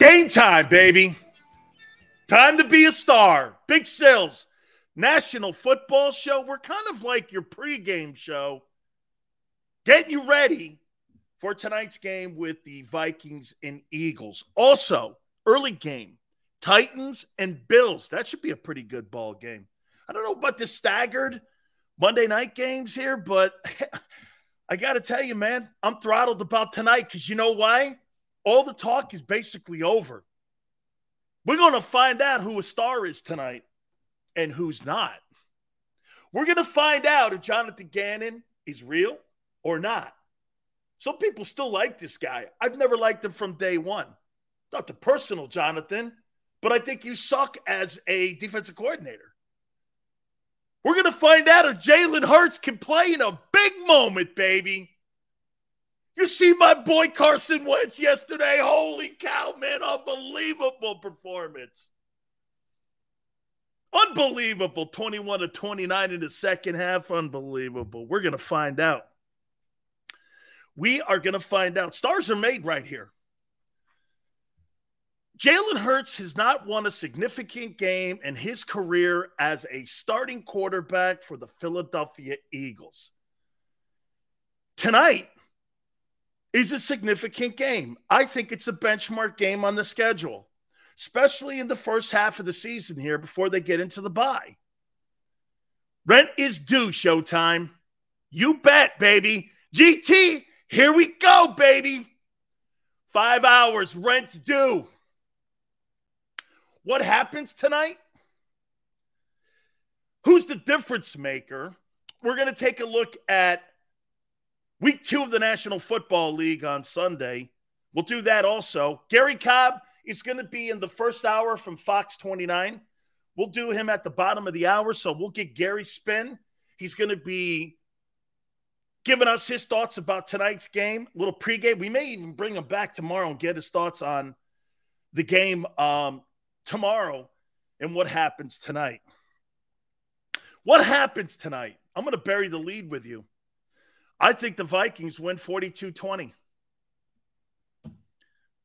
Game time, baby. Time to be a star. Big sales. National Football Show. We're kind of like your pregame show, getting you ready for tonight's game with the Vikings and Eagles. Also, early game, Titans and Bills. That should be a pretty good ball game. I don't know about the staggered Monday night games here, but I got to tell you, man, I'm throttled about tonight because you know why? All the talk is basically over. We're going to find out who a star is tonight and who's not. We're going to find out if Jonathan Gannon is real or not. Some people still like this guy. I've never liked him from day one. Not the personal Jonathan, but I think you suck as a defensive coordinator. We're going to find out if Jalen Hurts can play in a big moment, baby. You see my boy Carson Wentz yesterday. Holy cow, man. Unbelievable performance. Unbelievable. 21 to 29 in the second half. Unbelievable. We're going to find out. We are going to find out. Stars are made right here. Jalen Hurts has not won a significant game in his career as a starting quarterback for the Philadelphia Eagles. Tonight, is a significant game. I think it's a benchmark game on the schedule, especially in the first half of the season here before they get into the bye. Rent is due, Showtime. You bet, baby. GT, here we go, baby. Five hours, rent's due. What happens tonight? Who's the difference maker? We're going to take a look at Week two of the National Football League on Sunday. We'll do that also. Gary Cobb is going to be in the first hour from Fox 29. We'll do him at the bottom of the hour. So we'll get Gary spin. He's going to be giving us his thoughts about tonight's game, a little pregame. We may even bring him back tomorrow and get his thoughts on the game um, tomorrow and what happens tonight. What happens tonight? I'm going to bury the lead with you. I think the Vikings win 42 20.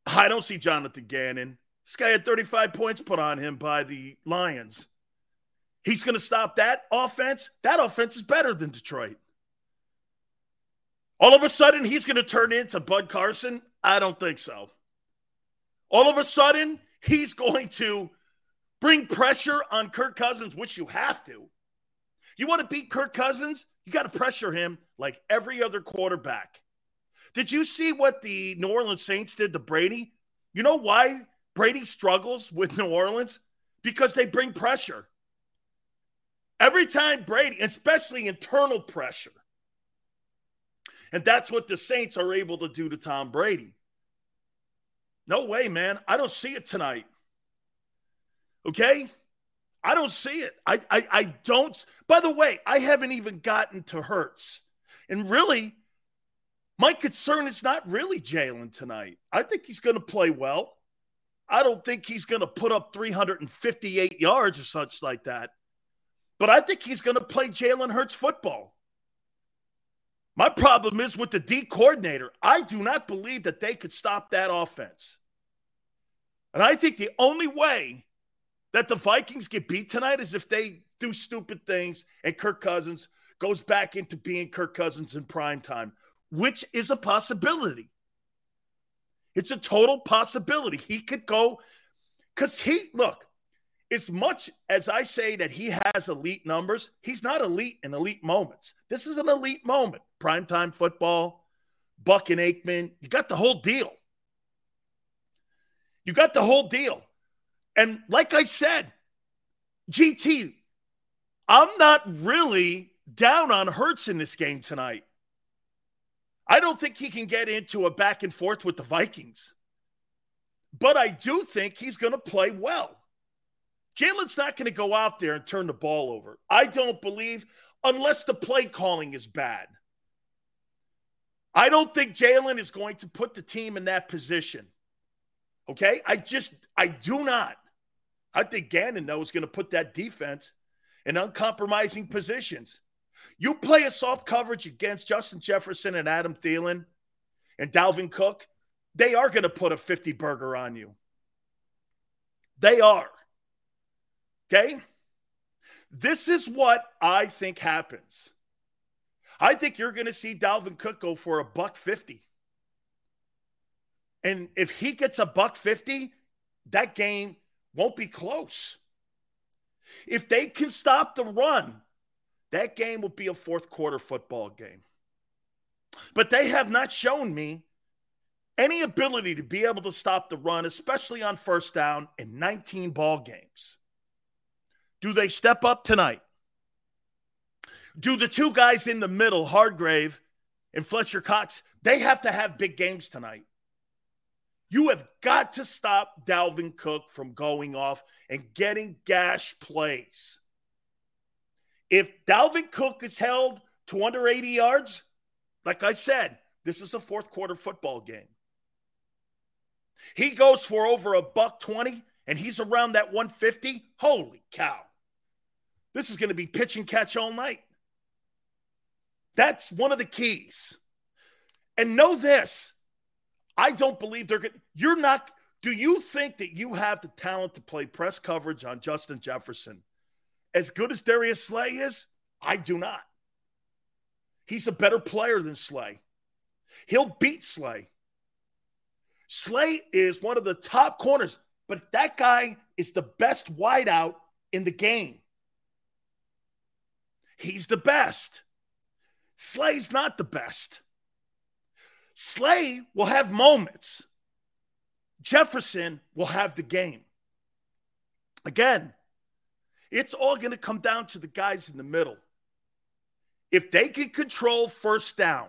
I don't see Jonathan Gannon. This guy had 35 points put on him by the Lions. He's going to stop that offense. That offense is better than Detroit. All of a sudden, he's going to turn into Bud Carson? I don't think so. All of a sudden, he's going to bring pressure on Kirk Cousins, which you have to. You want to beat Kirk Cousins? You got to pressure him like every other quarterback. Did you see what the New Orleans Saints did to Brady? You know why Brady struggles with New Orleans? Because they bring pressure. Every time Brady, especially internal pressure. And that's what the Saints are able to do to Tom Brady. No way, man. I don't see it tonight. Okay? I don't see it. I, I, I don't. By the way, I haven't even gotten to Hurts. And really, my concern is not really Jalen tonight. I think he's going to play well. I don't think he's going to put up 358 yards or such like that. But I think he's going to play Jalen Hurts football. My problem is with the D coordinator. I do not believe that they could stop that offense. And I think the only way that the Vikings get beat tonight is if they do stupid things and Kirk Cousins goes back into being Kirk Cousins in prime time, which is a possibility. It's a total possibility. He could go because he, look, as much as I say that he has elite numbers, he's not elite in elite moments. This is an elite moment. Primetime football, Buck and Aikman, you got the whole deal. You got the whole deal. And like I said, GT, I'm not really down on Hurts in this game tonight. I don't think he can get into a back and forth with the Vikings. But I do think he's going to play well. Jalen's not going to go out there and turn the ball over. I don't believe, unless the play calling is bad. I don't think Jalen is going to put the team in that position. Okay? I just, I do not. I think Gannon, though, is going to put that defense in uncompromising positions. You play a soft coverage against Justin Jefferson and Adam Thielen and Dalvin Cook, they are going to put a 50 burger on you. They are. Okay? This is what I think happens. I think you're going to see Dalvin Cook go for a buck 50. And if he gets a buck 50, that game won't be close. If they can stop the run, that game will be a fourth quarter football game. But they have not shown me any ability to be able to stop the run, especially on first down in 19 ball games. Do they step up tonight? Do the two guys in the middle, Hargrave and Fletcher Cox, they have to have big games tonight. You have got to stop Dalvin Cook from going off and getting gash plays. If Dalvin Cook is held to under 80 yards, like I said, this is a fourth quarter football game. He goes for over a buck 20 and he's around that 150. Holy cow. This is going to be pitch and catch all night. That's one of the keys. And know this I don't believe they're going to, you're not, do you think that you have the talent to play press coverage on Justin Jefferson? As good as Darius Slay is, I do not. He's a better player than Slay. He'll beat Slay. Slay is one of the top corners, but that guy is the best wideout in the game. He's the best. Slay's not the best. Slay will have moments. Jefferson will have the game. Again, it's all going to come down to the guys in the middle. If they can control first down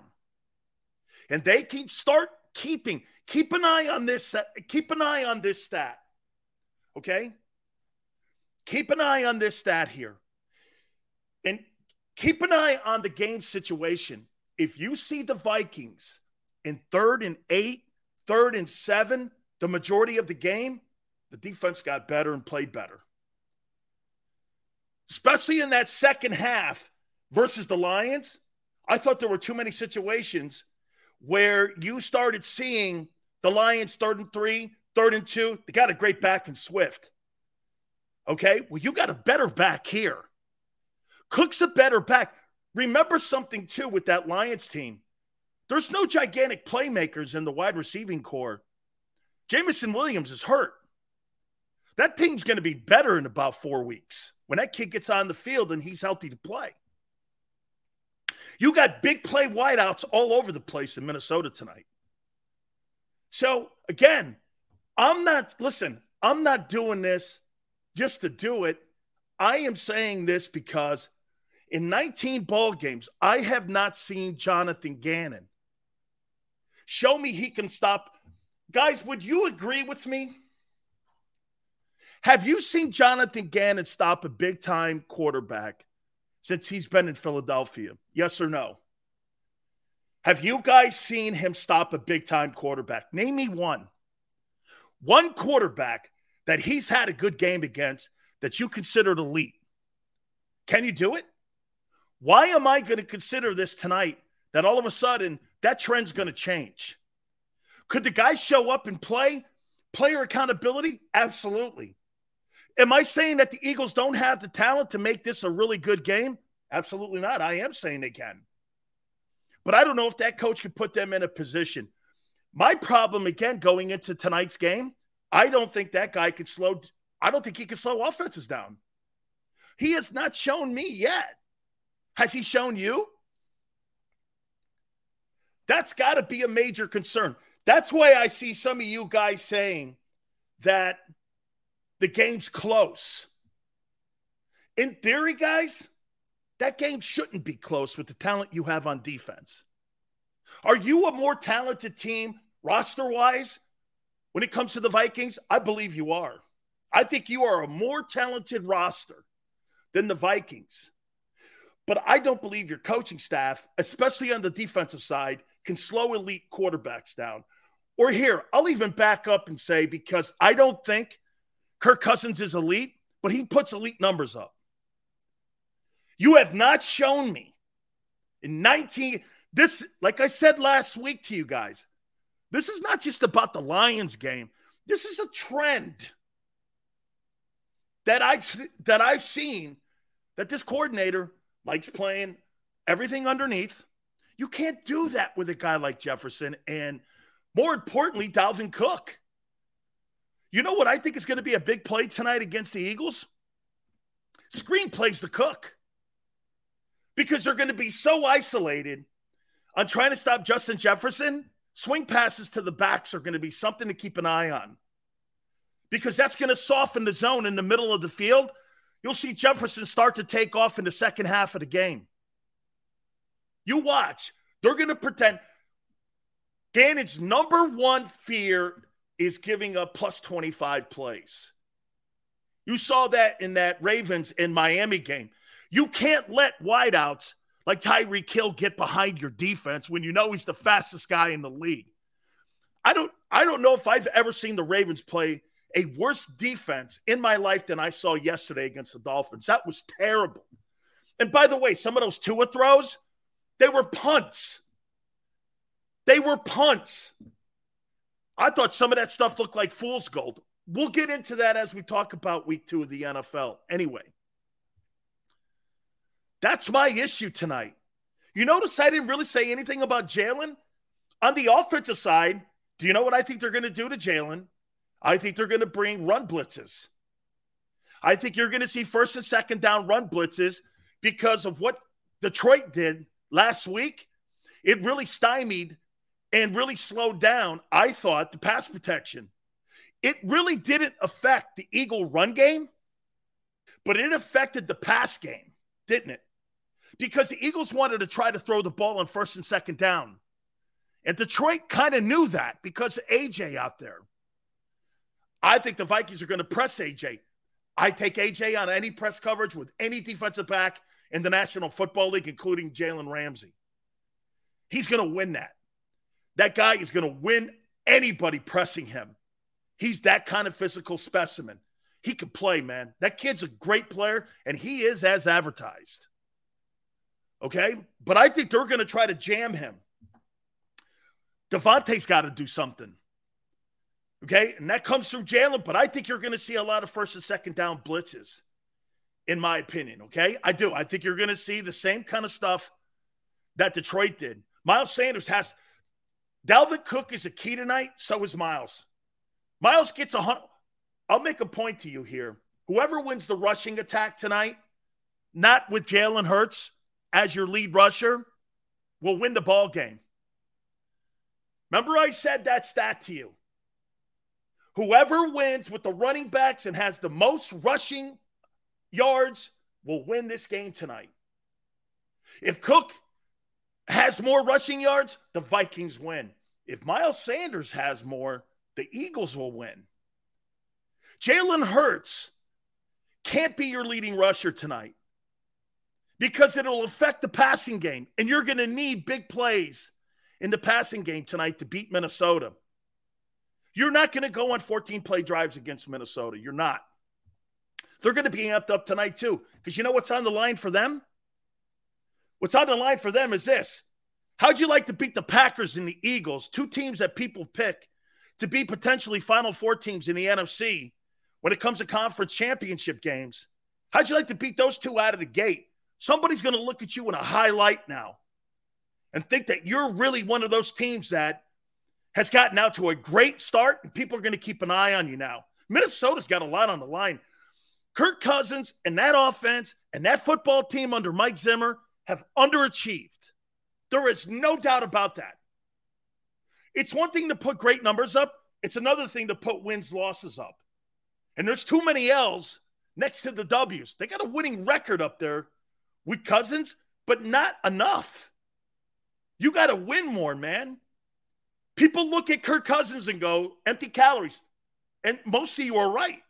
and they can start keeping, keep an eye on this, keep an eye on this stat. Okay? Keep an eye on this stat here. And keep an eye on the game situation. If you see the Vikings in third and eight, third and seven, the majority of the game, the defense got better and played better. Especially in that second half versus the Lions, I thought there were too many situations where you started seeing the Lions third and three, third and two. They got a great back in Swift. Okay. Well, you got a better back here. Cook's a better back. Remember something too with that Lions team. There's no gigantic playmakers in the wide receiving core. Jameson Williams is hurt. That team's going to be better in about four weeks when that kid gets on the field and he's healthy to play. You got big play wideouts all over the place in Minnesota tonight. So, again, I'm not, listen, I'm not doing this just to do it. I am saying this because in 19 ball games, I have not seen Jonathan Gannon show me he can stop. Guys, would you agree with me? Have you seen Jonathan Gannon stop a big time quarterback since he's been in Philadelphia? Yes or no? Have you guys seen him stop a big time quarterback? Name me one. One quarterback that he's had a good game against that you considered elite. Can you do it? Why am I going to consider this tonight that all of a sudden that trend's going to change? Could the guys show up and play? Player accountability? Absolutely. Am I saying that the Eagles don't have the talent to make this a really good game? Absolutely not. I am saying they can. But I don't know if that coach could put them in a position. My problem, again, going into tonight's game, I don't think that guy could slow, I don't think he can slow offenses down. He has not shown me yet. Has he shown you? That's got to be a major concern. That's why I see some of you guys saying that the game's close. In theory, guys, that game shouldn't be close with the talent you have on defense. Are you a more talented team roster wise when it comes to the Vikings? I believe you are. I think you are a more talented roster than the Vikings. But I don't believe your coaching staff, especially on the defensive side, can slow elite quarterbacks down. Or here, I'll even back up and say because I don't think Kirk Cousins is elite, but he puts elite numbers up. You have not shown me in 19 this like I said last week to you guys. This is not just about the Lions game. This is a trend that I've that I've seen that this coordinator likes playing everything underneath. You can't do that with a guy like Jefferson and more importantly, Dalvin Cook. You know what I think is going to be a big play tonight against the Eagles? Screen plays the Cook because they're going to be so isolated on trying to stop Justin Jefferson. Swing passes to the backs are going to be something to keep an eye on because that's going to soften the zone in the middle of the field. You'll see Jefferson start to take off in the second half of the game. You watch. They're going to pretend. Gannon's number one fear is giving up plus 25 plays. You saw that in that Ravens and Miami game. You can't let wideouts like Tyreek Hill get behind your defense when you know he's the fastest guy in the league. I don't I don't know if I've ever seen the Ravens play a worse defense in my life than I saw yesterday against the Dolphins. That was terrible. And by the way, some of those Tua throws, they were punts. They were punts. I thought some of that stuff looked like fool's gold. We'll get into that as we talk about week two of the NFL. Anyway, that's my issue tonight. You notice I didn't really say anything about Jalen? On the offensive side, do you know what I think they're going to do to Jalen? I think they're going to bring run blitzes. I think you're going to see first and second down run blitzes because of what Detroit did last week. It really stymied and really slowed down, I thought, the pass protection. It really didn't affect the Eagle run game, but it affected the pass game, didn't it? Because the Eagles wanted to try to throw the ball on first and second down. And Detroit kind of knew that because of AJ out there. I think the Vikings are going to press AJ. I take AJ on any press coverage with any defensive back in the National Football League, including Jalen Ramsey. He's going to win that. That guy is going to win anybody pressing him. He's that kind of physical specimen. He can play, man. That kid's a great player, and he is as advertised. Okay? But I think they're going to try to jam him. DeVonta's got to do something. Okay? And that comes through Jalen, but I think you're going to see a lot of first and second down blitzes, in my opinion. Okay? I do. I think you're going to see the same kind of stuff that Detroit did. Miles Sanders has Dalvin Cook is a key tonight. So is Miles. Miles gets a hundred. I'll make a point to you here. Whoever wins the rushing attack tonight, not with Jalen Hurts as your lead rusher, will win the ball game. Remember, I said that stat to you. Whoever wins with the running backs and has the most rushing yards will win this game tonight. If Cook has more rushing yards, the Vikings win. If Miles Sanders has more, the Eagles will win. Jalen Hurts can't be your leading rusher tonight because it'll affect the passing game. And you're going to need big plays in the passing game tonight to beat Minnesota. You're not going to go on 14 play drives against Minnesota. You're not. They're going to be amped up tonight, too, because you know what's on the line for them? What's on the line for them is this How'd you like to beat the Packers and the Eagles, two teams that people pick to be potentially Final Four teams in the NFC when it comes to conference championship games? How'd you like to beat those two out of the gate? Somebody's going to look at you in a highlight now and think that you're really one of those teams that has gotten out to a great start and people are going to keep an eye on you now. Minnesota's got a lot on the line. Kirk Cousins and that offense and that football team under Mike Zimmer have underachieved. There is no doubt about that. It's one thing to put great numbers up, it's another thing to put wins, losses up. And there's too many L's next to the W's. They got a winning record up there with Cousins, but not enough. You got to win more, man. People look at Kirk Cousins and go, empty calories. And most of you are right.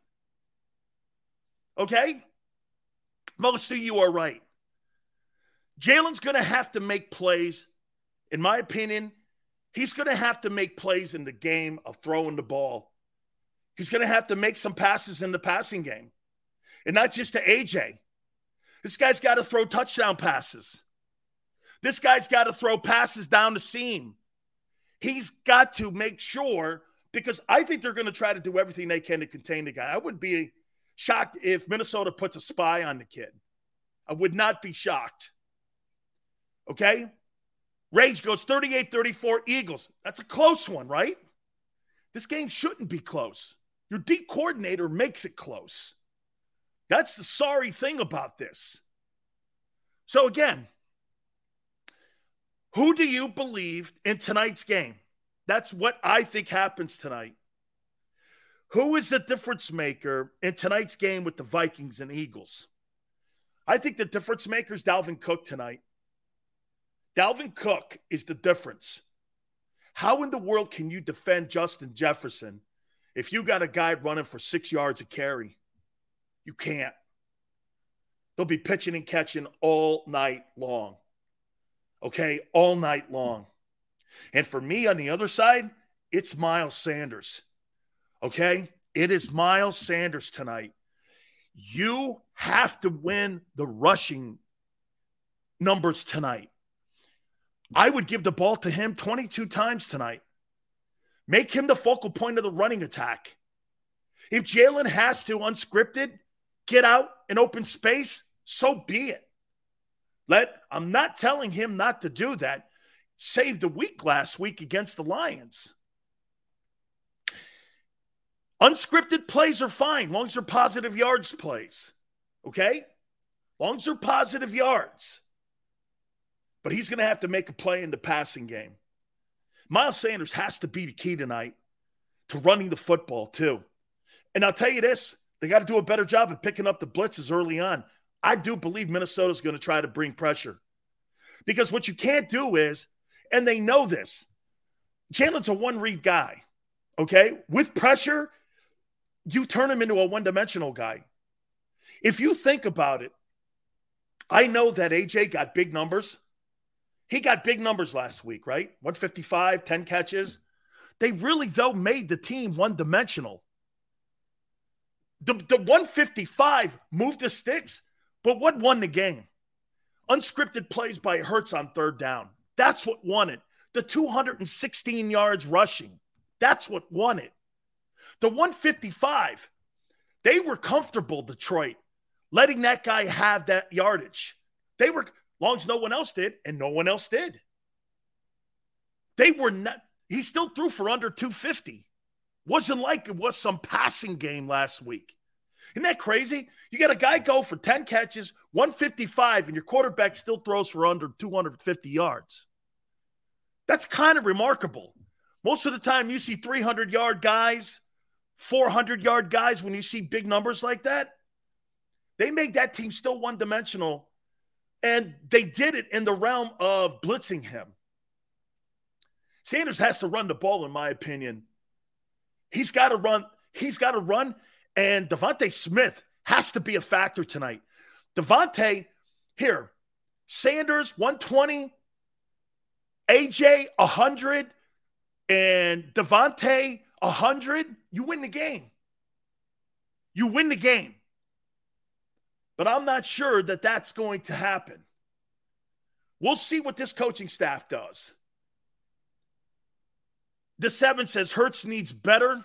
Okay? Most of you are right. Jalen's going to have to make plays. In my opinion, he's going to have to make plays in the game of throwing the ball. He's going to have to make some passes in the passing game. And not just to AJ. This guy's got to throw touchdown passes. This guy's got to throw passes down the seam. He's got to make sure because I think they're going to try to do everything they can to contain the guy. I wouldn't be shocked if Minnesota puts a spy on the kid. I would not be shocked. Okay? Rage goes 38 34 Eagles. That's a close one, right? This game shouldn't be close. Your D coordinator makes it close. That's the sorry thing about this. So, again, who do you believe in tonight's game? That's what I think happens tonight. Who is the difference maker in tonight's game with the Vikings and Eagles? I think the difference maker is Dalvin Cook tonight. Dalvin Cook is the difference. How in the world can you defend Justin Jefferson if you got a guy running for six yards a carry? You can't. They'll be pitching and catching all night long. Okay, all night long. And for me on the other side, it's Miles Sanders. Okay, it is Miles Sanders tonight. You have to win the rushing numbers tonight. I would give the ball to him 22 times tonight. Make him the focal point of the running attack. If Jalen has to, unscripted, get out in open space, so be it. Let I'm not telling him not to do that. Saved a week last week against the Lions. Unscripted plays are fine, long as they're positive yards plays. Okay? Long as they're positive yards. But he's going to have to make a play in the passing game. Miles Sanders has to be the key tonight to running the football, too. And I'll tell you this they got to do a better job of picking up the blitzes early on. I do believe Minnesota's going to try to bring pressure. Because what you can't do is, and they know this, Jalen's a one read guy. Okay. With pressure, you turn him into a one dimensional guy. If you think about it, I know that AJ got big numbers. He got big numbers last week, right? 155, 10 catches. They really, though, made the team one dimensional. The, the 155 moved the sticks, but what won the game? Unscripted plays by Hurts on third down. That's what won it. The 216 yards rushing. That's what won it. The 155, they were comfortable, Detroit, letting that guy have that yardage. They were, long as no one else did, and no one else did. They were not, he still threw for under 250. Wasn't like it was some passing game last week. Isn't that crazy? You got a guy go for 10 catches, 155, and your quarterback still throws for under 250 yards. That's kind of remarkable. Most of the time, you see 300 yard guys, 400 yard guys, when you see big numbers like that, they make that team still one dimensional. And they did it in the realm of blitzing him. Sanders has to run the ball, in my opinion. He's got to run. He's got to run. And DeVonta Smith has to be a factor tonight. DeVonta, here, Sanders 120, AJ 100, and DeVonta 100. You win the game. You win the game. But I'm not sure that that's going to happen. We'll see what this coaching staff does. The seven says Hurts needs better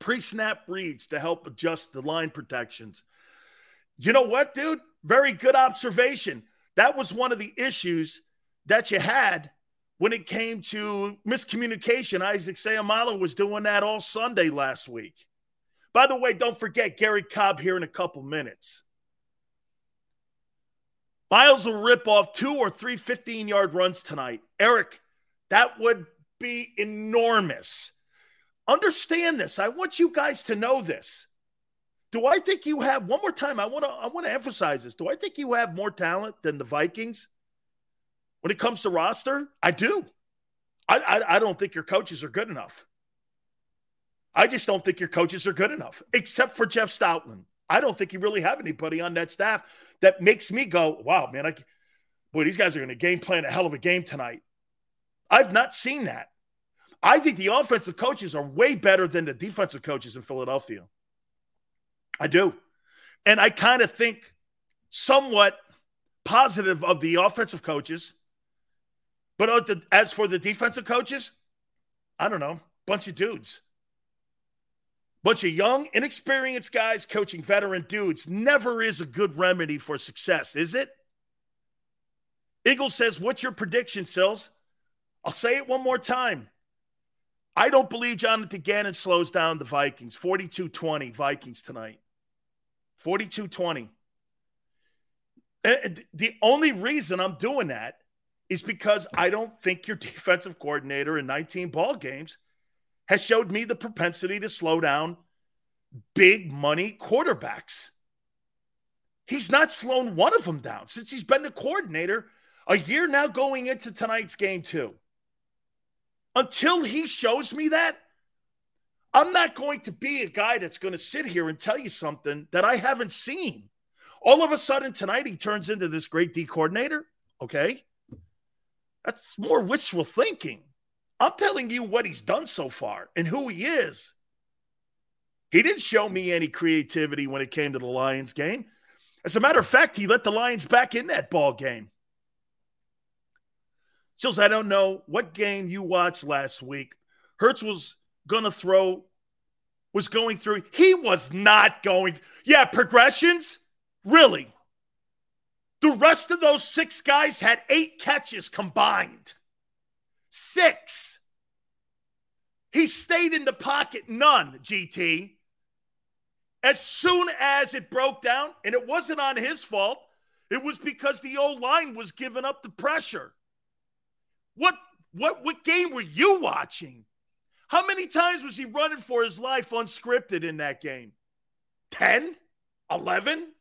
pre snap reads to help adjust the line protections. You know what, dude? Very good observation. That was one of the issues that you had when it came to miscommunication. Isaac Seumalo was doing that all Sunday last week. By the way, don't forget Gary Cobb here in a couple minutes. Miles will rip off two or three 15 yard runs tonight. Eric, that would be enormous. Understand this. I want you guys to know this. Do I think you have one more time? I want to I want to emphasize this. Do I think you have more talent than the Vikings when it comes to roster? I do. I, I, I don't think your coaches are good enough. I just don't think your coaches are good enough, except for Jeff Stoutland. I don't think you really have anybody on that staff that makes me go, wow, man, I, boy, these guys are going to game plan a hell of a game tonight. I've not seen that. I think the offensive coaches are way better than the defensive coaches in Philadelphia. I do. And I kind of think somewhat positive of the offensive coaches. But uh, as for the defensive coaches, I don't know, bunch of dudes. Bunch of young, inexperienced guys coaching veteran dudes never is a good remedy for success, is it? Eagle says, What's your prediction, Sills? I'll say it one more time. I don't believe Jonathan Gannon slows down the Vikings. 42 20 Vikings tonight. 42 20. The only reason I'm doing that is because I don't think your defensive coordinator in 19 ball games has showed me the propensity to slow down big money quarterbacks. He's not slowing one of them down since he's been the coordinator a year now going into tonight's game, too. Until he shows me that, I'm not going to be a guy that's going to sit here and tell you something that I haven't seen. All of a sudden tonight, he turns into this great D coordinator. Okay. That's more wishful thinking. I'm telling you what he's done so far and who he is. He didn't show me any creativity when it came to the Lions game. As a matter of fact, he let the Lions back in that ball game. Sills, I don't know what game you watched last week. Hurts was going to throw, was going through. He was not going. Yeah, progressions? Really? The rest of those six guys had eight catches combined. Six. He stayed in the pocket, none, GT. As soon as it broke down, and it wasn't on his fault, it was because the old line was giving up the pressure. What what what game were you watching? How many times was he running for his life unscripted in that game? 10? 11?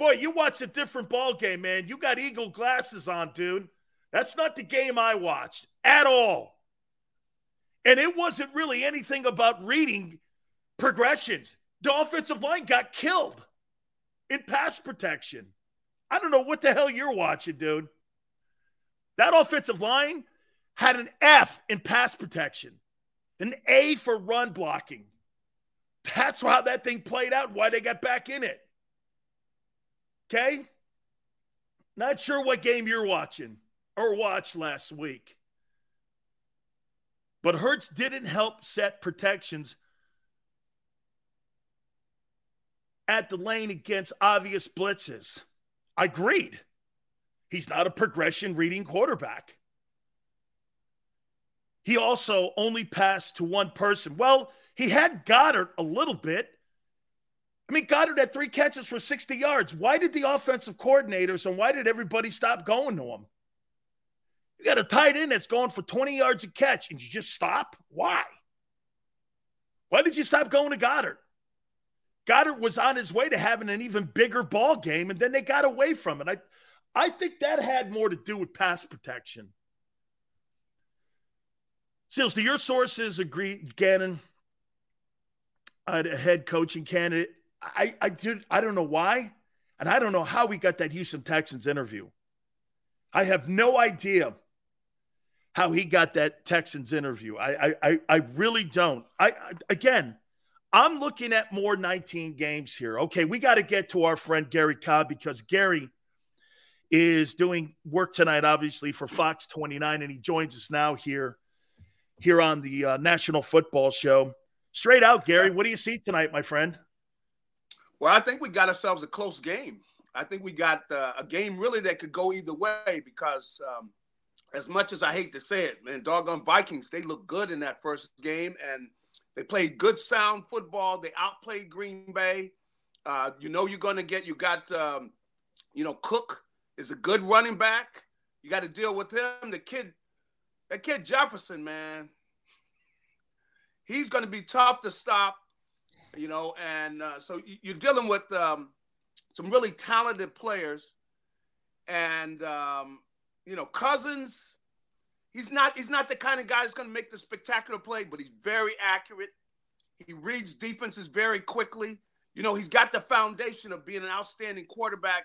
Boy, you watch a different ball game, man. You got eagle glasses on, dude. That's not the game I watched at all. And it wasn't really anything about reading progressions. The offensive line got killed in pass protection. I don't know what the hell you're watching, dude. That offensive line had an F in pass protection, an A for run blocking. That's how that thing played out, why they got back in it. Okay? Not sure what game you're watching or watched last week. But Hurts didn't help set protections at the lane against obvious blitzes. I agreed. He's not a progression reading quarterback. He also only passed to one person. Well, he had Goedert a little bit. I mean, Goedert had three catches for 60 yards. Why did the offensive coordinators and why did everybody stop going to him? You got a tight end that's going for 20 yards a catch and you just stop? Why? Why did you stop going to Goedert? Goedert was on his way to having an even bigger ball game, and then they got away from it. I, I think that had more to do with pass protection. Seals, do your sources agree, Gannon, uh, a head coaching candidate? I, I did. I don't know why, and I don't know how we got that Houston Texans interview. I have no idea how he got that Texans interview. I I I really don't. I, I again, I'm looking at more 19 games here. Okay, we got to get to our friend Gary Cobb because Gary is doing work tonight, obviously for Fox 29, and he joins us now here here on the uh, National Football Show. Straight out, Gary, what do you see tonight, my friend? Well, I think we got ourselves a close game. I think we got uh, a game really that could go either way because um, as much as I hate to say it, man, doggone Vikings, they look good in that first game and they played good sound football. They outplayed Green Bay. Uh, you know you're going to get, you got, um, you know, Cook is a good running back. You got to deal with him. The kid, that kid Jefferson, man, he's going to be tough to stop. You know, and uh, so you're dealing with um, some really talented players, and um, you know, Cousins. He's not he's not the kind of guy that's going to make the spectacular play, but he's very accurate. He reads defenses very quickly. You know, he's got the foundation of being an outstanding quarterback.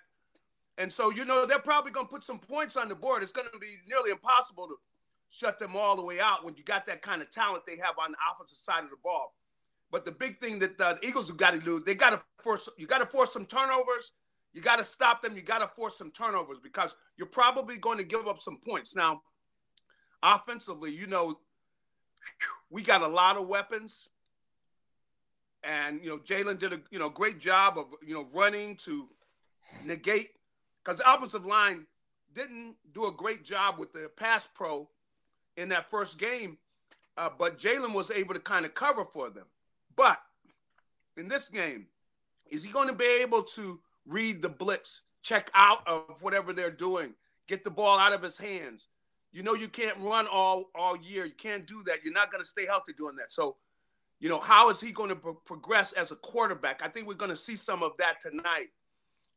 And so, you know, they're probably going to put some points on the board. It's going to be nearly impossible to shut them all the way out when you got that kind of talent they have on the offensive side of the ball. But the big thing that the Eagles have got to do, they got to force you got to force some turnovers. You got to stop them. You got to force some turnovers because you're probably going to give up some points. Now, offensively, you know, we got a lot of weapons. And you know, Jalen did a you know great job of you know running to negate because the offensive line didn't do a great job with the pass pro in that first game, uh, but Jalen was able to kind of cover for them. But in this game, is he going to be able to read the blitz, check out of whatever they're doing, get the ball out of his hands? You know you can't run all all year. You can't do that. You're not going to stay healthy doing that. So, you know, how is he going to pro- progress as a quarterback? I think we're going to see some of that tonight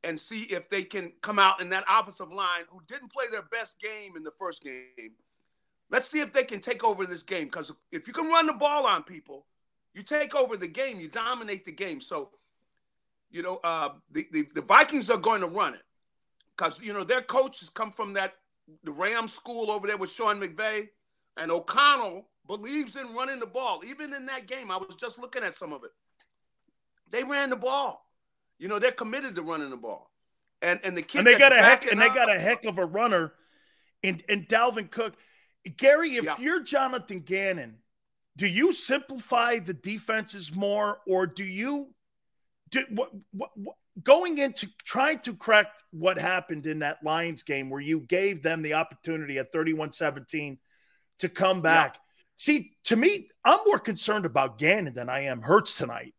and see if they can come out in that offensive line who didn't play their best game in the first game. Let's see if they can take over this game because if you can run the ball on people, you take over the game, you dominate the game. So, you know, uh, the, the, the Vikings are going to run it because, you know, their coaches come from that, the Ram school over there with Sean McVay, and O'Connell believes in running the ball. Even in that game, I was just looking at some of it. They ran the ball. You know, they're committed to running the ball. And and the kid and they got a heck and they got a heck of a runner in in Dalvin Cook. Gary, if yeah. you're Jonathan Gannon, do you simplify the defenses more, or do you do what, what, what going into trying to correct what happened in that Lions game where you gave them the opportunity at 31-17 to come back? Yeah. See, to me, I'm more concerned about Gannon than I am Hurts tonight.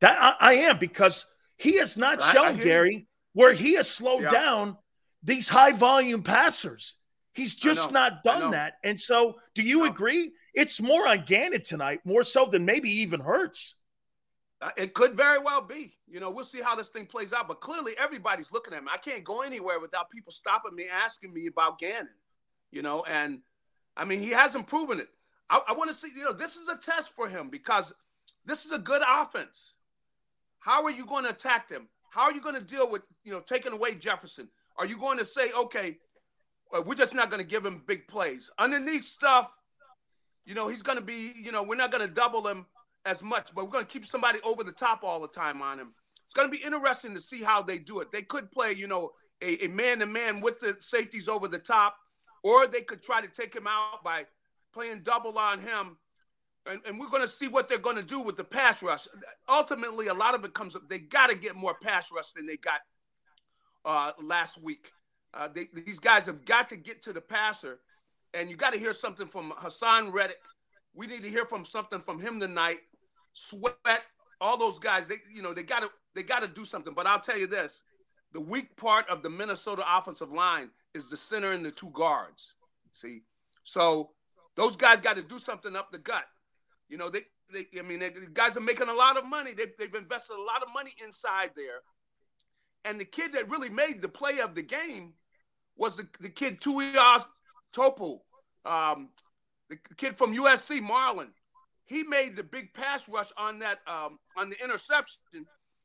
That I, I am because he has not shown, Gary, where he has slowed yeah. down these high volume passers. He's just not done that. And so, do you agree? It's more on Gannon tonight, more so than maybe even Hurts. Uh, it could very well be. You know, we'll see how this thing plays out. But clearly, everybody's looking at me. I can't go anywhere without people stopping me, asking me about Gannon. You know, and I mean, he hasn't proven it. I, I want to see. You know, this is a test for him because this is a good offense. How are you going to attack them? How are you going to deal with, you know, taking away Jefferson? Are you going to say, okay, uh, we're just not going to give him big plays? Underneath stuff, you know, he's going to be, you know, we're not going to double him as much, but we're going to keep somebody over the top all the time on him. It's going to be interesting to see how they do it. They could play, you know, a man to man with the safeties over the top, or they could try to take him out by playing double on him and, and we're going to see what they're going to do with the pass rush. Ultimately, a lot of it comes up. They got to get more pass rush than they got uh, last week. Uh, they, these guys have got to get to the passer, and you got to hear something from Haason Reddick. We need to hear from something from him tonight. Sweat, all those guys. They, you know, they got to they got to do something. But I'll tell you this: the weak part of the Minnesota offensive line is the center and the two guards. See, so those guys got to do something up the gut. You know, they, they I mean, they, the guys are making a lot of money. They, they've invested a lot of money inside there. And the kid that really made the play of the game was the, the kid Tuias Topu, um, the kid from USC, Marlon. He made the big pass rush on that um, on the interception.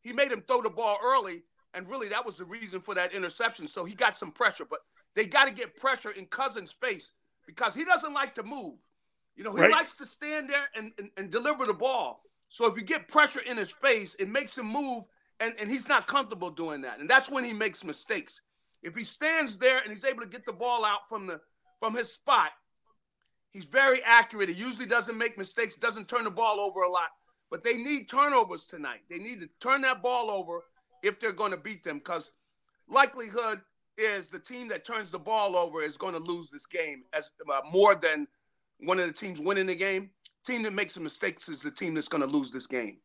He made him throw the ball early, and really that was the reason for that interception. So he got some pressure, but they got to get pressure in Cousins' face because he doesn't like to move. You know, he right. likes to stand there and, and, and, deliver the ball. So if you get pressure in his face, it makes him move, and, and he's not comfortable doing that. And that's when he makes mistakes. If he stands there and he's able to get the ball out from the from his spot, he's very accurate. He usually doesn't make mistakes, doesn't turn the ball over a lot. But they need turnovers tonight. They need to turn that ball over if they're going to beat them, because likelihood is the team that turns the ball over is going to lose this game as uh, more than one of the teams winning the game. Team that makes some mistakes is the team that's going to lose this game.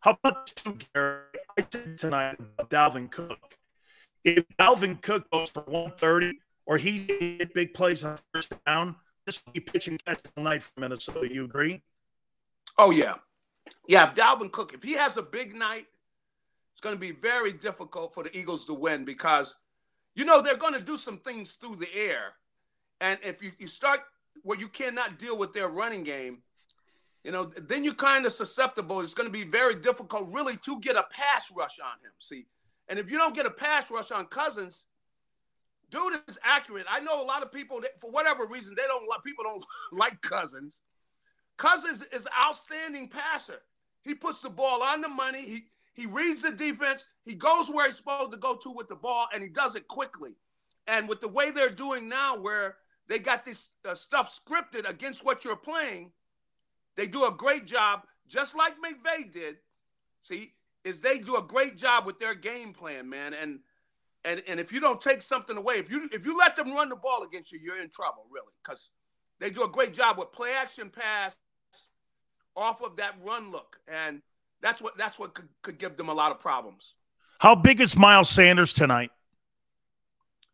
How about two, Gary? I said tonight about Dalvin Cook. If Dalvin Cook goes for 130 or he hit big plays on first down, this will be pitching catch tonight for Minnesota. You agree? Oh yeah, Yeah, Dalvin Cook, if he has a big night, it's going to be very difficult for the Eagles to win because, you know, they're going to do some things through the air. And if you, you start where you cannot deal with their running game, you know, then you're kind of susceptible. It's going to be very difficult, really, to get a pass rush on him. See, and if you don't get a pass rush on Cousins, dude is accurate. I know a lot of people, that, for whatever reason, they don't like people don't like Cousins. Cousins is an outstanding passer. He puts the ball on the money. He he reads the defense. He goes where he's supposed to go to with the ball, and he does it quickly. And with the way they're doing now, where they got this uh, stuff scripted against what you're playing, they do a great job, just like McVay did. See, is they do a great job with their game plan, man. And and and if you don't take something away, if you if you let them run the ball against you, you're in trouble, really, because they do a great job with play action pass off of that run look, and that's what that's what could, could give them a lot of problems. How big is Miles Sanders tonight?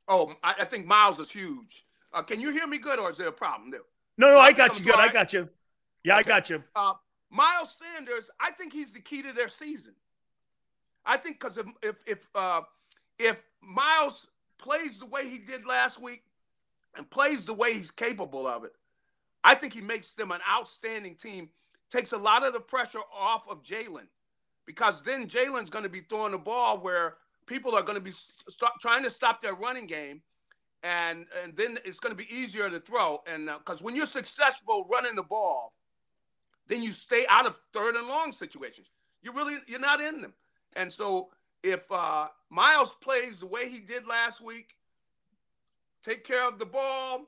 Oh, I, I think Miles is huge. Uh, can you hear me good, or is there a problem there? No, no, I got you good. I got you. Yeah, okay. I got you. Uh, Miles Sanders, I think he's the key to their season. I think because if if if, uh, if Miles plays the way he did last week and plays the way he's capable of it, I think he makes them an outstanding team takes a lot of the pressure off of Jalen because then Jalen's going to be throwing the ball where people are going to be st- trying to stop their running game. And, and then it's going to be easier to throw. And because uh, when you're successful running the ball, then you stay out of third and long situations. You really you're not in them. And so if uh, Miles plays the way he did last week, take care of the ball,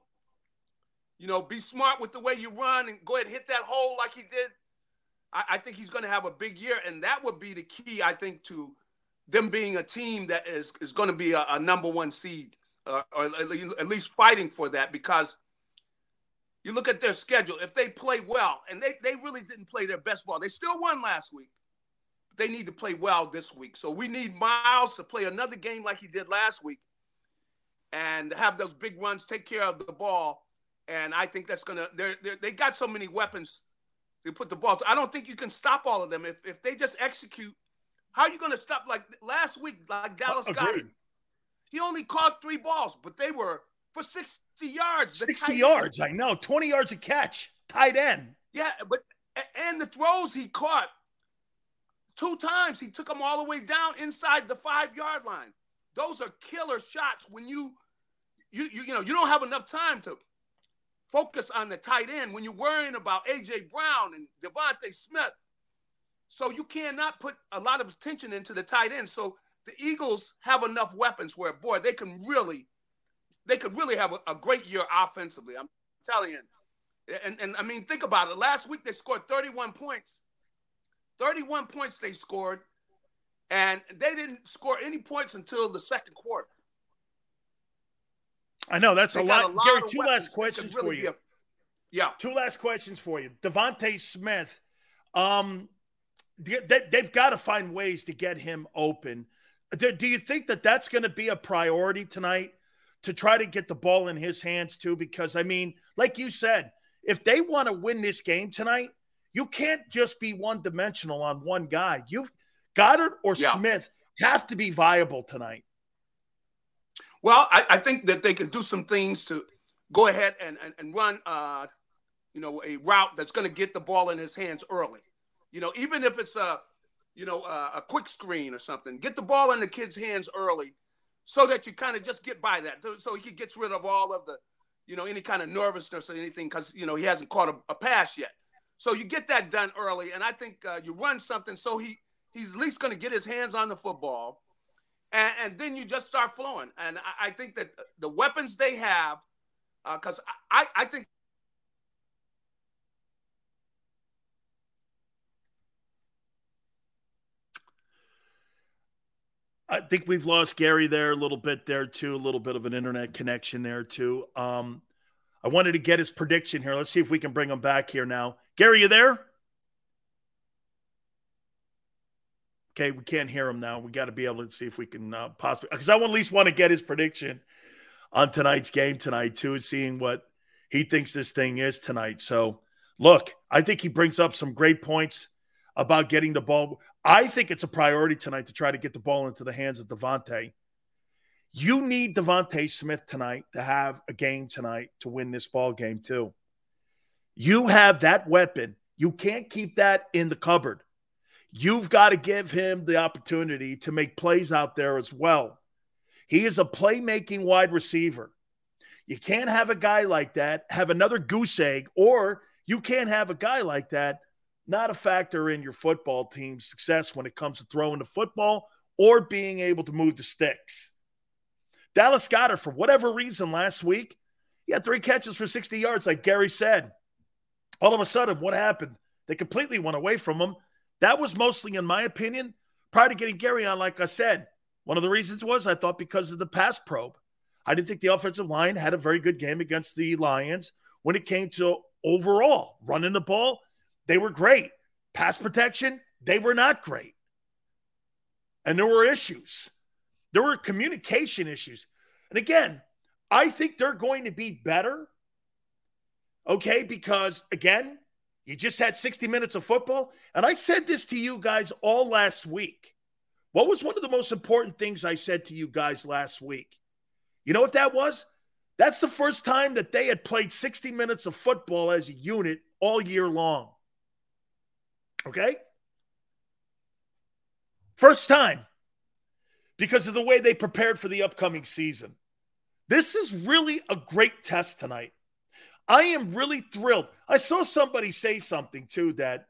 you know, be smart with the way you run and go ahead and hit that hole like he did. I, I think he's going to have a big year, and that would be the key, I think, to them being a team that is is going to be a, a number one seed, uh, or at least fighting for that. Because you look at their schedule, if they play well, and they they really didn't play their best ball, they still won last week. They need to play well this week, so we need Miles to play another game like he did last week, and have those big runs, take care of the ball and I think that's gonna. They're, they're, they got so many weapons. to put the ball. To, I don't think you can stop all of them if if they just execute. How are you gonna stop? Like last week, like Dallas got. He only caught three balls, but they were for sixty yards. Sixty yards, end. I know. Twenty yards a catch, tight end. Yeah, but and the throws he caught two times, he took them all the way down inside the five yard line. Those are killer shots when you you you, you know you don't have enough time to focus on the tight end when you're worrying about AJ Brown and DeVonta Smith. So you cannot put a lot of attention into the tight end. So the Eagles have enough weapons where, boy, they can really, they could really have a, a great year offensively. I'm telling you. And, and I mean, think about it. Last week they scored 31 points. 31 points they scored, and they didn't score any points until the second quarter. I know that's a lot. a lot. Gary, two last questions really for you. A, yeah, two last questions for you. DeVonta Smith, um, they, they've got to find ways to get him open. Do, do you think that that's going to be a priority tonight to try to get the ball in his hands too? Because I mean, like you said, if they want to win this game tonight, you can't just be one dimensional on one guy. You've Goedert or yeah. Smith have to be viable tonight. Well, I, I, think that they can do some things to go ahead and, and, and run, uh, you know, a route that's going to get the ball in his hands early. You know, even if it's a, you know, a, a quick screen or something, get the ball in the kid's hands early so that you kind of just get by that. So he gets rid of all of the, you know, any kind of nervousness or anything because, you know, he hasn't caught a, a, pass yet. So you get that done early. And I think uh, you run something so he he's at least going to get his hands on the football and, and then you just start flowing. And I, I think that the weapons they have, because uh, I, I think I think we've lost Gary there a little bit there too, a little bit of an internet connection there too. Um, I wanted to get his prediction here. Let's see if we can bring him back here now. Gary, you there? Okay, we can't hear him now. We got to be able to see if we can uh, possibly because I at least want to get his prediction on tonight's game tonight too, seeing what he thinks this thing is tonight. So, look, I think he brings up some great points. about getting the ball. I think it's a priority tonight to try to get the ball into the hands of DeVonta. You need DeVonta Smith tonight to have a game tonight to win this ball game too. You have that weapon. You can't keep that in the cupboard. You've got to give him the opportunity to make plays out there as well. He is a playmaking wide receiver. You can't have a guy like that have another goose egg, or you can't have a guy like that not a factor in your football team's success when it comes to throwing the football or being able to move the sticks. Dallas Goedert, for whatever reason, last week, he had three catches for 60 yards, like Gary said. All of a sudden, what happened? They completely went away from him. That was mostly, in my opinion, prior to getting Gary on, like I said, one of the reasons was I thought because of the pass probe. I didn't think the offensive line had a very good game against the Lions when it came to overall running the ball. They were great. Pass protection, they were not great. And there were issues. There were communication issues. And again, I think they're going to be better. Okay, because again, you just had 60 minutes of football. And I said this to you guys all last week. What was one of the most important things I said to you guys last week? You know what that was? That's the first time that they had played 60 minutes of football as a unit all year long. Okay? First time because of the way they prepared for the upcoming season. This is really a great test tonight. I am really thrilled. I saw somebody say something too that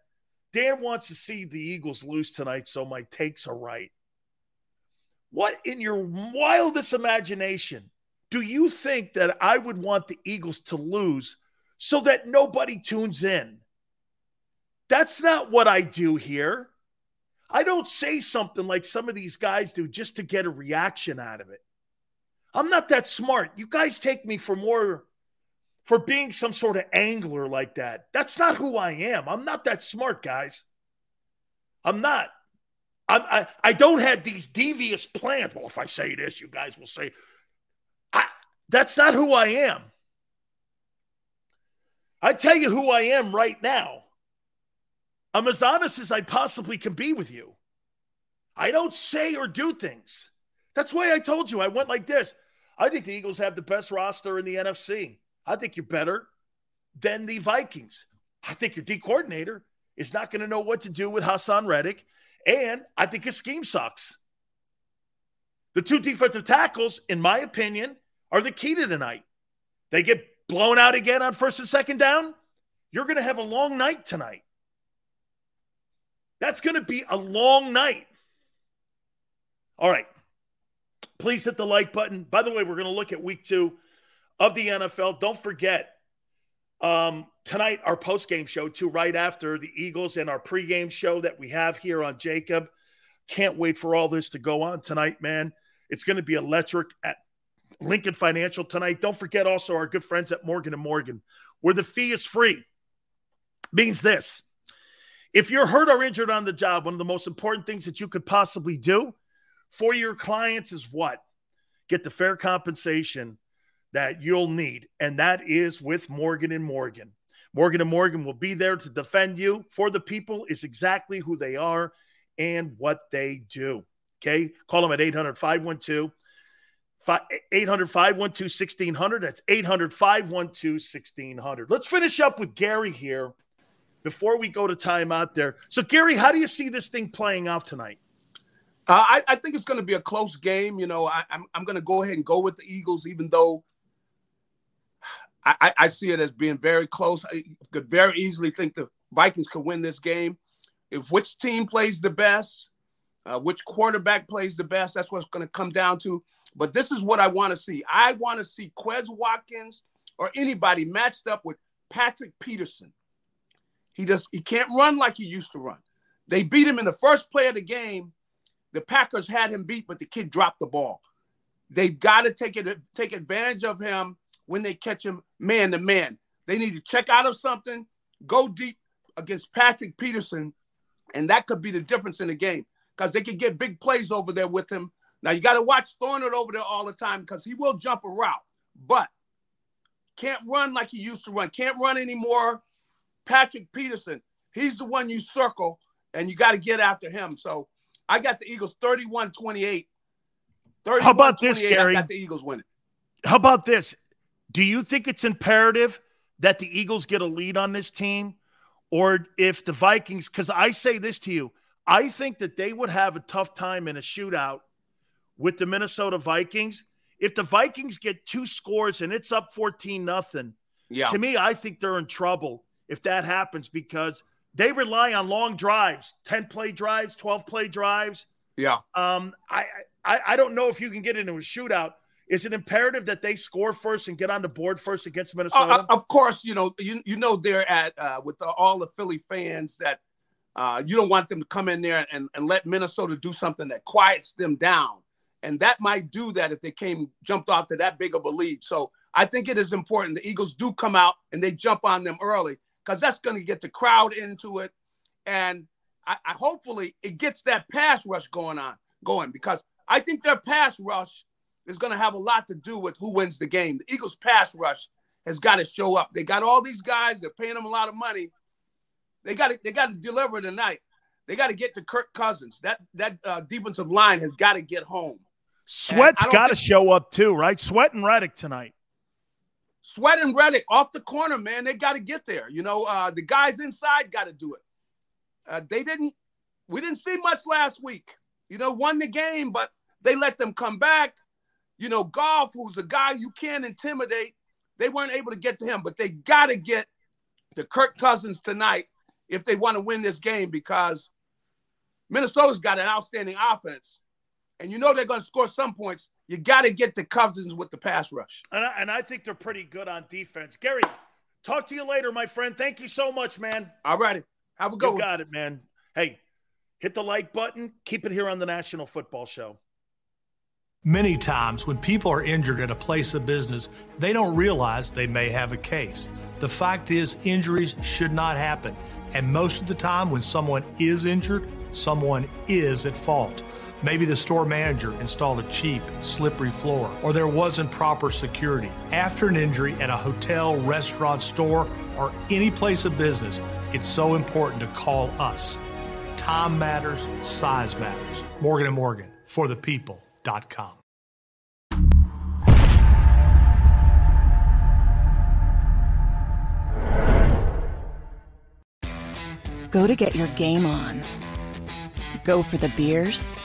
Dan wants to see the Eagles lose tonight, so my takes are right. What in your wildest imagination do you think that I would want the Eagles to lose so that nobody tunes in? That's not what I do here. I don't say something like some of these guys do just to get a reaction out of it. I'm not that smart. You guys take me for more for being some sort of angler like that. That's not who I am. I'm not that smart, guys. I'm not. I, I, I don't have these devious plans. Well, if I say this, you guys will say, I, that's not who I am. I tell you who I am right now. I'm as honest as I possibly can be with you. I don't say or do things. That's why I told you I went like this. I think the Eagles have the best roster in the NFC. I think you're better than the Vikings. I think your D coordinator is not going to know what to do with Haason Reddick and I think his scheme sucks. The two defensive tackles, in my opinion, are the key to tonight. They get blown out again on first and second down. You're going to have a long night tonight. That's going to be a long night. All right. Please hit the like button. By the way, we're going to look at week two of the NFL. Don't forget, um, tonight, our post game show, too, right after the Eagles and our pregame show that we have here on JAKIB. Can't wait for all this to go on tonight, man. It's going to be electric at Lincoln Financial tonight. Don't forget also our good friends at Morgan and Morgan, where the fee is free. Means this if you're hurt or injured on the job, one of the most important things that you could possibly do for your clients is what? Get the fair compensation that you'll need, and that is with Morgan and Morgan. Morgan and Morgan will be there to defend you for the people is exactly who they are and what they do. Okay? Call them at 800 512 800 512 1600. That's 800 512 1600. Let's finish up with Gary here before we go to timeout there. So, Gary, how do you see this thing playing out tonight? Uh, I, I, think it's going to be a close game. You know, I, I'm, I'm going to go ahead and go with the Eagles, even though I, I see it as being very close. I could very easily think the Vikings could win this game. If which team plays the best, uh, which quarterback plays the best, that's what's going to come down to. But this is what I want to see. I want to see Quez Watkins or anybody matched up with Patrick Peterson. He just he can't run like he used to run. They beat him in the first play of the game. The Packers had him beat, but the kid dropped the ball. They've got to take it take advantage of him when they catch him man to man. They need to check out of something, go deep against Patrick Peterson, and that could be the difference in the game because they can get big plays over there with him. Now you got to watch Thornton over there all the time because he will jump a route, but can't run like he used to run. Can't run anymore. Patrick Peterson, he's the one you circle and you got to get after him. So I got the Eagles 31 28. How about this, Gary? I got the Eagles winning. How about this? Do you think it's imperative that the Eagles get a lead on this team? Or if the Vikings, because I say this to you, I think that they would have a tough time in a shootout with the Minnesota Vikings. If the Vikings get two scores and it's up 14 nothing, yeah. to me, I think they're in trouble if that happens because they rely on long drives, 10 play drives, 12 play drives. Yeah. Um, I, I I don't know if you can get into a shootout. Is it imperative that they score first and get on the board first against uh, Minnesota? Uh, of course, you know you you know they're at uh, with the, all the Philly fans that uh, you don't want them to come in there and, and let Minnesota do something that quiets them down, and that might do that if they came jumped off to that big of a lead. So I think it is important the Eagles do come out and they jump on them early because that's going to get the crowd into it, and I, I hopefully it gets that pass rush going on going because I think their pass rush is going to have a lot to do with who wins the game. The Eagles' pass rush has got to show up. They got all these guys. They're paying them a lot of money. They got to they got to deliver tonight. They got to get to Kirk Cousins. That that uh, defensive line has got to get home. Sweat's got to think... show up too, right? Sweat and Reddick tonight. Sweat and Reddick off the corner, man. They got to get there. You know, uh, the guys inside got to do it. Uh, they didn't. We didn't see much last week. You know, won the game, but they let them come back. You know, Goff, who's a guy you can't intimidate, they weren't able to get to him, but they got to get the Kirk Cousins tonight if they want to win this game because Minnesota's got an outstanding offense. And you know they're going to score some points. You got to get the Cousins with the pass rush. And I, and I think they're pretty good on defense. Gary, talk to you later, my friend. Thank you so much, man. All righty. Have a good you one. got it, man. Hey, hit the like button. Keep it here on the National Football Show. Many times, when people are injured at a place of business, they don't realize they may have a case. The fact is, injuries should not happen. And most of the time, when someone is injured, someone is at fault. Maybe the store manager installed a cheap, slippery floor, or there wasn't proper security. After an injury at a hotel, restaurant, store, or any place of business, it's so important to call us. Time matters, size matters. Morgan & Morgan, for the people. Go to get your game on. Go for the beers.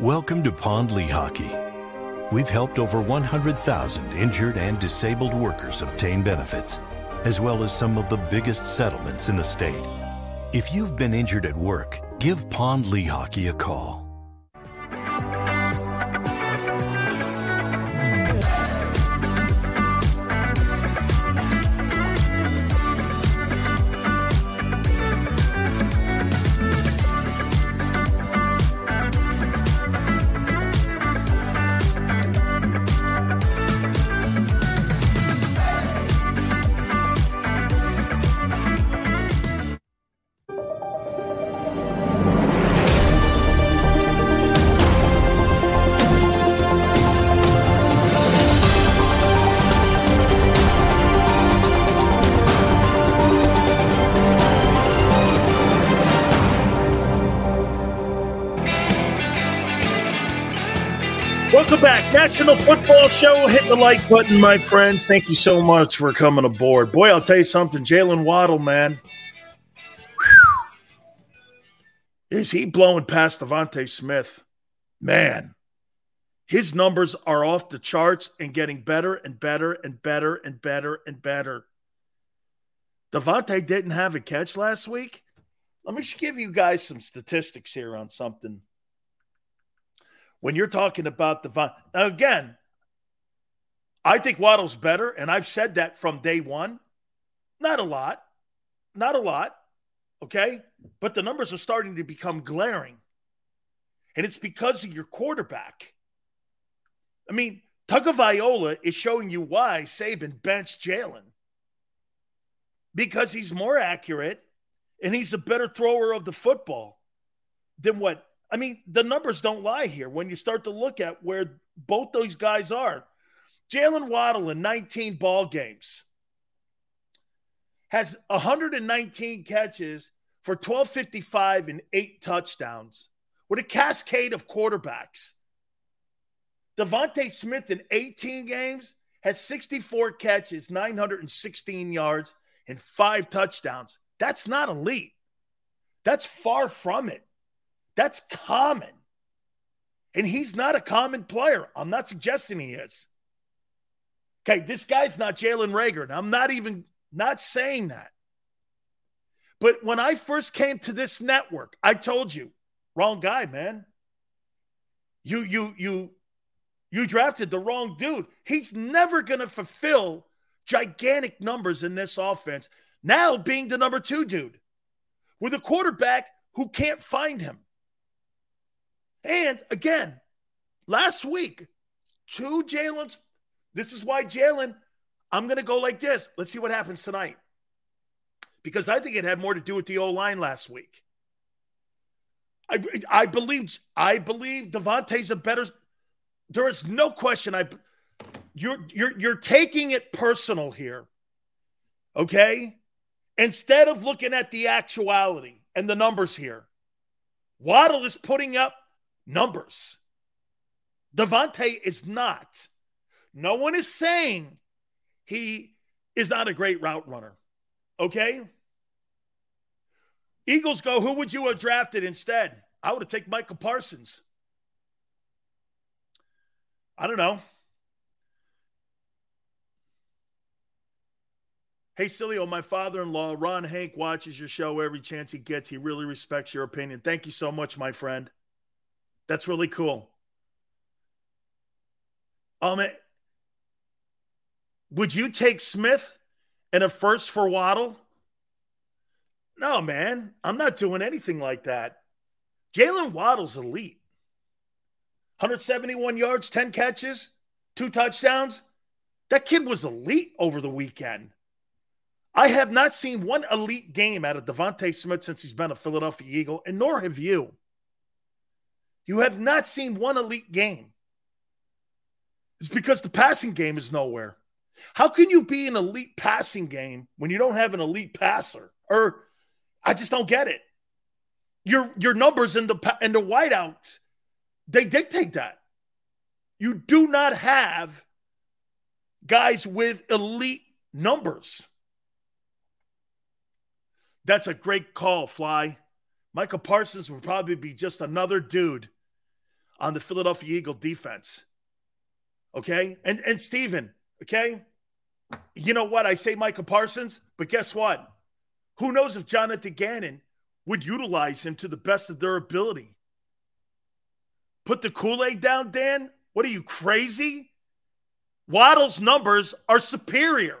Welcome to Pond Lehocky. We've helped over 100,000 injured and disabled workers obtain benefits, as well as some of the biggest settlements in the state. If you've been injured at work, give Pond Lehocky a call. Football Show. Hit the like button, my friends. Thank you so much for coming aboard. Boy, I'll tell you something. Jalen Waddle, man. Is he blowing past DeVonta Smith? Man, his numbers are off the charts and getting better and better and better and better and better. DeVonta didn't have a catch last week. Let me give you guys some statistics here on something when you're talking about the now again, I think Waddle's better, and I've said that from day one. Not a lot, not a lot, okay, but the numbers are starting to become glaring, and it's because of your quarterback. I mean, Tagovailoa is showing you why Saban benched Jalen because he's more accurate and he's a better thrower of the football than what I mean, the numbers don't lie here when you start to look at where both those guys are. Jalen Waddle in 19 ball games has 119 catches for 1255 and eight touchdowns with a cascade of quarterbacks. DeVonta Smith in 18 games has 64 catches, 916 yards, and five touchdowns. That's not elite. That's far from it. That's common. And he's not a common player. I'm not suggesting he is. Okay, this guy's not Jalen Reagor. I'm not even not saying that. But when I first came to this network, I told you, wrong guy, man. You you you you drafted the wrong dude. He's never going to fulfill gigantic numbers in this offense. Now being the number 2 dude with a quarterback who can't find him. And again, last week, two Jalen's. This is why Jalen, I'm going to go like this. Let's see what happens tonight. Because I think it had more to do with the O line last week. I, I believe I believe DeVonta's a better. There is no question. I you're you're you're taking it personal here. Okay? Instead of looking at the actuality and the numbers here, Waddle is putting up numbers. DeVonta is not. No one is saying he is not a great route runner. Okay? Eagles go, who would you have drafted instead? I would have taken Michael Parsons. I don't know. Hey, Sileo, my father in law, Ron Hank, watches your show every chance he gets. He really respects your opinion. Thank you so much, my friend. That's really cool. Um, would you take Smith and a first for Waddle? No, man. I'm not doing anything like that. Jalen Waddle's elite. 171 yards, 10 catches, two touchdowns. That kid was elite over the weekend. I have not seen one elite game out of DeVonta Smith since he's been a Philadelphia Eagle, and nor have you. You have not seen one elite game. It's because the passing game is nowhere. How can you be an elite passing game when you don't have an elite passer? Or I just don't get it. Your your numbers in the in the whiteouts they dictate that. You do not have guys with elite numbers. That's a great call, Fly. Michael Parsons would probably be just another dude on the Philadelphia Eagle defense. Okay. And and Steven, okay. You know what? I say Micah Parsons, but guess what? Who knows if Jonathan Gannon would utilize him to the best of their ability? Put the Kool-Aid down, Dan? What are you crazy? Waddle's numbers are superior.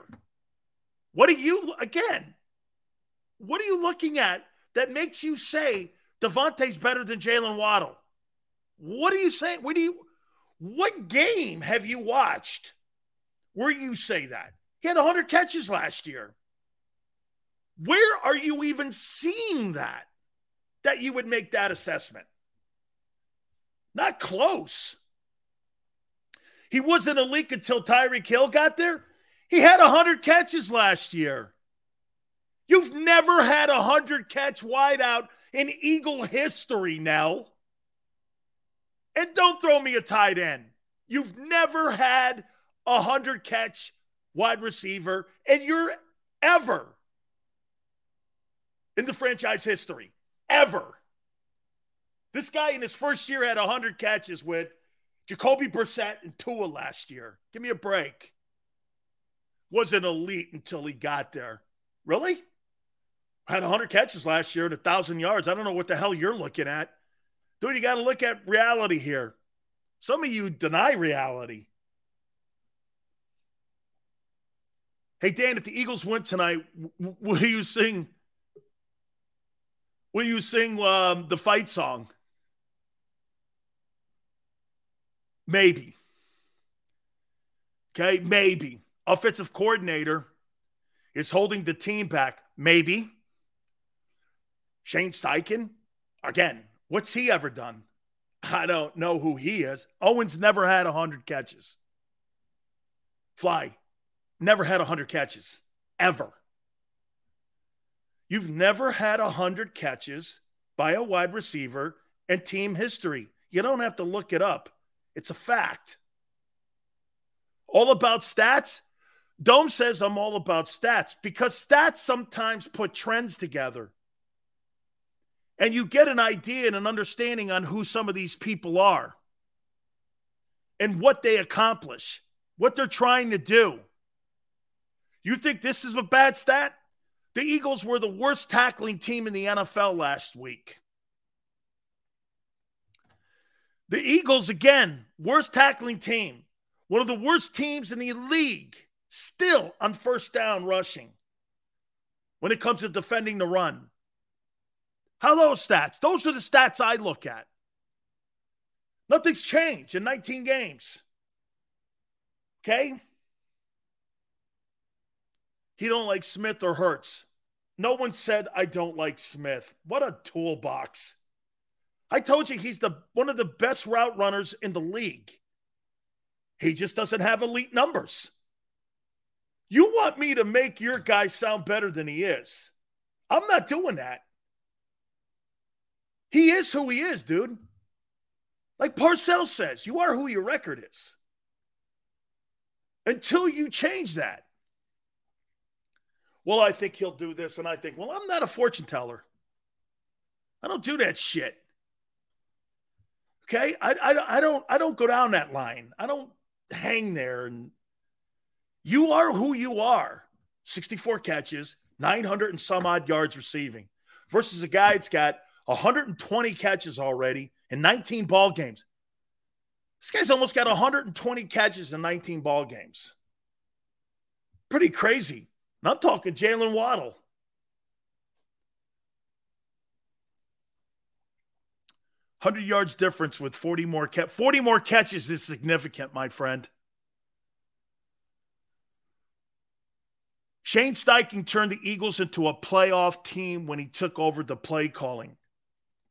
What are you again? What are you looking at that makes you say DeVonta's better than Jalen Waddle? What are you saying? What do you what game have you watched where you say that? He had 100 catches last year. Where are you even seeing that? That you would make that assessment? Not close. He wasn't a leak until Tyreek Hill got there. He had 100 catches last year. You've never had a 100 catch wideout in Eagle history, Nell. And don't throw me a tight end. You've never had a 100 catch wide receiver, and you're ever in the franchise history. Ever. This guy in his first year had 100 catches with Jacoby Brissett and Tua last year. Give me a break. Wasn't elite until he got there. Really? Had 100 catches last year and 1,000 yards. I don't know what the hell you're looking at. Dude, you got to look at reality here. Some of you deny reality. Hey, Dan, if the Eagles win tonight, will you sing? Will you sing um, the fight song? Maybe. Okay, maybe. Offensive coordinator is holding the team back. Maybe. Shane Steichen, again, what's he ever done? I don't know who he is. Owens never had 100 catches. Fly, never had 100 catches, ever. You've never had 100 catches by a wide receiver in team history. You don't have to look it up, it's a fact. All about stats? Dome says I'm all about stats because stats sometimes put trends together. And you get an idea and an understanding on who some of these people are and what they accomplish, what they're trying to do. You think this is a bad stat? The Eagles were the worst tackling team in the NFL last week. The Eagles, again, worst tackling team. One of the worst teams in the league, still on first down rushing when it comes to defending the run. How those stats? Those are the stats I look at. Nothing's changed in 19 games. Okay? He don't like Smith or Hurts. No one said I don't like Smith. What a toolbox. I told you he's the one of the best route runners in the league. He just doesn't have elite numbers. You want me to make your guy sound better than he is. I'm not doing that. He is who he is, dude. Like Parcells says, you are who your record is. Until you change that. Well, I think he'll do this. And I think, well, I'm not a fortune teller. I don't do that shit. Okay. I, I, I don't I don't go down that line. I don't hang there and you are who you are. 64 catches, 900 and some odd yards receiving versus a guy that's got 120 catches already in 19 ball games. This guy's almost got 120 catches in 19 ball games. Pretty crazy. And I'm talking Jalen Waddle. Hundred yards difference with 40 more catch. 40 more catches is significant, my friend. Shane Steichen turned the Eagles into a playoff team when he took over the play calling.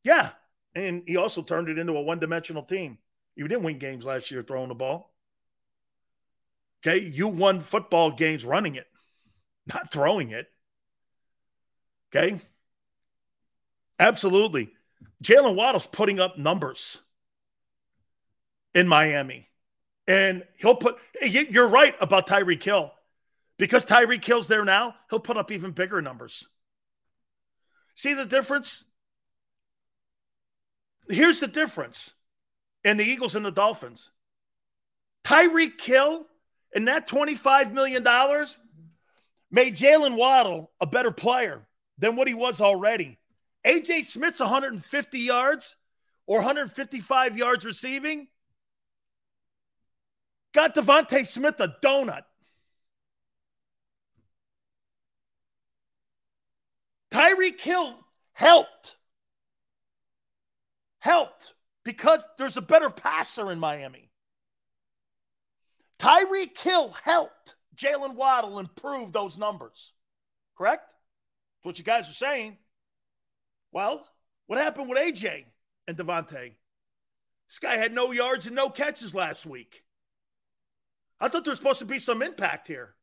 Yeah. And he also turned it into a one dimensional team. You didn't win games last year throwing the ball. Okay. You won football games running it, not throwing it. Okay. Absolutely. Jalen Waddle's putting up numbers in Miami. And he'll put, you're right about Tyreek Hill. Because Tyreek Hill's there now, he'll put up even bigger numbers. See the difference? Here's the difference in the Eagles and the Dolphins. Tyreek Hill and that $25 million made Jalen Waddle a better player than what he was already. AJ Smith's 150 yards or 155 yards receiving got DeVonta Smith a donut. Tyreek Hill helped. Helped because there's a better passer in Miami. Tyreek Hill helped Jalen Waddle improve those numbers. Correct? That's what you guys are saying. Well, what happened with AJ and DeVonta? This guy had no yards and no catches last week. I thought there was supposed to be some impact here.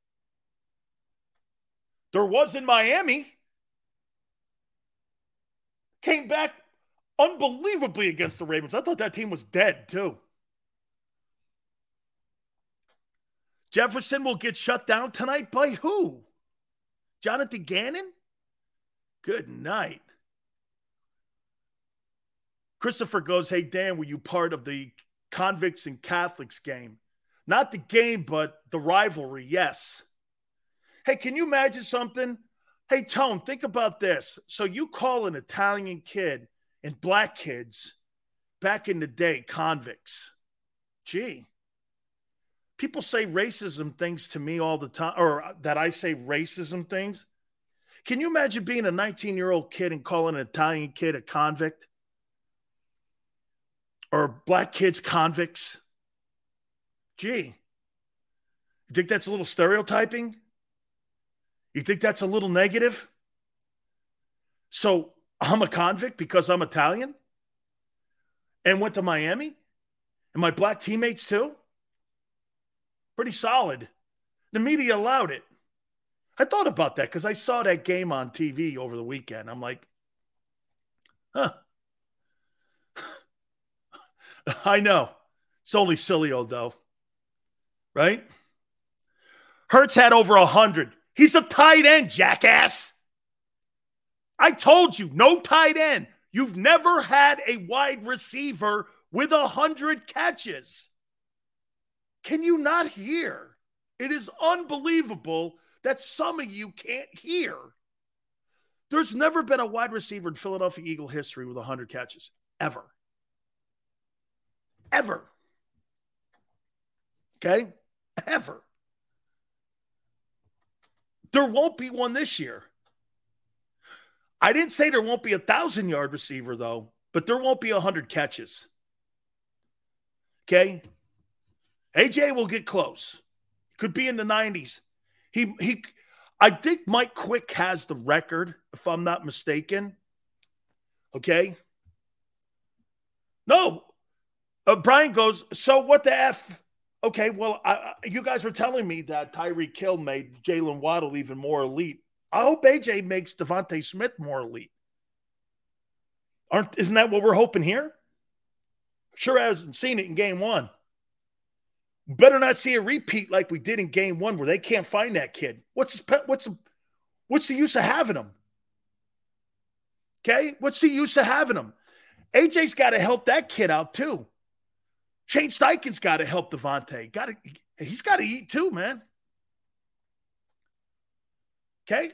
There was in Miami came back unbelievably against the Ravens. I thought that team was dead too. Jefferson will get shut down tonight by who? Jonathan Gannon? Good night. Christopher goes, Hey, Dan, were you part of the convicts and Catholics game? Not the game, but the rivalry, yes. Hey, can you imagine something? Hey, Tone, think about this. So you call an Italian kid and black kids back in the day convicts. Gee, people say racism things to me all the time, or that I say racism things. Can you imagine being a 19 year old kid and calling an Italian kid a convict? Or black kids convicts? Gee, you think that's a little stereotyping? You think that's a little negative? So I'm a convict because I'm Italian and went to Miami? And my black teammates too? Pretty solid. The media allowed it. I thought about that because I saw that game on TV over the weekend. I'm like, huh. I know. It's only Sileo, though. Right? Hurts had over a 100. He's a tight end, jackass. I told you, no tight end. You've never had a wide receiver with a 100 catches. Can you not hear? It is unbelievable that some of you can't hear. There's never been a wide receiver in Philadelphia Eagle history with 100 catches, ever. Ever. Okay? Ever. There won't be one this year. I didn't say there won't be a thousand yard receiver, though, but there won't be a 100 catches. Okay? AJ will get close. Could be in the 90s. He he I think Mike Quick has the record, if I'm not mistaken. Okay. No. Uh, Brian goes, so what the F? Okay, well, I, you guys were telling me that Tyreek Hill made Jalen Waddle even more elite. I hope AJ makes DeVonta Smith more elite. Aren't isn't that what we're hoping here? Sure hasn't seen it in game one. Better not see a repeat like we did in game one where they can't find that kid. What's his, what's what's the use of having him? Okay, what's the use of having him? AJ's got to help that kid out too. Shane Steichen's got to help DeVonta. Got to he's got to eat too, man. Okay.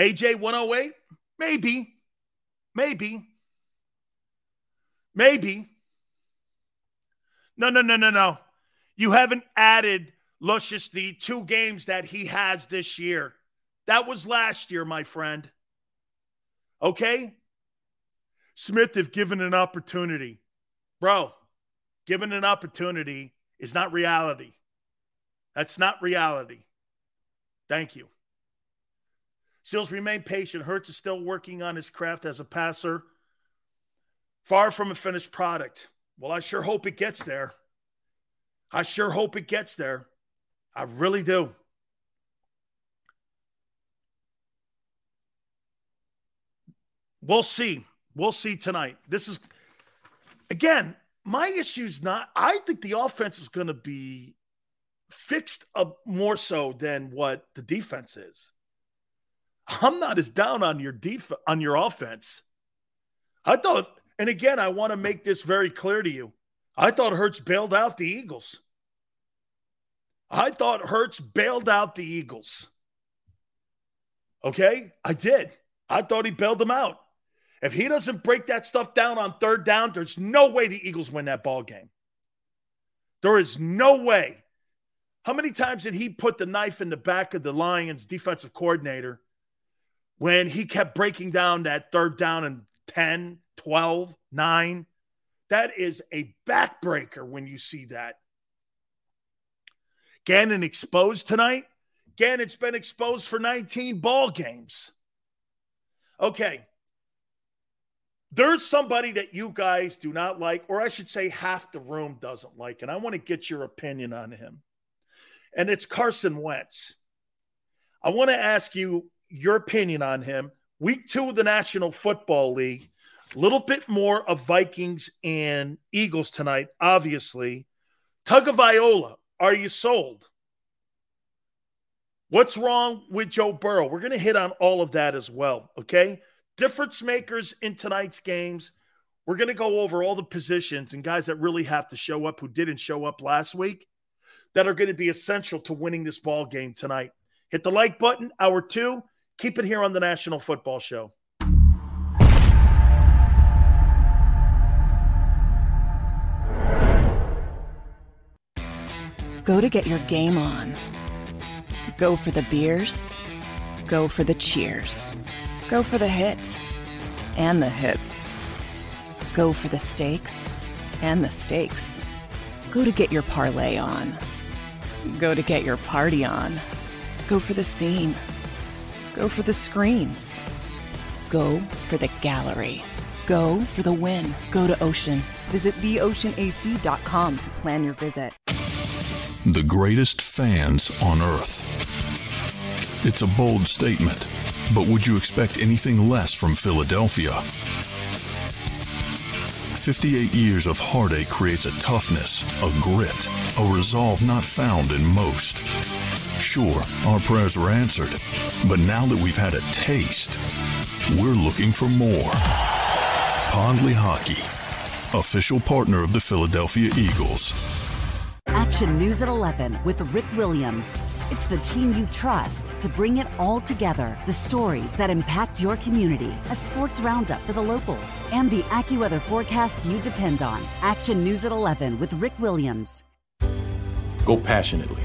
AJ 108? Maybe. Maybe. Maybe. No, no, no, no, no. You haven't added Lucius the two games that he has this year. That was last year, my friend. Okay? Smith, if given an opportunity, bro, given an opportunity is not reality. That's not reality. Thank you. Stills remain patient. Hurts is still working on his craft as a passer. Far from a finished product. Well, I sure hope it gets there. I sure hope it gets there. I really do. We'll see. We'll see tonight. This is, again, my issue's not, I think the offense is going to be fixed up more so than what the defense is. I'm not as down on your def- on your offense. I thought and again, I want to make this very clear to you. I thought Hurts bailed out the Eagles. I thought Hurts bailed out the Eagles. Okay? I did. I thought he bailed them out. If he doesn't break that stuff down on third down, there's no way the Eagles win that ball game. There is no way. How many times did he put the knife in the back of the Lions defensive coordinator when he kept breaking down that third down and 10, 12, 9. That is a backbreaker when you see that. Gannon exposed tonight. Gannon's been exposed for 19 ball games. Okay. There's somebody that you guys do not like, or I should say half the room doesn't like, and I want to get your opinion on him. And it's Carson Wentz. I want to ask you your opinion on him. Week two of the National Football League, A little bit more of Vikings and Eagles tonight, obviously. Tug of Tagovailoa, are you sold? What's wrong with Joe Burrow? We're going to hit on all of that as well, okay? Difference makers in tonight's games. We're going to go over all the positions and guys that really have to show up who didn't show up last week that are going to be essential to winning this ball game tonight. Hit the like button, hour two. Keep it here on the National Football Show. Go to get your game on. Go for the beers. Go for the cheers. Go for the hit and the hits. Go for the stakes and the stakes. Go to get your parlay on. Go to get your party on. Go for the scene. Go for the screens. Go for the gallery. Go for the win. Go to Ocean. Visit theoceanac.com to plan your visit. The greatest fans on earth. It's a bold statement, but would you expect anything less from Philadelphia? 58 years of heartache creates a toughness, a grit, a resolve not found in most. Sure, our prayers were answered, but now that we've had a taste, we're looking for more. Pond Lehocky, official partner of the Philadelphia Eagles. Action News at 11 with Rick Williams. It's the team you trust to bring it all together. The stories that impact your community, a sports roundup for the locals, and the AccuWeather forecast you depend on. Action News at 11 with Rick Williams. Go passionately.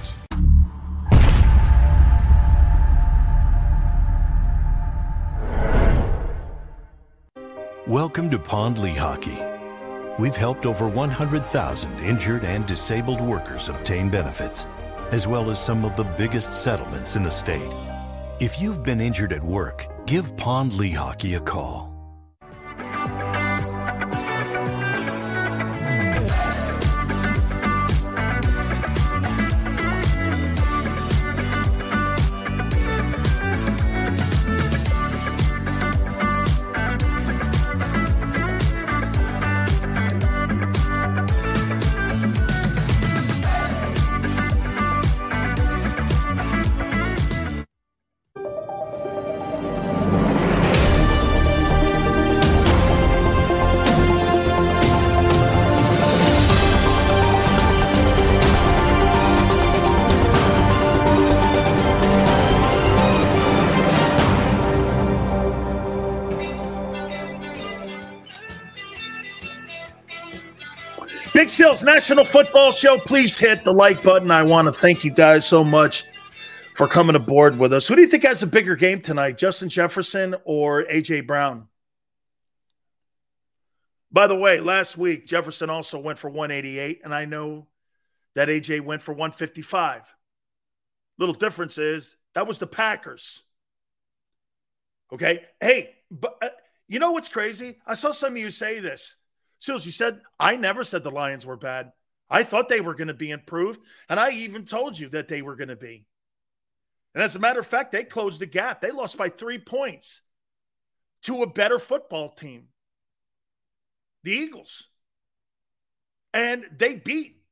Welcome to Pond Lehocky. We've helped over 100,000 injured and disabled workers obtain benefits, as well as some of the biggest settlements in the state. If you've been injured at work, give Pond Lehocky a call. National Football Show. Please hit the like button. I want to thank you guys so much for coming aboard with us. Who do you think has a bigger game tonight, Justin Jefferson or AJ Brown? By the way, last week Jefferson also went for 188, and I know that AJ went for 155. Little difference is that was the Packers. Okay. Hey, but uh, you know what's crazy? I saw some of you say this. Seals, you said, I never said the Lions were bad. I thought they were going to be improved. And I even told you that they were going to be. And as a matter of fact, they closed the gap. They lost by three points to a better football team, the Eagles. And they beat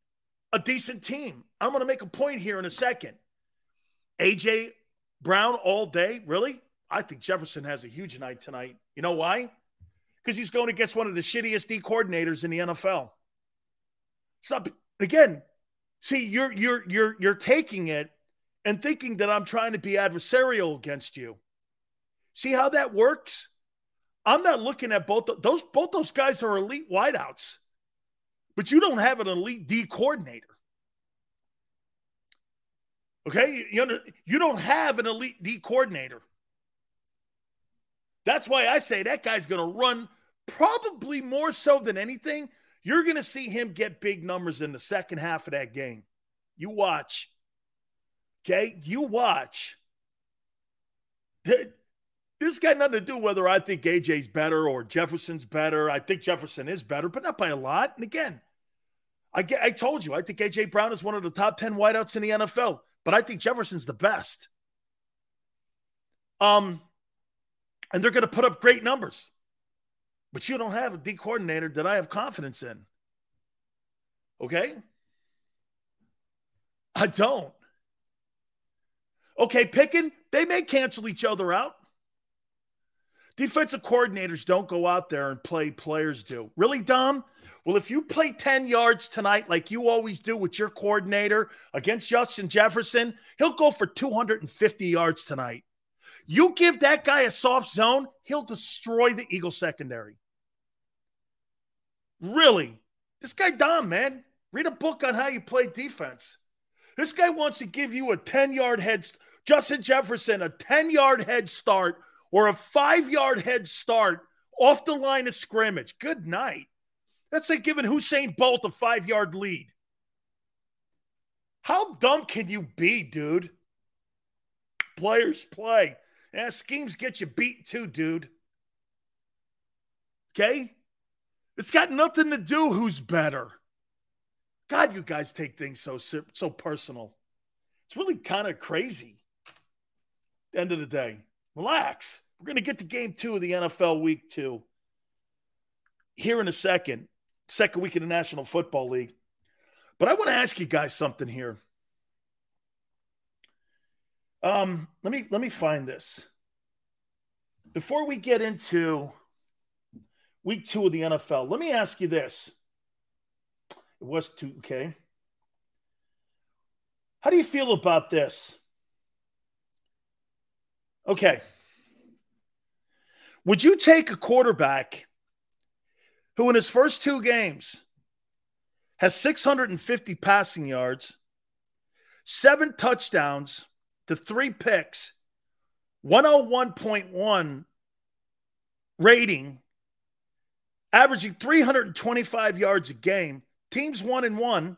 a decent team. I'm going to make a point here in a second. AJ Brown all day, really? I think Jefferson has a huge night tonight. You know why? Because he's going against one of the shittiest D coordinators in the NFL. So again, see, you're you're you're you're taking it and thinking that I'm trying to be adversarial against you. See how that works? I'm not looking at both those both those guys are elite wideouts, but you don't have an elite D coordinator. Okay, you under, you don't have an elite D coordinator. That's why I say that guy's going to run probably more so than anything You're going to see him get big numbers in the second half of that game. You watch. Okay? You watch. This got nothing to do whether I think AJ's better or Jefferson's better. I think Jefferson is better, but not by a lot. And again, I, get, I told you, I think AJ Brown is one of the top 10 wideouts in the NFL, but I think Jefferson's the best. Um, and they're going to put up great numbers. But you don't have a D coordinator that I have confidence in. Okay? I don't. Okay, picking, they may cancel each other out. Defensive coordinators don't go out there and play players do. Really, Dom? Well, if you play 10 yards tonight, like you always do with your coordinator against Justin Jefferson, he'll go for 250 yards tonight. You give that guy a soft zone, he'll destroy the Eagle secondary. Really? This guy, Dom, man, read a book on how you play defense. This guy wants to give you a 10 yard head, Justin Jefferson, a 10 yard head start or a five yard head start off the line of scrimmage. Good night. That's like giving Usain Bolt a five yard lead. How dumb can you be, dude? Players play. Yeah, schemes get you beat too, dude. Okay? It's got nothing to do who's better. God, you guys take things so so personal. It's really kind of crazy. End of the day. Relax. We're going to get to game two of the NFL week two here in a second, second week in the National Football League. But I want to ask you guys something here. Um, let me let me find this. Before we get into week two of the NFL, let me ask you this. It was two, okay. How do you feel about this? Okay. Would you take a quarterback who, in his first two games, has 650 passing yards, seven touchdowns, to three picks, 101.1 rating, averaging 325 yards a game. Teams one and one.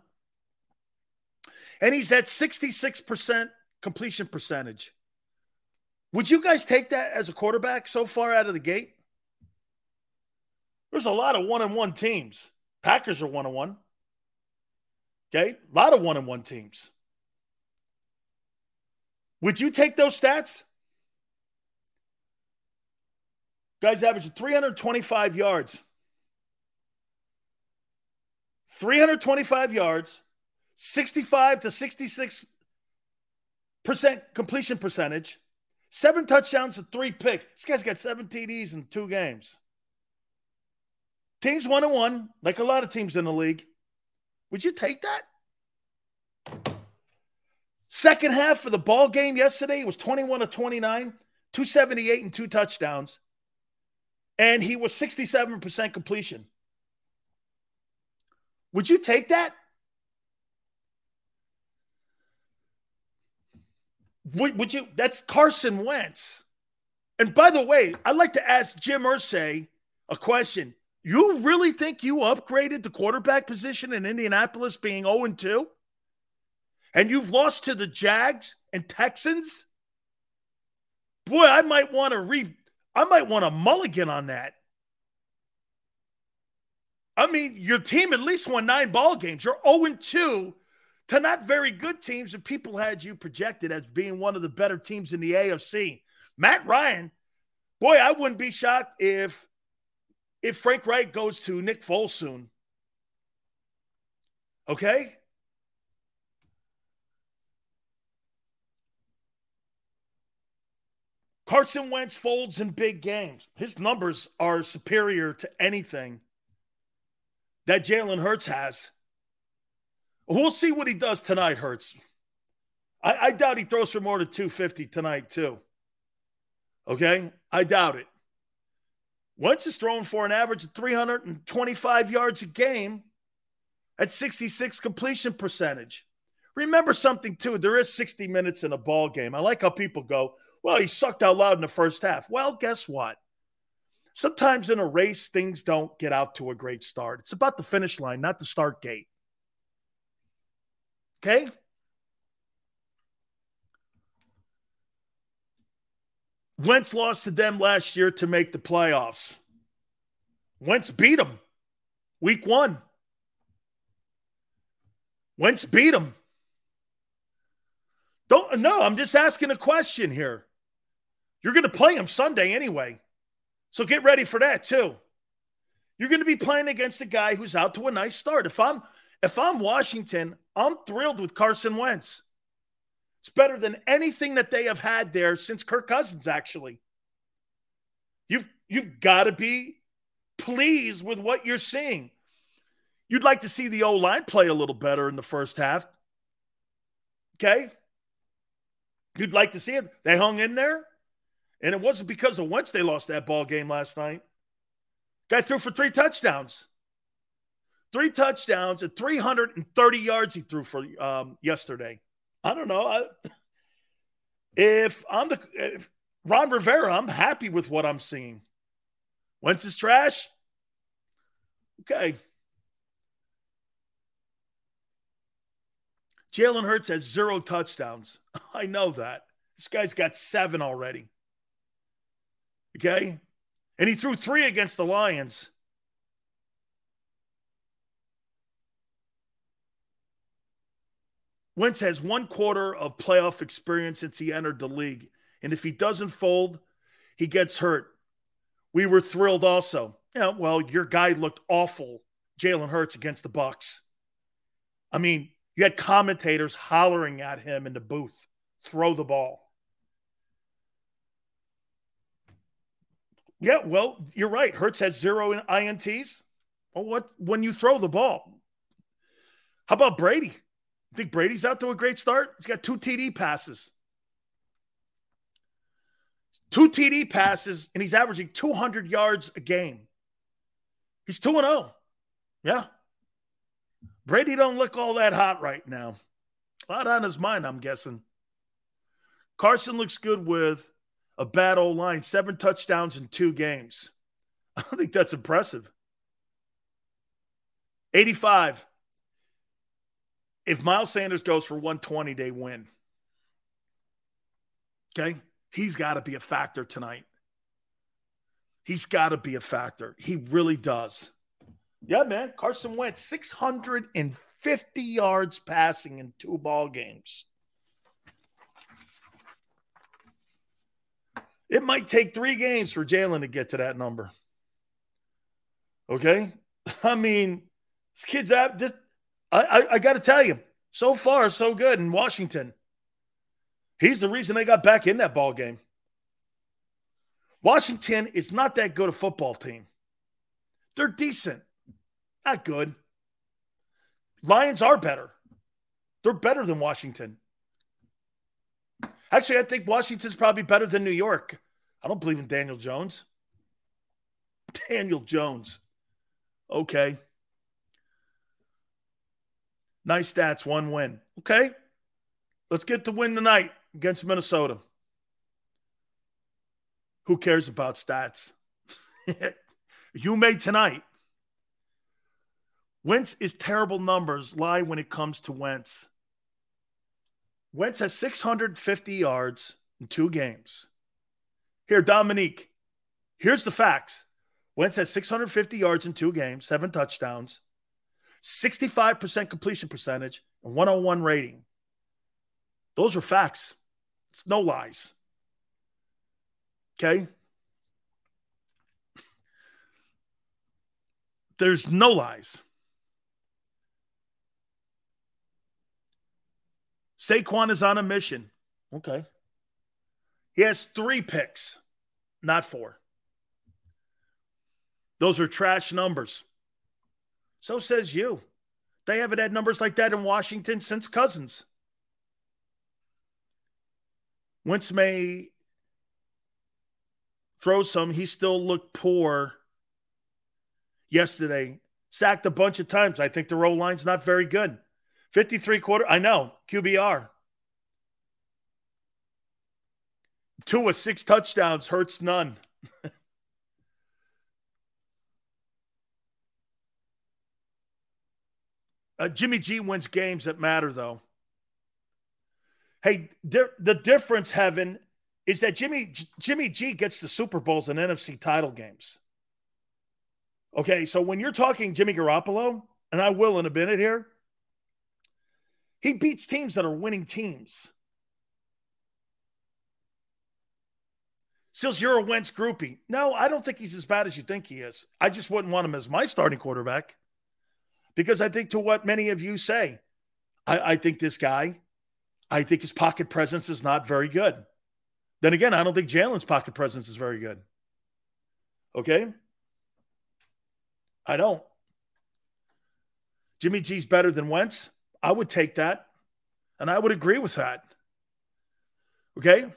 And he's at 66% completion percentage. Would you guys take that as a quarterback so far out of the gate? There's a lot of one and one teams. Packers are one and one. Okay. A lot of one and one teams. Would you take those stats? Guys averaging 325 yards. 325 yards, 65 to 66 percent completion percentage, seven touchdowns and three picks. This guy's got seven TDs in two games. Teams one and one, like a lot of teams in the league. Would you take that? Second half for the ball game yesterday was 21 to 29, 278 and two touchdowns. And he was 67% completion. Would you take that? Would, would you? That's Carson Wentz. And by the way, I'd like to ask Jim Irsay a question. You really think you upgraded the quarterback position in Indianapolis being 0 2? And you've lost to the Jags and Texans, boy, I might want to re I might want a mulligan on that. I mean, your team at least won nine ball games. You're 0 2 to not very good teams, and people had you projected as being one of the better teams in the AFC. Matt Ryan, boy, I wouldn't be shocked if if Frank Reich goes to Nick Foles soon. Okay? Carson Wentz folds in big games. His numbers are superior to anything that Jalen Hurts has. We'll see what he does tonight, Hurts. I, I doubt he throws for more than 250 tonight, too. Okay? I doubt it. Wentz is throwing for an average of 325 yards a game at 66 completion percentage. Remember something, too. There is 60 minutes in a ball game. I like how people go, well, he sucked out loud in the first half. Well, guess what? Sometimes in a race, things don't get out to a great start. It's about the finish line, not the start gate. Okay? Wentz lost to them last year to make the playoffs. Wentz beat them week one. Wentz beat them. Don't no, I'm just asking a question here. You're going to play him Sunday anyway. So get ready for that too. You're going to be playing against a guy who's out to a nice start. If I'm if I'm Washington, I'm thrilled with Carson Wentz. It's better than anything that they have had there since Kirk Cousins actually. You've you've got to be pleased with what you're seeing. You'd like to see the O line play a little better in the first half. Okay? You'd like to see it. They hung in there. And it wasn't because of Wentz they lost that ball game last night. Guy threw for three touchdowns. Three touchdowns and 330 yards he threw for um, yesterday. I don't know. I, if I'm the if Ron Rivera, I'm happy with what I'm seeing. Wentz is trash. Okay. Jalen Hurts has zero touchdowns. I know that. This guy's got seven already. Okay. And he threw three against the Lions. Wentz has one quarter of playoff experience since he entered the league. And if he doesn't fold, he gets hurt. We were thrilled also. Yeah, well, your guy looked awful, Jalen Hurts against the Bucks. I mean, you had commentators hollering at him in the booth, throw the ball. Yeah, well, you're right. Hurts has zero in INTs. Well, what when you throw the ball? How about Brady? Think Brady's out to a great start? He's got two TD passes. Two TD passes, and he's averaging 200 yards a game. He's 2 0. Yeah. Brady don't look all that hot right now. A lot on his mind, I'm guessing. Carson looks good with a bad old line, seven touchdowns in two games. I don't think that's impressive. 85. If Miles Sanders goes for 120, they win. Okay? He's got to be a factor tonight. He's got to be a factor. He really does. Yeah, man. Carson Wentz, 650 yards passing in two ball games. It might take three games for Jalen to get to that number. Okay? I mean, this kid's out. Just, I, I, I got to tell you, so far, so good in Washington. He's the reason they got back in that ball game. Washington is not that good a football team. They're decent, not good. Lions are better. They're better than Washington. Actually, I think Washington's probably better than New York. I don't believe in Daniel Jones. Daniel Jones. Okay. Nice stats, one win. Okay. Let's get the win tonight against Minnesota. Who cares about stats? you made tonight. Wentz is terrible numbers lie when it comes to Wentz. Wentz has 650 yards in two games. Here, Dominique, here's the facts. Wentz has 650 yards in two games, seven touchdowns, 65% completion percentage, and 101 rating. Those are facts. It's no lies. Okay? There's no lies. Saquon is on a mission. Okay. He has three picks, not four. Those are trash numbers. So says you. They haven't had numbers like that in Washington since Cousins. Wentz may throw some. He still looked poor yesterday. Sacked a bunch of times. I think the roll line's not very good. 53 quarter. I know. QBR. Two of six touchdowns hurts none. uh, Jimmy G wins games that matter, though. Hey, di- the difference, Heaven, is that Jimmy G- Jimmy G gets the Super Bowls and NFC title games. Okay, so when you're talking Jimmy Garoppolo, and I will in a minute here, he beats teams that are winning teams. Sills, you're a Wentz groupie. No, I don't think he's as bad as you think he is. I just wouldn't want him as my starting quarterback because I think to what many of you say, I, I think this guy, I think his pocket presence is not very good. Then again, I don't think Jalen's pocket presence is very good. Okay? I don't. Jimmy G's better than Wentz. I would take that. And I would agree with that. Okay?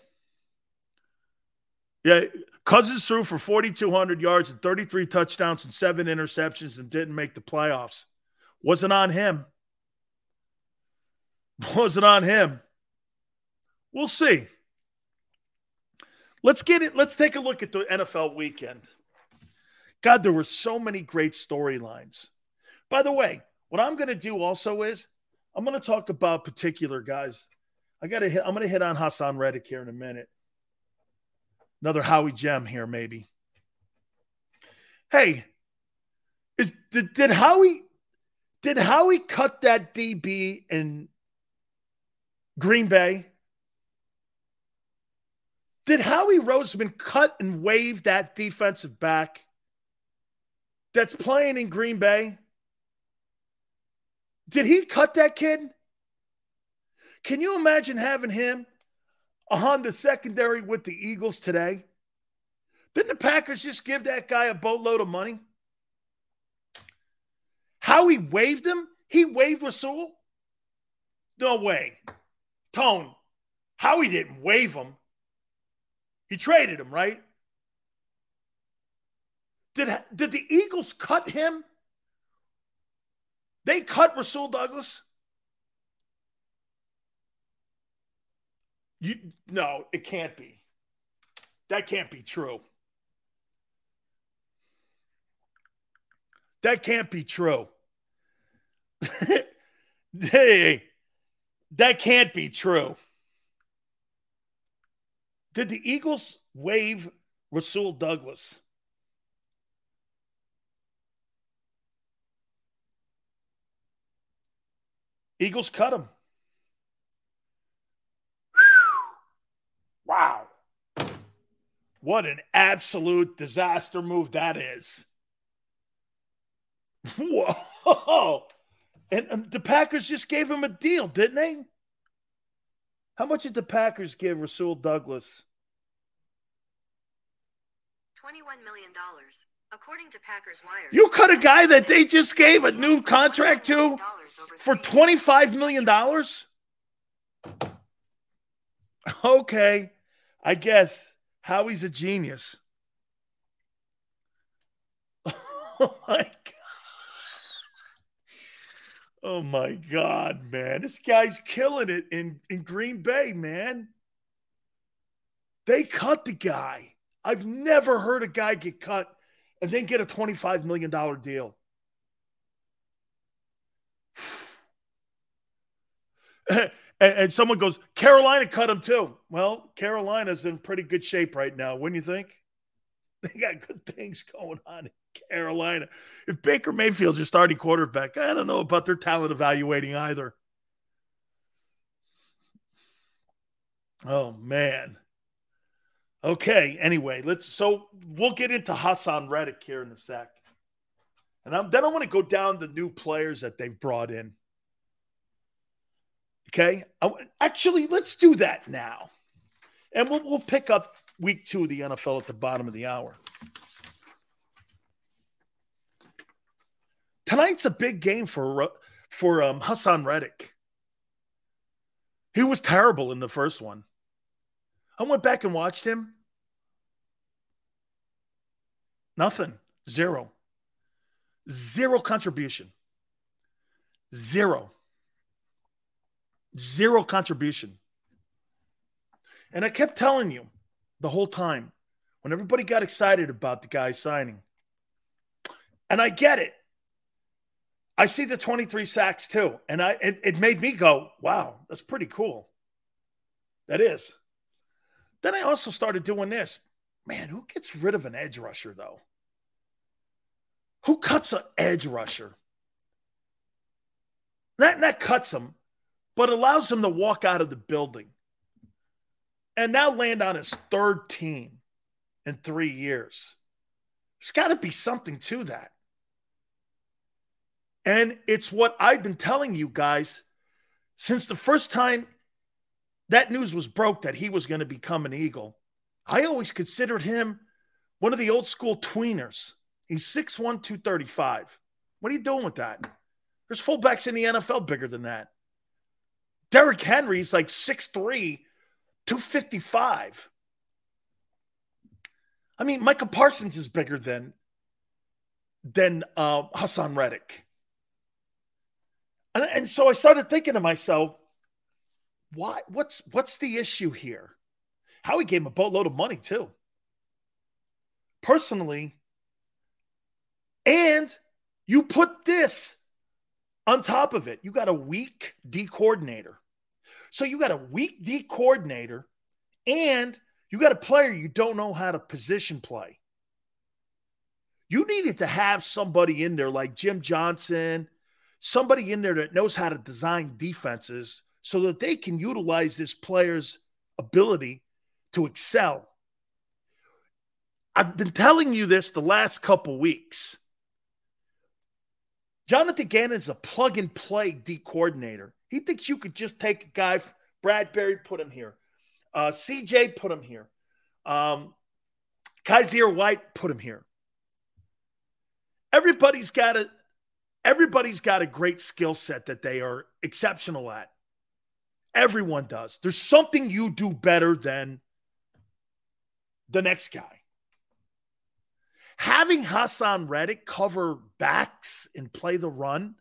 Yeah, Cousins threw for 4,200 yards and 33 touchdowns and seven interceptions and didn't make the playoffs. Wasn't on him. Wasn't on him. We'll see. Let's get it. Let's take a look at the NFL weekend. God, there were so many great storylines. By the way, what I'm going to do also is I'm going to talk about particular guys. I got to hit. I'm going to hit on Haason Reddick here in a minute. Another Howie gem here, maybe. Hey, is did, did Howie did Howie cut that DB in Green Bay? Did Howie Roseman cut and wave that defensive back that's playing in Green Bay? Did he cut that kid? Can you imagine having him on the secondary with the Eagles today? Didn't the Packers just give that guy a boatload of money? How he waved him? He waved Rasul? No way. Tone, how he didn't wave him. He traded him, right? Did, did the Eagles cut him? They cut Rasul Douglas? You no, it can't be. That can't be true. That can't be true. hey, that can't be true. Did the Eagles waive Rasul Douglas? Eagles cut him. Wow. What an absolute disaster move that is. Whoa. And, and the Packers just gave him a deal, didn't they? How much did the Packers give Rasul Douglas? $21 million. According to Packers Wire, you cut a guy that they just gave a new contract to for $25 million? Okay. I guess Howie's a genius. Oh my God. Oh my God, man. This guy's killing it in, in Green Bay, man. They cut the guy. I've never heard a guy get cut and then get a $25 million deal. and, and, someone goes, Carolina cut him too. Well, Carolina's in pretty good shape right now, wouldn't you think? They got good things going on in Carolina. If Baker Mayfield's your starting quarterback, I don't know about their talent evaluating either. Oh man. Okay. Anyway, let's. So we'll get into Haason Reddick here in a sec, and I'm, then I want to go down the new players that they've brought in. Okay. I, actually, let's do that now, and we'll we'll pick up week two of the NFL at the bottom of the hour. Tonight's a big game for for um, Haason Reddick. He was terrible in the first one. I went back and watched him. Nothing. Zero. Zero contribution. Zero. Zero contribution. And I kept telling you the whole time when everybody got excited about the guy signing. And I get it. I see the 23 sacks too. And I it, it made me go, wow, that's pretty cool. That is. Then I also started doing this. Man, who gets rid of an edge rusher though? Who cuts an edge rusher? That, that cuts him, but allows him to walk out of the building and now land on his third team in three years. There's got to be something to that. And it's what I've been telling you guys since the first time that news was broke that he was going to become an Eagle. I always considered him one of the old school tweeners. He's 6'1, 235. What are you doing with that? There's fullbacks in the NFL bigger than that. Derrick Henry's like 6'3, 255. I mean, Micah Parsons is bigger than than uh, Haason Reddick. And, and so I started thinking to myself, why? What's what's the issue here? Howie gave him a boatload of money too. Personally, and you put this on top of it. You got a weak D coordinator. So you got a weak D coordinator and you got a player you don't know how to position play. You needed to have somebody in there like Jim Johnson, somebody in there that knows how to design defenses so that they can utilize this player's ability to excel. I've been telling you this the last couple weeks. Jonathan Gannon's a plug and play D coordinator. He thinks you could just take a guy, Bradberry, put him here. Uh, CJ, put him here. Um, Kyzir White, put him here. Everybody's got a everybody's got a great skill set that they are exceptional at. Everyone does. There's something you do better than the next guy. Having Haason Reddick cover backs and play the run,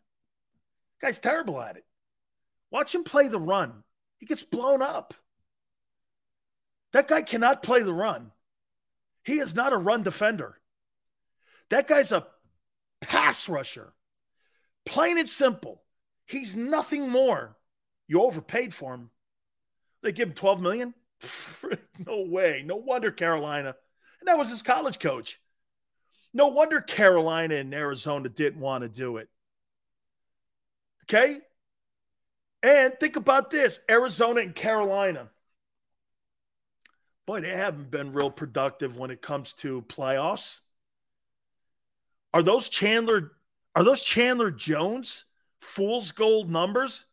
guy's terrible at it. Watch him play the run. He gets blown up. That guy cannot play the run. He is not a run defender. That guy's a pass rusher. Plain and simple. He's nothing more. You overpaid for him. They give him 12 million? no way. No wonder Carolina. And that was his college coach. No wonder Carolina and Arizona didn't want to do it. Okay? And think about this Arizona and Carolina. Boy, they haven't been real productive when it comes to playoffs. Are those Chandler are those Chandler Jones fool's gold numbers?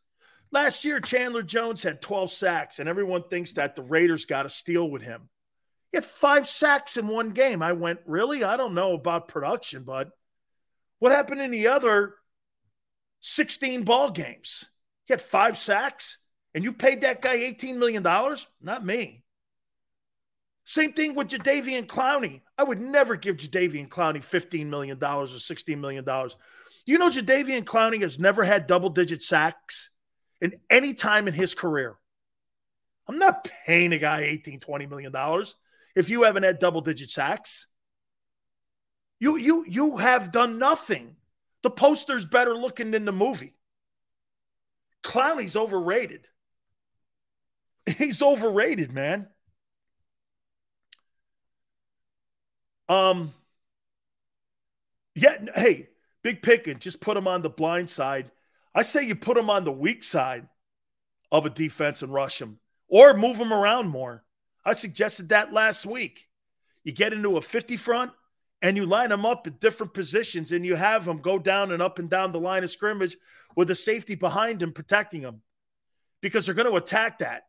Last year, Chandler Jones had 12 sacks, and everyone thinks that the Raiders got a steal with him. He had five sacks in one game. I went, really? I don't know about production, but what happened in the other 16 ball games? He had five sacks, and you paid that guy $18 million? Not me. Same thing with Jadeveon Clowney. I would never give Jadeveon Clowney $15 million or $16 million. You know, Jadeveon Clowney has never had double digit sacks in any time in his career. I'm not paying a guy 18, 20 million dollars if you haven't had double digit sacks. You you you have done nothing. The poster's better looking than the movie. Clowney's overrated. He's overrated, man. Um yeah, hey, big picking, just put him on the blind side I say you put him on the weak side of a defense and rush him or move him around more. I suggested that last week. You get into a 50 front and you line them up at different positions and you have them go down and up and down the line of scrimmage with the safety behind him protecting them because they're going to attack that.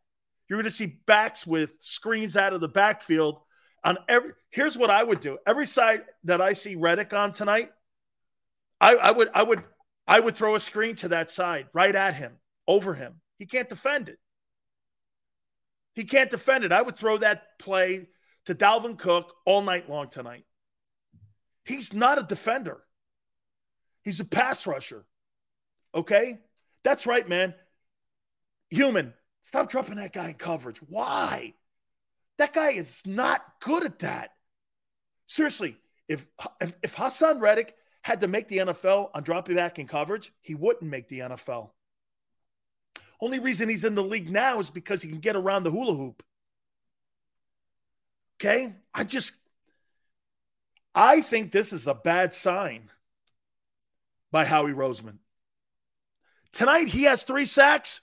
You're going to see backs with screens out of the backfield on every. Here's what I would do: every side that I see Reddick on tonight, I, I would I would I would throw a screen to that side, right at him, over him. He can't defend it. He can't defend it. I would throw that play to Dalvin Cook all night long tonight. He's not a defender. He's a pass rusher. Okay? That's right, man. Human, stop dropping that guy in coverage. Why? That guy is not good at that. Seriously, if if, if Haason Reddick had to make the NFL on dropping back in coverage, he wouldn't make the NFL. Only reason he's in the league now is because he can get around the hula hoop. Okay? I just I think this is a bad sign by Howie Roseman. Tonight he has three sacks.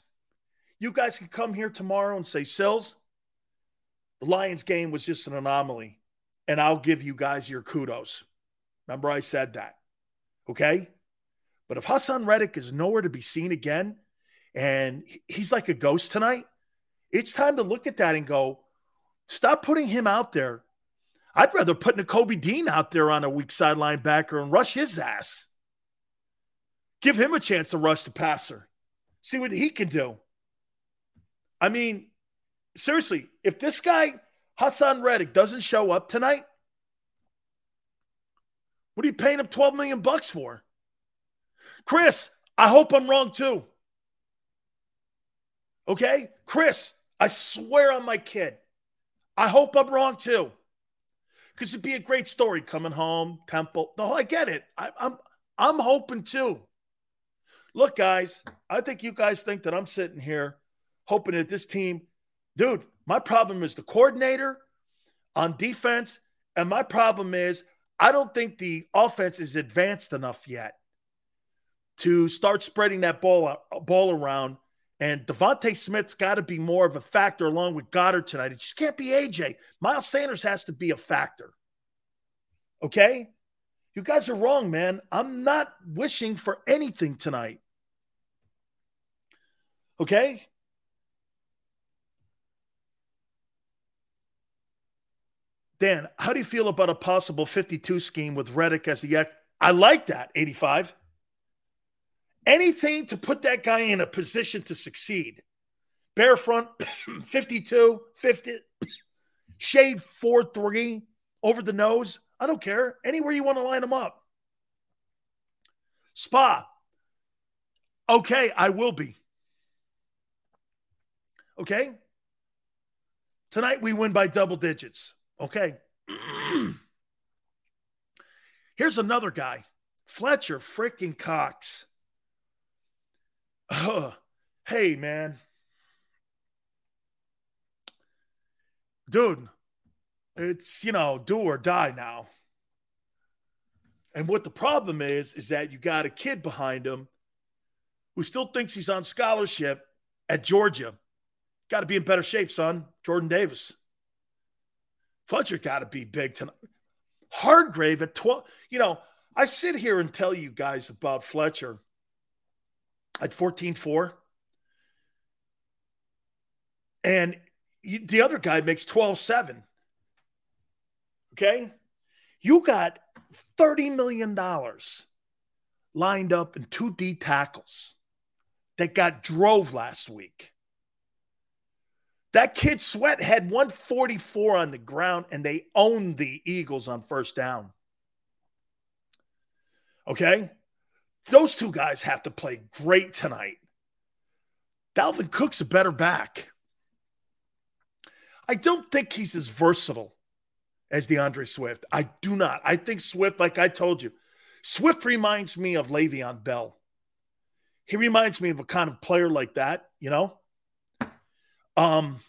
You guys can come here tomorrow and say, Sills, the Lions game was just an anomaly. And I'll give you guys your kudos. Remember, I said that. Okay? But if Haason Reddick is nowhere to be seen again and he's like a ghost tonight, it's time to look at that and go, stop putting him out there. I'd rather put Nakobe Dean out there on a weak side linebacker and rush his ass. Give him a chance to rush the passer. See what he can do. I mean, seriously, if this guy, Haason Reddick, doesn't show up tonight, what are you paying him 12 million bucks for? Chris, I hope I'm wrong too. Okay? Chris, I swear on my kid. I hope I'm wrong too. Because it'd be a great story coming home, Temple. No, I get it. I, I'm I'm hoping too. Look, guys, I think you guys think that I'm sitting here hoping that this team, dude, my problem is the coordinator on defense. And my problem is I don't think the offense is advanced enough yet to start spreading that ball, ball around. And DeVonta Smith's got to be more of a factor along with Goedert tonight. It just can't be AJ. Miles Sanders has to be a factor. Okay? You guys are wrong, man. I'm not wishing for anything tonight. Okay? Dan, how do you feel about a possible 52 scheme with Reddick as the X? I like that, 85. Anything to put that guy in a position to succeed. Bear front, 52, 50, shade 4 3 over the nose. I don't care. Anywhere you want to line them up. Spa. Okay, I will be. Okay? Tonight we win by double digits. Okay. Here's another guy, Fletcher freaking Cox. Uh, hey, man. Dude, it's, you know, do or die now. And what the problem is, is that you got a kid behind him who still thinks he's on scholarship at Georgia. Got to be in better shape, son. Jordan Davis. Fletcher got to be big tonight. Hargrave at 12. You know, I sit here and tell you guys about Fletcher at 14 4. And you, the other guy makes 12 7. Okay. You got $30 million lined up in two D tackles that got drove last week. That kid Sweat had 144 on the ground and they owned the Eagles on first down. Okay? Those two guys have to play great tonight. Dalvin Cook's a better back. I don't think he's as versatile as DeAndre Swift. I do not. I think Swift, like I told you, Swift reminds me of Le'Veon Bell. He reminds me of a kind of player like that, you know? Um,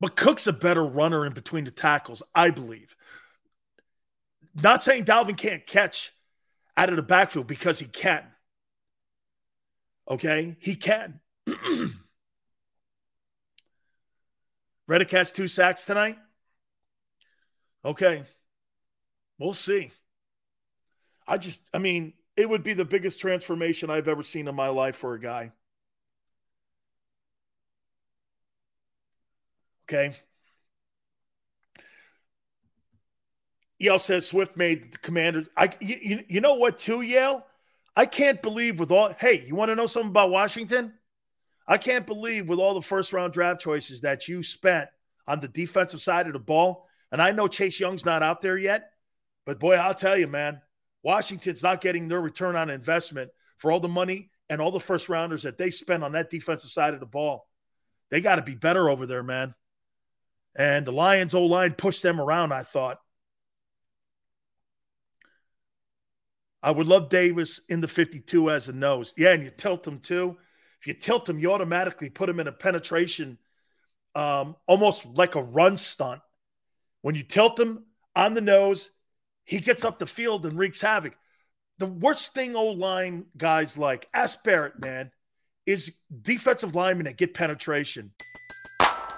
but Cook's a better runner in between the tackles, I believe. Not saying Dalvin can't catch out of the backfield because he can. Okay, he can. Reddick has two sacks tonight. Okay, we'll see. I just, I mean, it would be the biggest transformation I've ever seen in my life for a guy. Okay. Yale says Swift made the commander. I you, you know what too, Yale? I can't believe with all hey, you want to know something about Washington? I can't believe with all the first round draft choices that you spent on the defensive side of the ball. And I know Chase Young's not out there yet, but boy, I'll tell you, man, Washington's not getting their return on investment for all the money and all the first rounders that they spent on that defensive side of the ball. They got to be better over there, man. And the Lions O line pushed them around, I thought. I would love Davis in the 52 as a nose. Yeah, and you tilt him too. If you tilt him, you automatically put him in a penetration, um, almost like a run stunt. When you tilt him on the nose, he gets up the field and wreaks havoc. The worst thing old line guys like, ask Barrett, man, is defensive linemen that get penetration.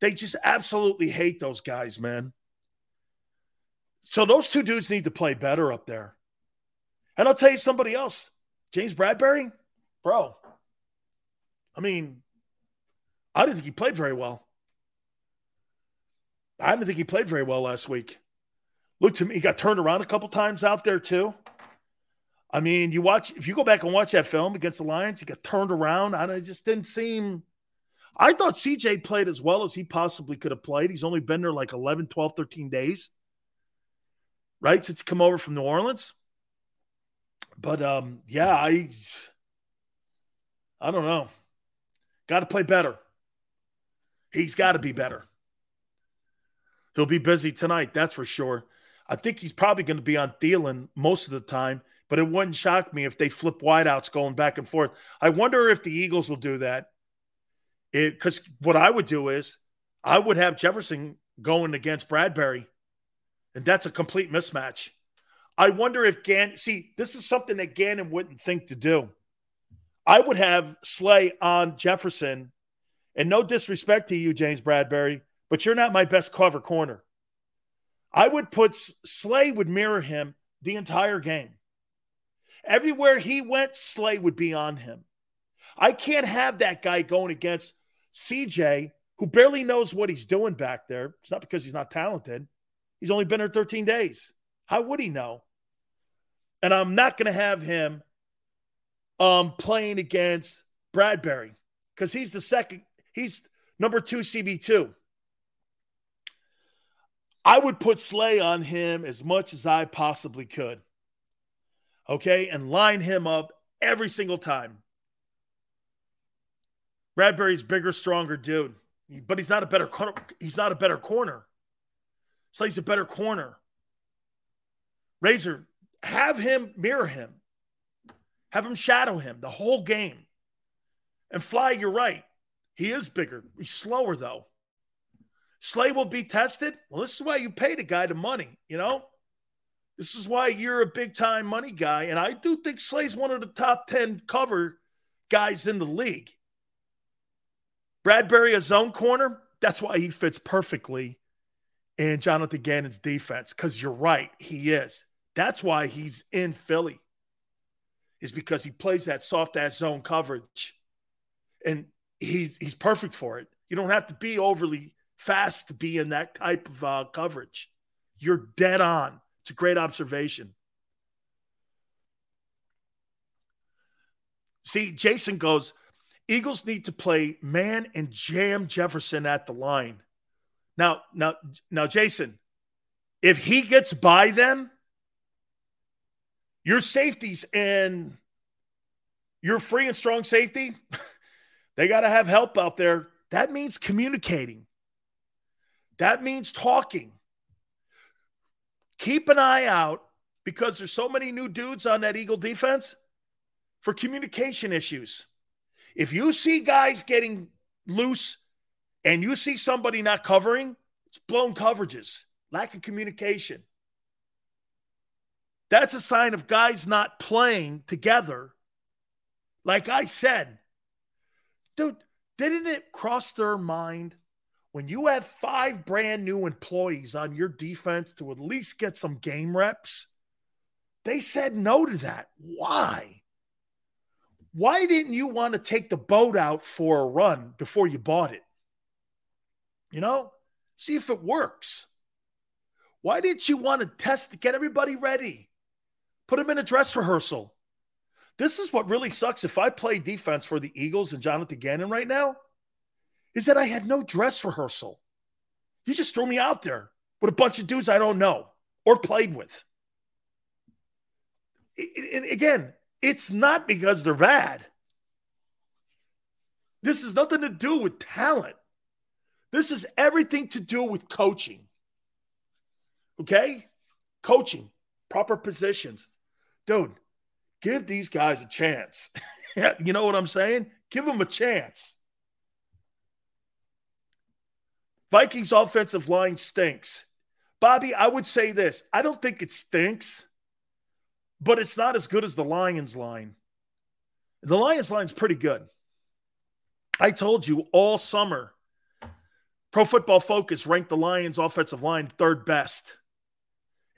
They just absolutely hate those guys, man. So those two dudes need to play better up there. And I'll tell you somebody else. James Bradberry, bro. I mean, I didn't think he played very well. I didn't think he played very well last week. Look to me, he got turned around a couple times out there too. I mean, you watch if you go back and watch that film against the Lions, he got turned around. and it just didn't seem. I thought CJ played as well as he possibly could have played. He's only been there like 11, 12, 13 days, right? Since he come over from New Orleans. But um, yeah, I I don't know. Got to play better. He's got to be better. He'll be busy tonight, that's for sure. I think he's probably going to be on Thielen most of the time, but it wouldn't shock me if they flip wideouts going back and forth. I wonder if the Eagles will do that. Because what I would do is I would have Jefferson going against Bradberry, and that's a complete mismatch. I wonder if Gann, see, this is something that Gannon wouldn't think to do. I would have Slay on Jefferson, and no disrespect to you, James Bradberry, but you're not my best cover corner. I would put Slay would mirror him the entire game. Everywhere he went, Slay would be on him. I can't have that guy going against CJ, who barely knows what he's doing back there. It's not because he's not talented. He's only been here 13 days. How would he know? And I'm not going to have him um, playing against Bradberry because he's the second, he's number two CB2. I would put Slay on him as much as I possibly could. Okay. And line him up every single time. Bradberry's bigger, stronger dude, but he's not a better he's not a better corner. Slay's a better corner. Razor, have him mirror him. Have him shadow him the whole game. And Fly, you're right. He is bigger. He's slower though. Slay will be tested. Well, this is why you pay the guy the money, you know? This is why you're a big time money guy. And I do think Slay's one of the top 10 cover guys in the league. Bradberry, a zone corner, that's why he fits perfectly in Jonathan Gannon's defense. Because you're right, he is. That's why he's in Philly, is because he plays that soft ass zone coverage. And he's he's perfect for it. You don't have to be overly fast to be in that type of uh, coverage. You're dead on. It's a great observation. See, Jason goes, Eagles need to play man and jam Jefferson at the line. Now, now, now, Jason, if he gets by them, your safeties and your free and strong safety, they got to have help out there. That means communicating. That means talking. Keep an eye out because there's so many new dudes on that Eagle defense for communication issues. If you see guys getting loose and you see somebody not covering, it's blown coverages, lack of communication. That's a sign of guys not playing together. Like I said, dude, didn't it cross their mind when you have five brand new employees on your defense to at least get some game reps, they said no to that. Why? Why didn't you want to take the boat out for a run before you bought it? You know, see if it works. Why didn't you want to test to get everybody ready? Put them in a dress rehearsal. This is what really sucks. If I play defense for the Eagles and Jonathan Gannon right now, is that I had no dress rehearsal. You just threw me out there with a bunch of dudes I don't know or played with. And again, it's not because they're bad. This has nothing to do with talent. This is everything to do with coaching. Okay? Coaching, proper positions. Dude, give these guys a chance. you know what I'm saying? Give them a chance. Vikings offensive line stinks. Bobby, I would say this. I don't think it stinks, but it's not as good as the Lions line. The Lions line's pretty good. I told you all summer, Pro Football Focus ranked the Lions offensive line third best.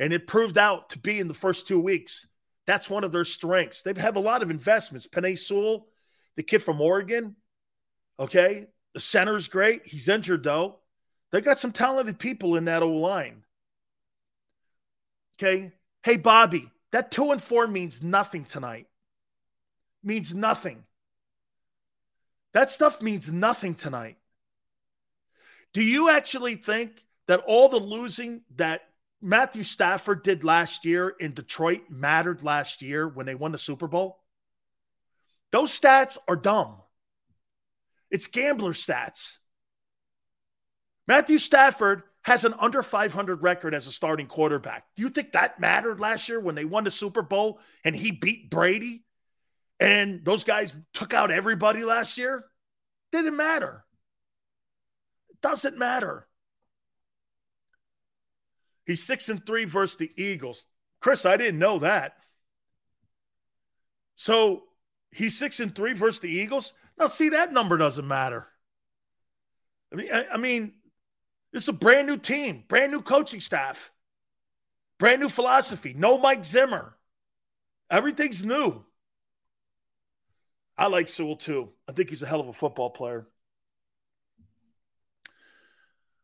And it proved out to be in the first two weeks. That's one of their strengths. They have a lot of investments. Penei Sewell, the kid from Oregon, okay? The center's great. He's injured, though. They got some talented people in that O line. Okay. Hey, Bobby, that two and four means nothing tonight. Means nothing. That stuff means nothing tonight. Do you actually think that all the losing that Matthew Stafford did last year in Detroit mattered last year when they won the Super Bowl? Those stats are dumb. It's gambler stats. Matthew Stafford has an under 500 record as a starting quarterback. Do you think that mattered last year when they won the Super Bowl and he beat Brady and those guys took out everybody last year? Didn't matter. It doesn't matter. He's six and three versus the Eagles. Chris, I didn't know that. So he's six and three versus the Eagles. Now, see, that number doesn't matter. I mean, I, I mean, this is a brand new team, brand new coaching staff, brand new philosophy. No Mike Zimmer. Everything's new. I like Sewell too. I think he's a hell of a football player.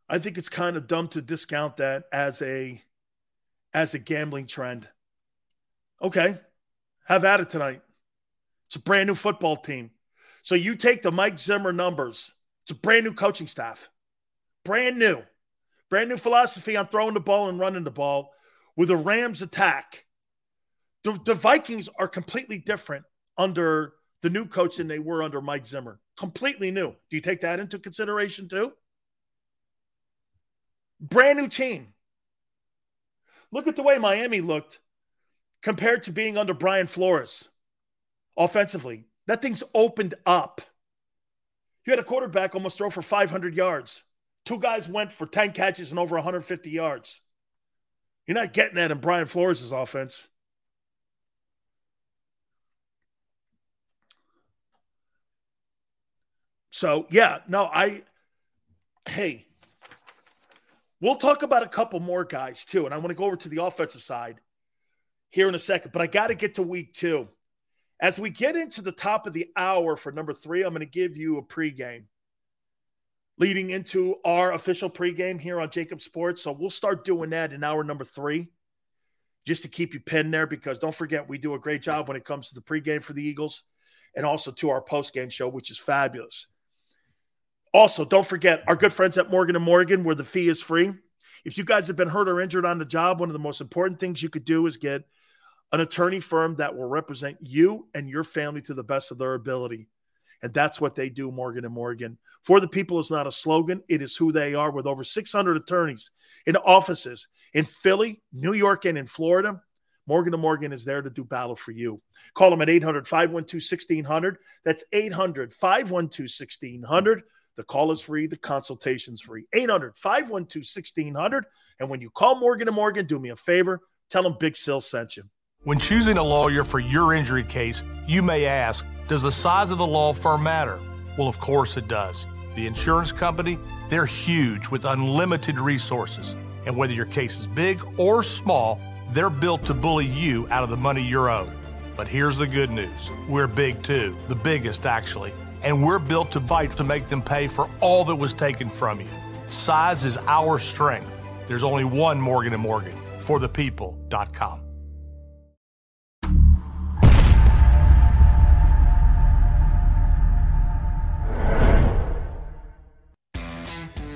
I think it's kind of dumb to discount that as a as a gambling trend. Okay. Have at it tonight. It's a brand new football team. So you take the Mike Zimmer numbers. It's a brand new coaching staff. Brand new. Brand new philosophy on throwing the ball and running the ball with a Rams attack. The, the Vikings are completely different under the new coach than they were under Mike Zimmer. Completely new. Do you take that into consideration too? Brand new team. Look at the way Miami looked compared to being under Brian Flores offensively. That thing's opened up. You had a quarterback almost throw for 500 yards. Two guys went for 10 catches and over 150 yards. You're not getting that in Brian Flores' offense. So, yeah, no, I, hey, we'll talk about a couple more guys too. And I want to go over to the offensive side here in a second, but I got to get to week two. As we get into the top of the hour for number three, I'm going to give you a pregame leading into our official pregame here on JAKIB Sports. So we'll start doing that in hour number three, just to keep you pinned there. Because don't forget, we do a great job when it comes to the pregame for the Eagles, and also to our postgame show, which is fabulous. Also, don't forget our good friends at Morgan and Morgan, where the fee is free. If you guys have been hurt or injured on the job, one of the most important things you could do is get an attorney firm that will represent you and your family to the best of their ability. And that's what they do, Morgan and Morgan. For the people is not a slogan, it is who they are with over 600 attorneys in offices in Philly, New York, and in Florida. Morgan and Morgan is there to do battle for you. Call them at 800 512 1600. That's 800 512 1600. The call is free, the consultation's free. 800 512 1600. And when you call Morgan and Morgan, do me a favor, tell them Big Sill sent you. When choosing a lawyer for your injury case, you may ask, does the size of the law firm matter? Well, of course it does. The insurance company, they're huge with unlimited resources. And whether your case is big or small, they're built to bully you out of the money you're owed. But here's the good news we're big too, the biggest actually. And we're built to fight to make them pay for all that was taken from you. Size is our strength. There's only one Morgan and Morgan for the people.com.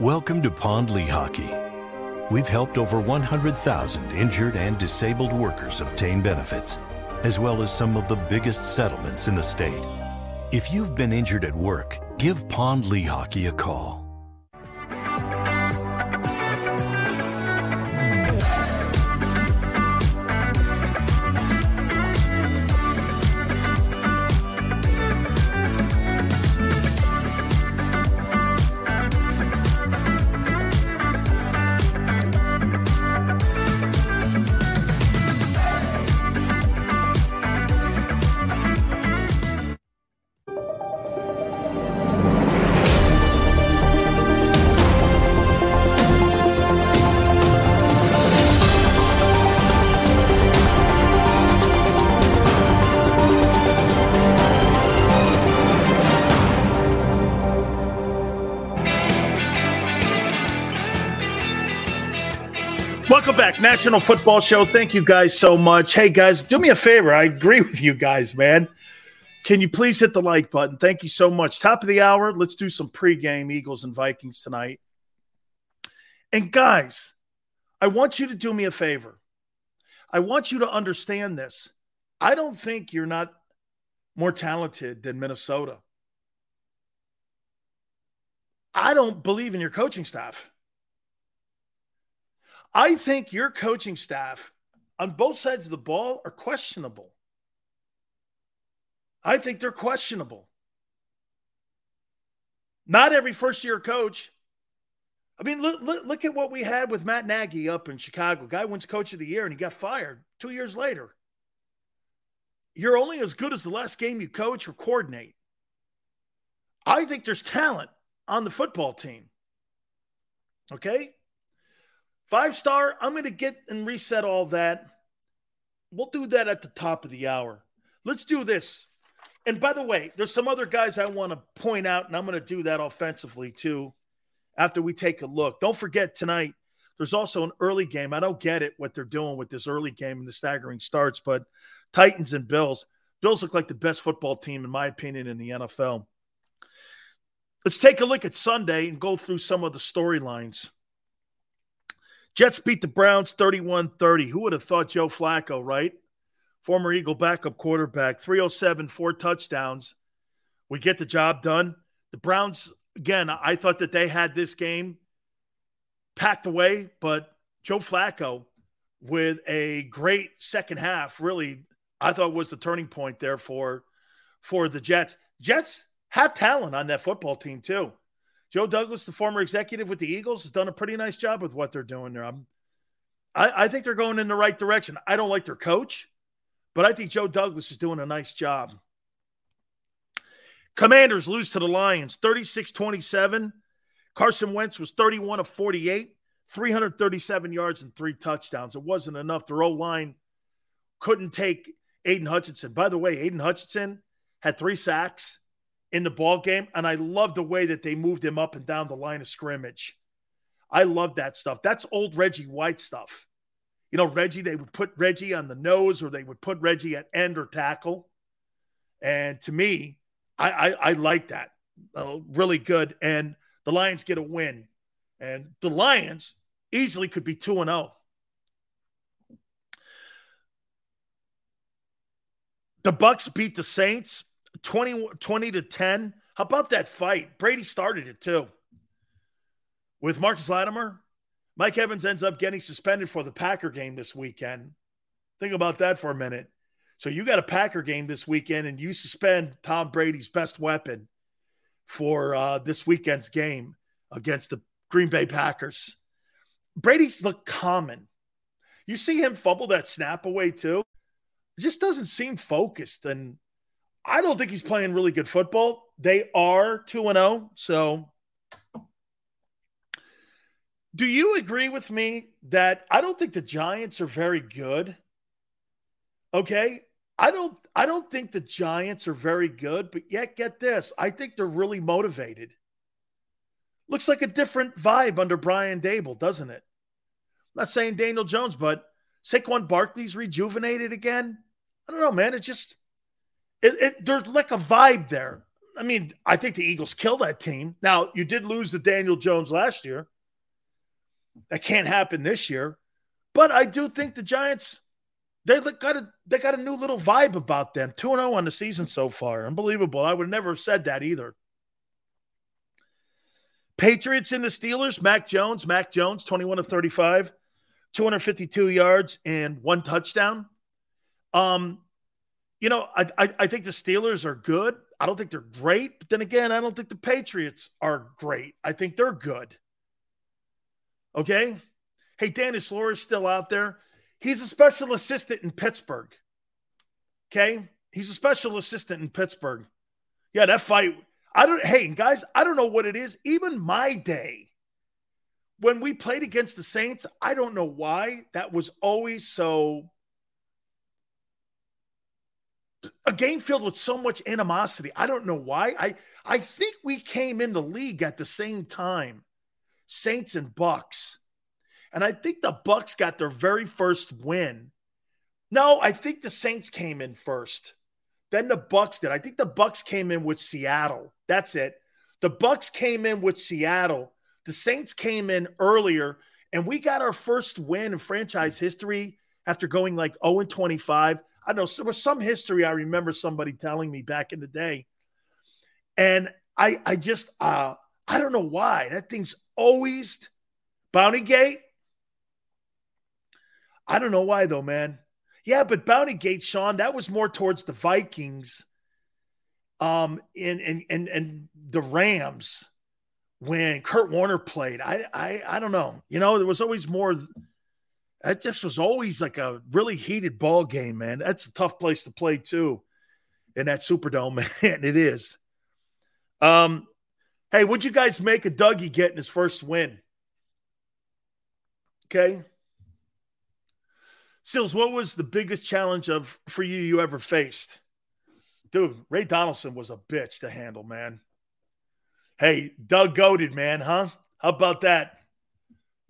Welcome to Pond Lehocky. We've helped over 100,000 injured and disabled workers obtain benefits, as well as some of the biggest settlements in the state. If you've been injured at work, give Pond Lehocky a call. National Football Show. Thank you guys so much. Hey guys, do me a favor. I agree with you guys, man. Can you please hit the like button? Thank you so much. Top of the hour. Let's do some pregame Eagles and Vikings tonight. And guys, I want you to do me a favor. I want you to understand this. I don't think you're not more talented than Minnesota. I don't believe in your coaching staff. I think your coaching staff on both sides of the ball are questionable. I think they're questionable. Not every first year coach. I mean, look, look, look at what we had with Matt Nagy up in Chicago. Guy wins coach of the year and he got fired two years later. You're only as good as the last game you coach or coordinate. I think there's talent on the football team. Okay? Five star, I'm going to get and reset all that. We'll do that at the top of the hour. Let's do this. And by the way, there's some other guys I want to point out, and I'm going to do that offensively too after we take a look. Don't forget tonight, there's also an early game. I don't get it what they're doing with this early game and the staggering starts, but Titans and Bills. Bills look like the best football team, in my opinion, in the NFL. Let's take a look at Sunday and go through some of the storylines. Jets beat the Browns 31 30. Who would have thought Joe Flacco, right? Former Eagle backup quarterback, 307, four touchdowns. We get the job done. The Browns, again, I thought that they had this game packed away, but Joe Flacco with a great second half, really, I thought was the turning point there for, for the Jets. Jets have talent on that football team, too. Joe Douglas, the former executive with the Eagles, has done a pretty nice job with what they're doing there. I'm, I, I think they're going in the right direction. I don't like their coach, But I think Joe Douglas is doing a nice job. Commanders lose to the Lions 36 27. Carson Wentz was 31 of 48, 337 yards and three touchdowns. It wasn't enough. The row line couldn't take Aidan Hutchinson. By the way, Aidan Hutchinson had three sacks in the ball game, and I love the way that they moved him up and down the line of scrimmage. I love that stuff. That's old Reggie White stuff. You know, Reggie, they would put Reggie on the nose or they would put Reggie at end or tackle. And to me, I, I, I like that. Uh, really good. And the Lions get a win. And the Lions easily could be 2 and 0. The Bucks beat the Saints 20, 20 to 10. How about that fight? Brady started it too. With Marcus Lattimore, Mike Evans ends up getting suspended for the Packer game this weekend. Think about that for a minute. So you got a Packer game this weekend, and you suspend Tom Brady's best weapon for uh, this weekend's game against the Green Bay Packers. Brady's look common. You see him fumble that snap away too. It just doesn't seem focused, and I don't think he's playing really good football. They are two and zero, oh, so do you agree with me that I don't think the Giants are very good? Okay? I don't I don't think the Giants are very good, but yet get this. I think they're really motivated. Looks like a different vibe under Brian Daboll, doesn't it? I'm not saying Daniel Jones, but Saquon Barkley's rejuvenated again. I don't know, man. It just it, it, there's like a vibe there. I mean, I think the Eagles kill that team. Now, you did lose the Daniel Jones last year. That can't happen this year. But I do think the Giants they got a they got a new little vibe about them. 2-0 on the season so far. Unbelievable. I would never have said that either. Patriots in the Steelers, Mac Jones, Mac Jones 21 of 35, 252 yards and one touchdown. Um you know, I, I, I think the Steelers are good. I don't think they're great, but then again, I don't think the Patriots are great. I think they're good. Okay. Hey, Dennis is still out there. He's a special assistant in Pittsburgh. Okay. He's a special assistant in Pittsburgh. Yeah, that fight. I don't, hey, guys, I don't know what it is. Even my day, when we played against the Saints, I don't know why that was always so. A game filled with so much animosity. I don't know why. I I think we came in the league at the same time. Saints and Bucks. And I think the Bucks got their very first win. No, I think the Saints came in first. Then the Bucks did. I think the Bucks came in with Seattle. That's it. The Bucks came in with Seattle. The Saints came in earlier, and we got our first win in franchise history after going like 0 25. I know. There was some history I remember somebody telling me back in the day. And I I just uh I don't know why. That thing's always Bounty Gate. I don't know why though, man. Yeah, but Bounty Gate, Sean, that was more towards the Vikings um and and and and the Rams when Kurt Warner played. I I I don't know. You know, there was always more that just was always like a really heated ball game, man. That's a tough place to play too. In that Superdome, man. It is. Um, Hey, what'd you guys make of Dougie getting his first win? Okay. Sills, what was the biggest challenge of for you you ever faced? Dude, Ray Donaldson was a bitch to handle, man. Hey, Doug goaded, man, huh? How about that?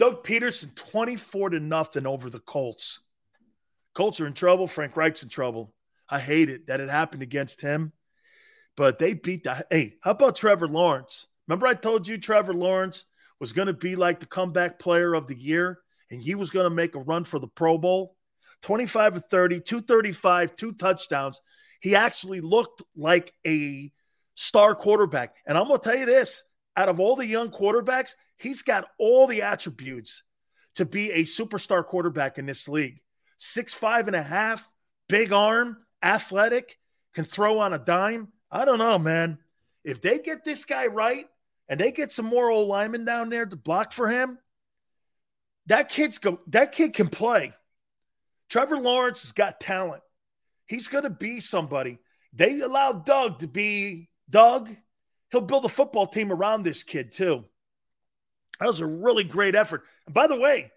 Doug Pederson, 24 to nothing over the Colts. Colts are in trouble. Frank Reich's in trouble. I hate it that it happened against him. But they beat the hey, how about Trevor Lawrence? Remember, I told you Trevor Lawrence was going to be like the comeback player of the year and he was going to make a run for the Pro Bowl? 25 of 30, 235, two touchdowns. He actually looked like a star quarterback. And I'm going to tell you this out of all the young quarterbacks, he's got all the attributes to be a superstar quarterback in this league. Six, five and a half, big arm, athletic, can throw on a dime. I don't know, man. If they get this guy right, and they get some more old linemen down there to block for him, that kid's go that kid can play. Trevor Lawrence has got talent. He's going to be somebody. They allowed Doug to be Doug. He'll build a football team around this kid, too. That was a really great effort. And by the way,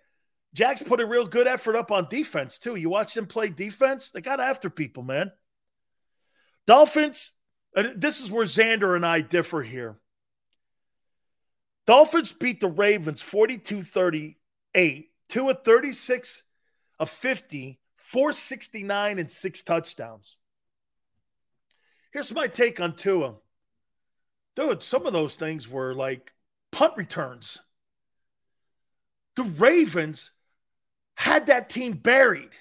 Jack's put a real good effort up on defense, too. You watch them play defense, they got after people, man. Dolphins, this is where Xander and I differ here. Dolphins beat the Ravens 42 38, Tua of 36 of 50, 469 and six touchdowns. Here's my take on Tua. Dude, some of those things were like punt returns. The Ravens had that team buried.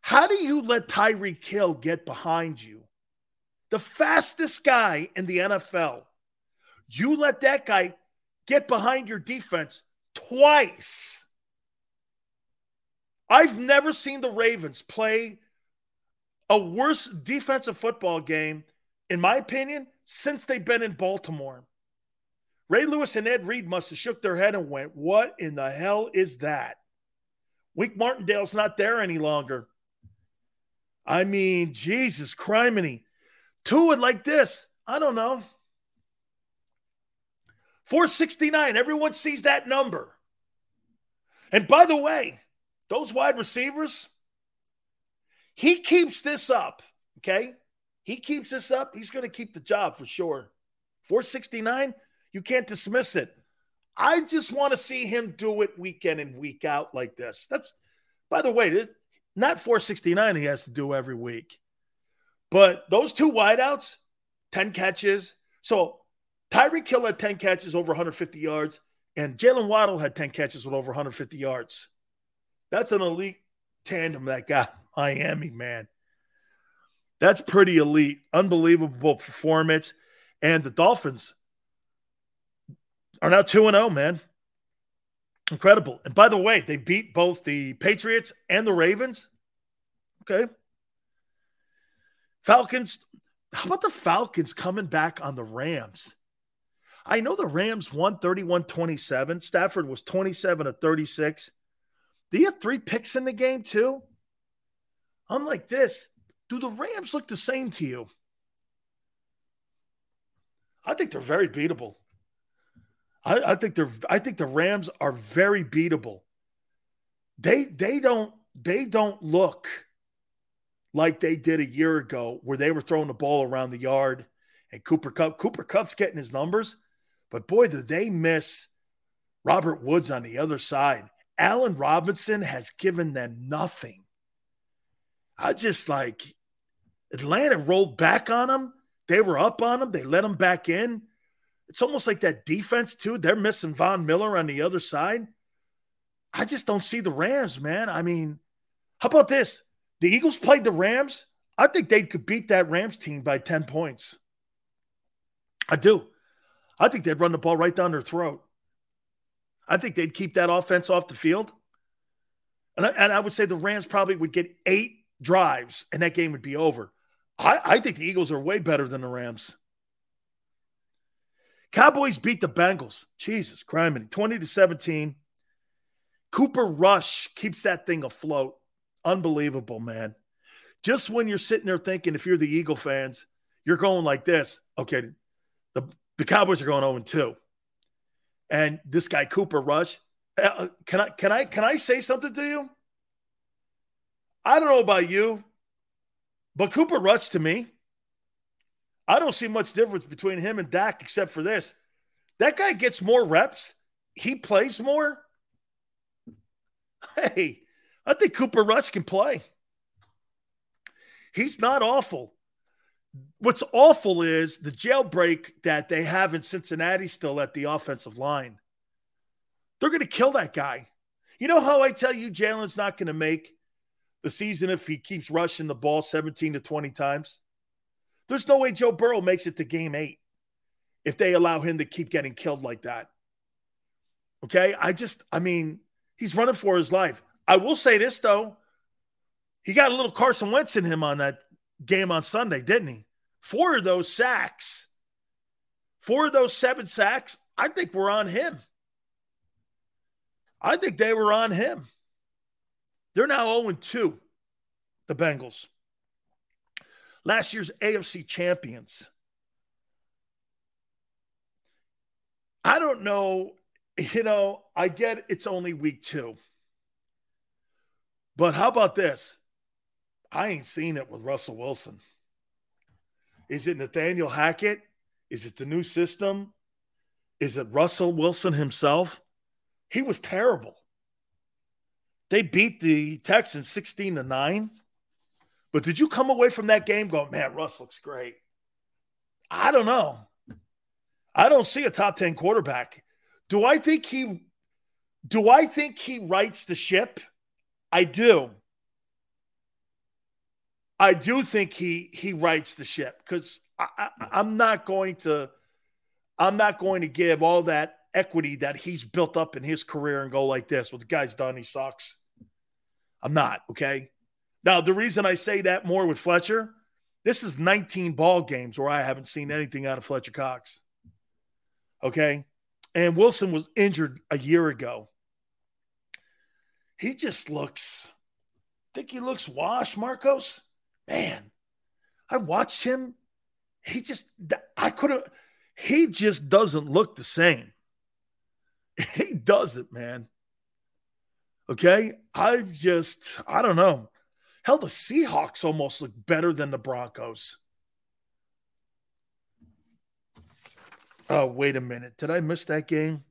How do you let Tyreek Hill get behind you? The fastest guy in the NFL. You let that guy get behind your defense twice. I've never seen the Ravens play a worse defensive football game, in my opinion, since they've been in Baltimore. Ray Lewis and Ed Reed must have shook their head and went, What in the hell is that? Wink Martindale's not there any longer. I mean, Jesus, criminy. Two it like this. I don't know. 469. Everyone sees that number. And by the way, those wide receivers, he keeps this up, okay? He keeps this up, he's going to keep the job for sure. 469, you can't dismiss it. I just want to see him do it week in and week out like this. That's, by the way, not 469 he has to do every week. But those two wideouts, 10 catches. So Tyreek Hill had 10 catches over 150 yards, and Jalen Waddle had 10 catches with over 150 yards. That's an elite tandem that got Miami, man. That's pretty elite. Unbelievable performance. And the Dolphins are now 2 0, man. Incredible. And by the way, they beat both the Patriots and the Ravens. Okay. Falcons. How about the Falcons coming back on the Rams? I know the Rams won 31 27. Stafford was 27 of 36. Do you have three picks in the game, too? I'm like this. Do the Rams look the same to you? I think they're very beatable. I, I think they're I think the Rams are very beatable. They they don't they don't look like they did a year ago where they were throwing the ball around the yard and Cooper Kupp. Cooper Kupp's getting his numbers, but boy, do they miss Robert Woods on the other side. Allen Robinson has given them nothing. I just like Atlanta rolled back on them. They were up on them. They let them back in. It's almost like that defense, too. They're missing Von Miller on the other side. I just don't see the Rams, man. I mean, how about this? The Eagles played the Rams. I think they could beat that Rams team by 10 points. I do. I think they'd run the ball right down their throat. I think they'd keep that offense off the field. And I, and I would say the Rams probably would get eight drives and that game would be over. I, I think the Eagles are way better than the Rams. Cowboys beat the Bengals. Jesus, criminy. 20 to 17. Cooper Rush keeps that thing afloat. Unbelievable, man. Just when you're sitting there thinking, if you're the Eagle fans, you're going like this. Okay, the, the Cowboys are going 0 2. And this guy Cooper Rush, uh, can I can I can I say something to you? I don't know about you, but Cooper Rush to me, I don't see much difference between him and Dak except for this. That guy gets more reps. He plays more. Hey, I think Cooper Rush can play. He's not awful. What's awful is the jailbreak that they have in Cincinnati still at the offensive line. They're going to kill that guy. You know how I tell you Jalen's not going to make the season if he keeps rushing the ball 17 to 20 times? There's no way Joe Burrow makes it to game eight if they allow him to keep getting killed like that. Okay. I just, I mean, he's running for his life. I will say this, though. He got a little Carson Wentz in him on that game on Sunday, didn't he? Four of those sacks, four of those seven sacks, I think were on him. I think they were on him. They're now 0 2, the Bengals. last year's AFC champions. I don't know. You know, I get it's only week two. But how about this? I ain't seen it with Russell Wilson. Is it Nathaniel Hackett? Is it the new system? Is it Russell Wilson himself? He was terrible. They beat the Texans 16 to 9. But did you come away from that game going, man, Russ looks great? I don't know. I don't see a top 10 quarterback. Do I think he do I think he writes the ship? I do. I do think he he writes the ship because i I'm not going to I'm not going to give all that equity that he's built up in his career and go like this. What the guy's done, he sucks. I'm not okay. Now the reason I say that more with Fletcher, this is 19 ball games where I haven't seen anything out of Fletcher Cox. Okay, and Wilson was injured a year ago. He just looks. Think he looks washed, Marcos? man, I watched him. He just, I couldn't, he just doesn't look the same. He doesn't, man. Okay. I just, I don't know. Hell, the Seahawks almost look better than the Broncos. Oh, wait a minute. Did I miss that game?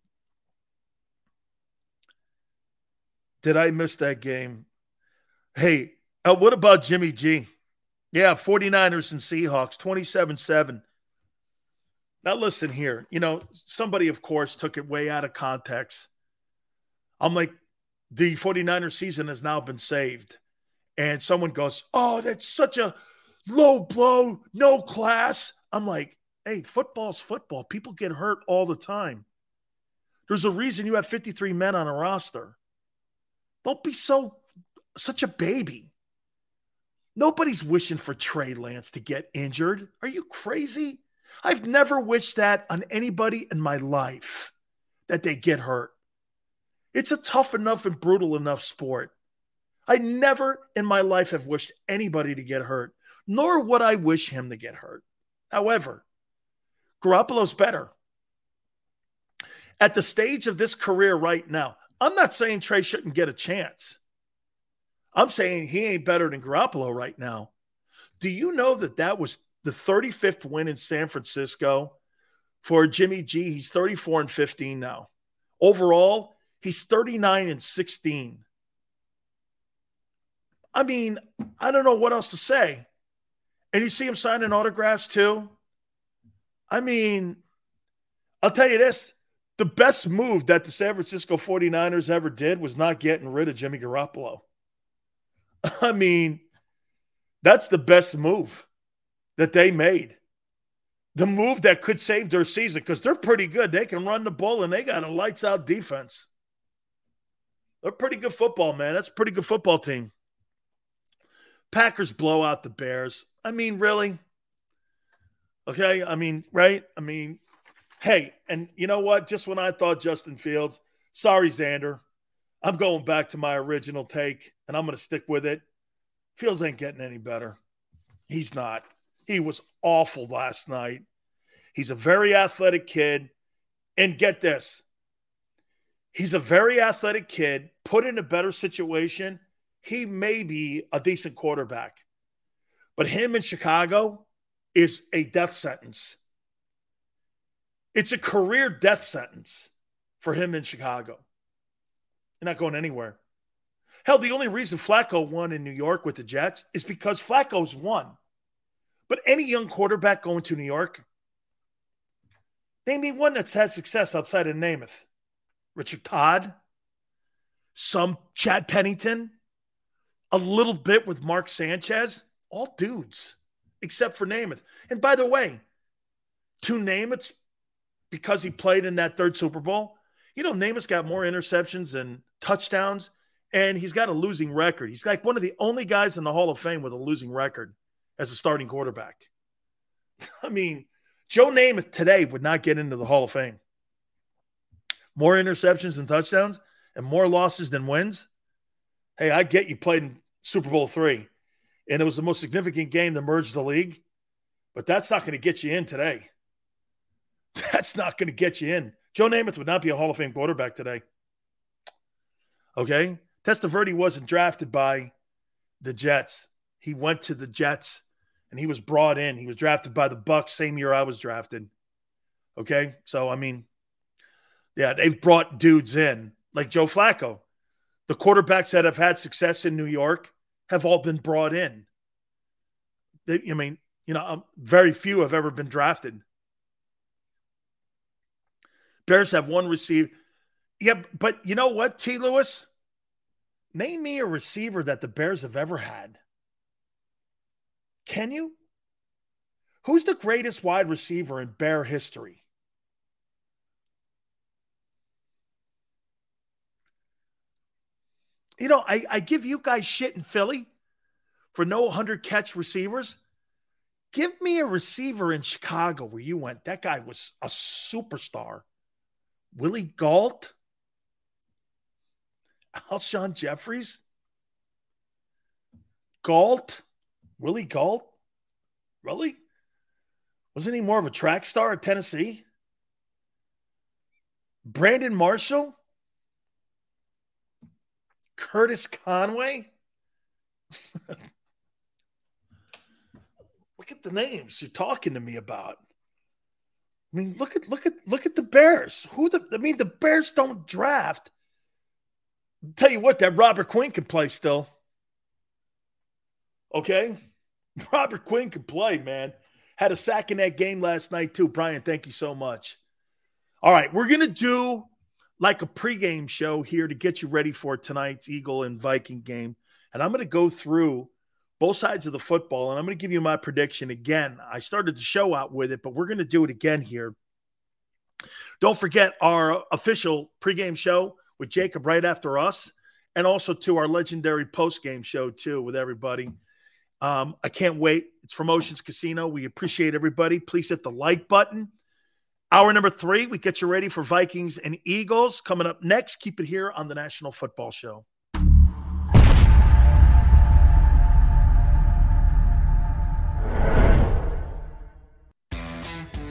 Did I miss that game? Hey, uh, what about Jimmy G? Yeah, 49ers and Seahawks, 27 7. Now, listen here. You know, somebody, of course, took it way out of context. I'm like, the 49er season has now been saved. And someone goes, Oh, that's such a low blow, no class. I'm like, Hey, football's football. People get hurt all the time. There's a reason you have 53 men on a roster. Don't be so, such a baby. Nobody's wishing for Trey Lance to get injured. Are you crazy? I've never wished that on anybody in my life that they get hurt. It's a tough enough and brutal enough sport. I never in my life have wished anybody to get hurt, nor would I wish him to get hurt. However, Garoppolo's better. At the stage of this career right now, I'm not saying Trey shouldn't get a chance. I'm saying he ain't better than Garoppolo right now. Do you know that that was the 35th win in San Francisco for Jimmy G? He's 34 and 15 now. Overall, he's 39 and 16. I mean, I don't know what else to say. And you see him signing autographs too. I mean, I'll tell you this the best move that the San Francisco 49ers ever did was not getting rid of Jimmy Garoppolo. I mean, that's the best move that they made. The move that could save their season because they're pretty good. They can run the ball and they got a lights out defense. They're pretty good football, man. That's a pretty good football team. Packers blow out the Bears. I mean, really? Okay. I mean, right? I mean, hey, and you know what? Just when I thought Justin Fields, sorry, Xander, I'm going back to my original take and I'm going to stick with it. Fields ain't getting any better. He's not. He was awful last night. He's a very athletic kid. And get this he's a very athletic kid, put in a better situation. He may be a decent quarterback. But him in Chicago is a death sentence. It's a career death sentence for him in Chicago. You're not going anywhere. Hell, the only reason Flacco won in New York with the Jets is because Flacco's won. But any young quarterback going to New York, name me one that's had success outside of Namath. Richard Todd, some Chad Pennington, a little bit with Mark Sanchez, all dudes, except for Namath. And by the way, to Namath, because he played in that third Super Bowl, you know, Namath's got more interceptions than touchdowns and he's got a losing record. He's like one of the only guys in the Hall of Fame with a losing record as a starting quarterback. I mean, Joe Namath today would not get into the Hall of Fame. More interceptions than touchdowns and more losses than wins. Hey, I get you played in Super Bowl three. and it was the most significant game that merged the league. But that's not going to get you in today. That's not going to get you in. Joe Namath would not be a Hall of Fame quarterback today. Okay? Testaverde wasn't drafted by the Jets. He went to the Jets and he was brought in. He was drafted by the Bucks same year I was drafted. Okay? So I mean, yeah, they've brought dudes in like Joe Flacco. The quarterbacks that have had success in New York have all been brought in. They, I mean, you know, um, very few have ever been drafted. Bears have one receiver. Yeah, but you know what, T. Lewis? Name me a receiver that the Bears have ever had. Can you? Who's the greatest wide receiver in Bear history? You know, I, I give you guys shit in Philly for no 100 catch receivers. Give me a receiver in Chicago where you went. That guy was a superstar. Willie Gault, Alshon Jeffries, Gault, Willie Gault. Really? Wasn't he more of a track star at Tennessee? Brandon Marshall? Curtis Conway? Look at the names you're talking to me about. I mean, look at look at look at the Bears. Who the I mean, the Bears don't draft. I'll tell you what, that Robert Quinn can play still. Okay, Robert Quinn can play, man. Had a sack in that game last night too. Brian, thank you so much. All right, we're gonna do like a pregame show here to get you ready for tonight's Eagle and Viking game, and I'm gonna go through both sides of the football. And I'm going to give you my prediction again. I started the show out with it, but we're going to do it again here. Don't forget our official pregame show with JAKIB right after us, and also to our legendary postgame show too with everybody. Um, I can't wait. It's from Oceans Casino. We appreciate everybody. Please hit the like button. Hour number three, we get you ready for Vikings and Eagles coming up next. Keep it here on the National Football Show.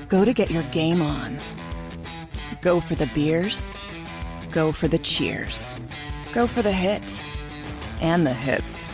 Go to get your game on. Go for the beers. Go for the cheers. Go for the hit and the hits.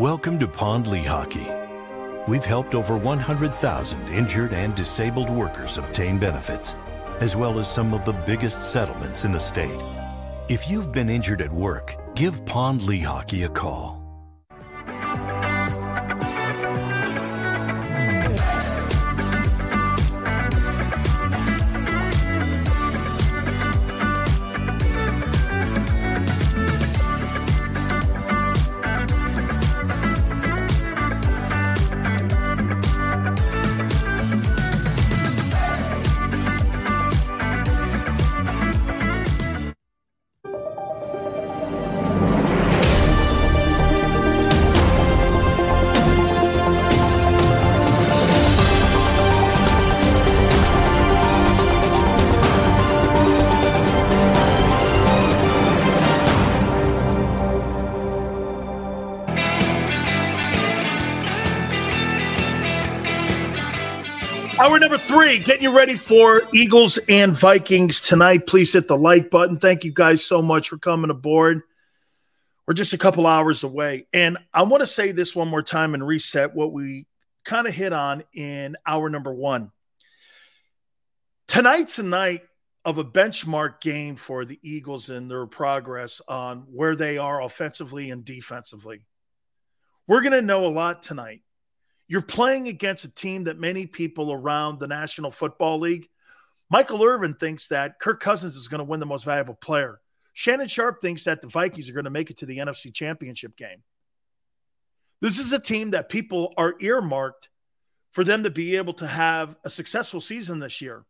Welcome to Pond Lehocky. We've helped over 100,000 injured and disabled workers obtain benefits, as well as some of the biggest settlements in the state. If you've been injured at work, give Pond Lehocky a call. Number three, getting you ready for Eagles and Vikings tonight. Please hit the like button. Thank you guys so much for coming aboard. We're just a couple hours away. And I want to say this one more time and reset what we kind of hit on in hour number one. Tonight's a night of a benchmark game for the Eagles and their progress on where they are offensively and defensively. We're going to know a lot tonight. You're playing against a team that many people around the National Football League, Michael Irvin thinks that Kirk Cousins is going to win the most valuable player. Shannon Sharpe thinks that the Vikings are going to make it to the NFC Championship game. This is a team that people are earmarked for them to be able to have a successful season this year.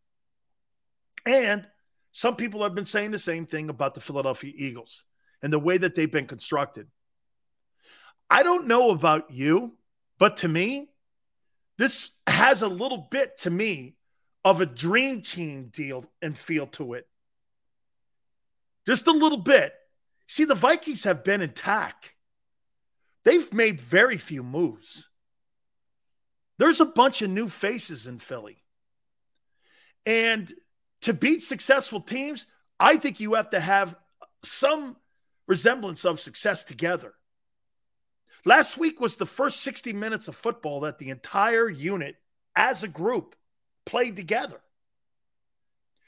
And some people have been saying the same thing about the Philadelphia Eagles and the way that they've been constructed. I don't know about you, but to me, this has a little bit to me of a dream team deal and feel to it. Just a little bit. See, the Vikings have been intact. They've made very few moves. There's a bunch of new faces in Philly. And to beat successful teams, I think you have to have some resemblance of success together. Last week was the first 60 minutes of football that the entire unit, as a group, played together.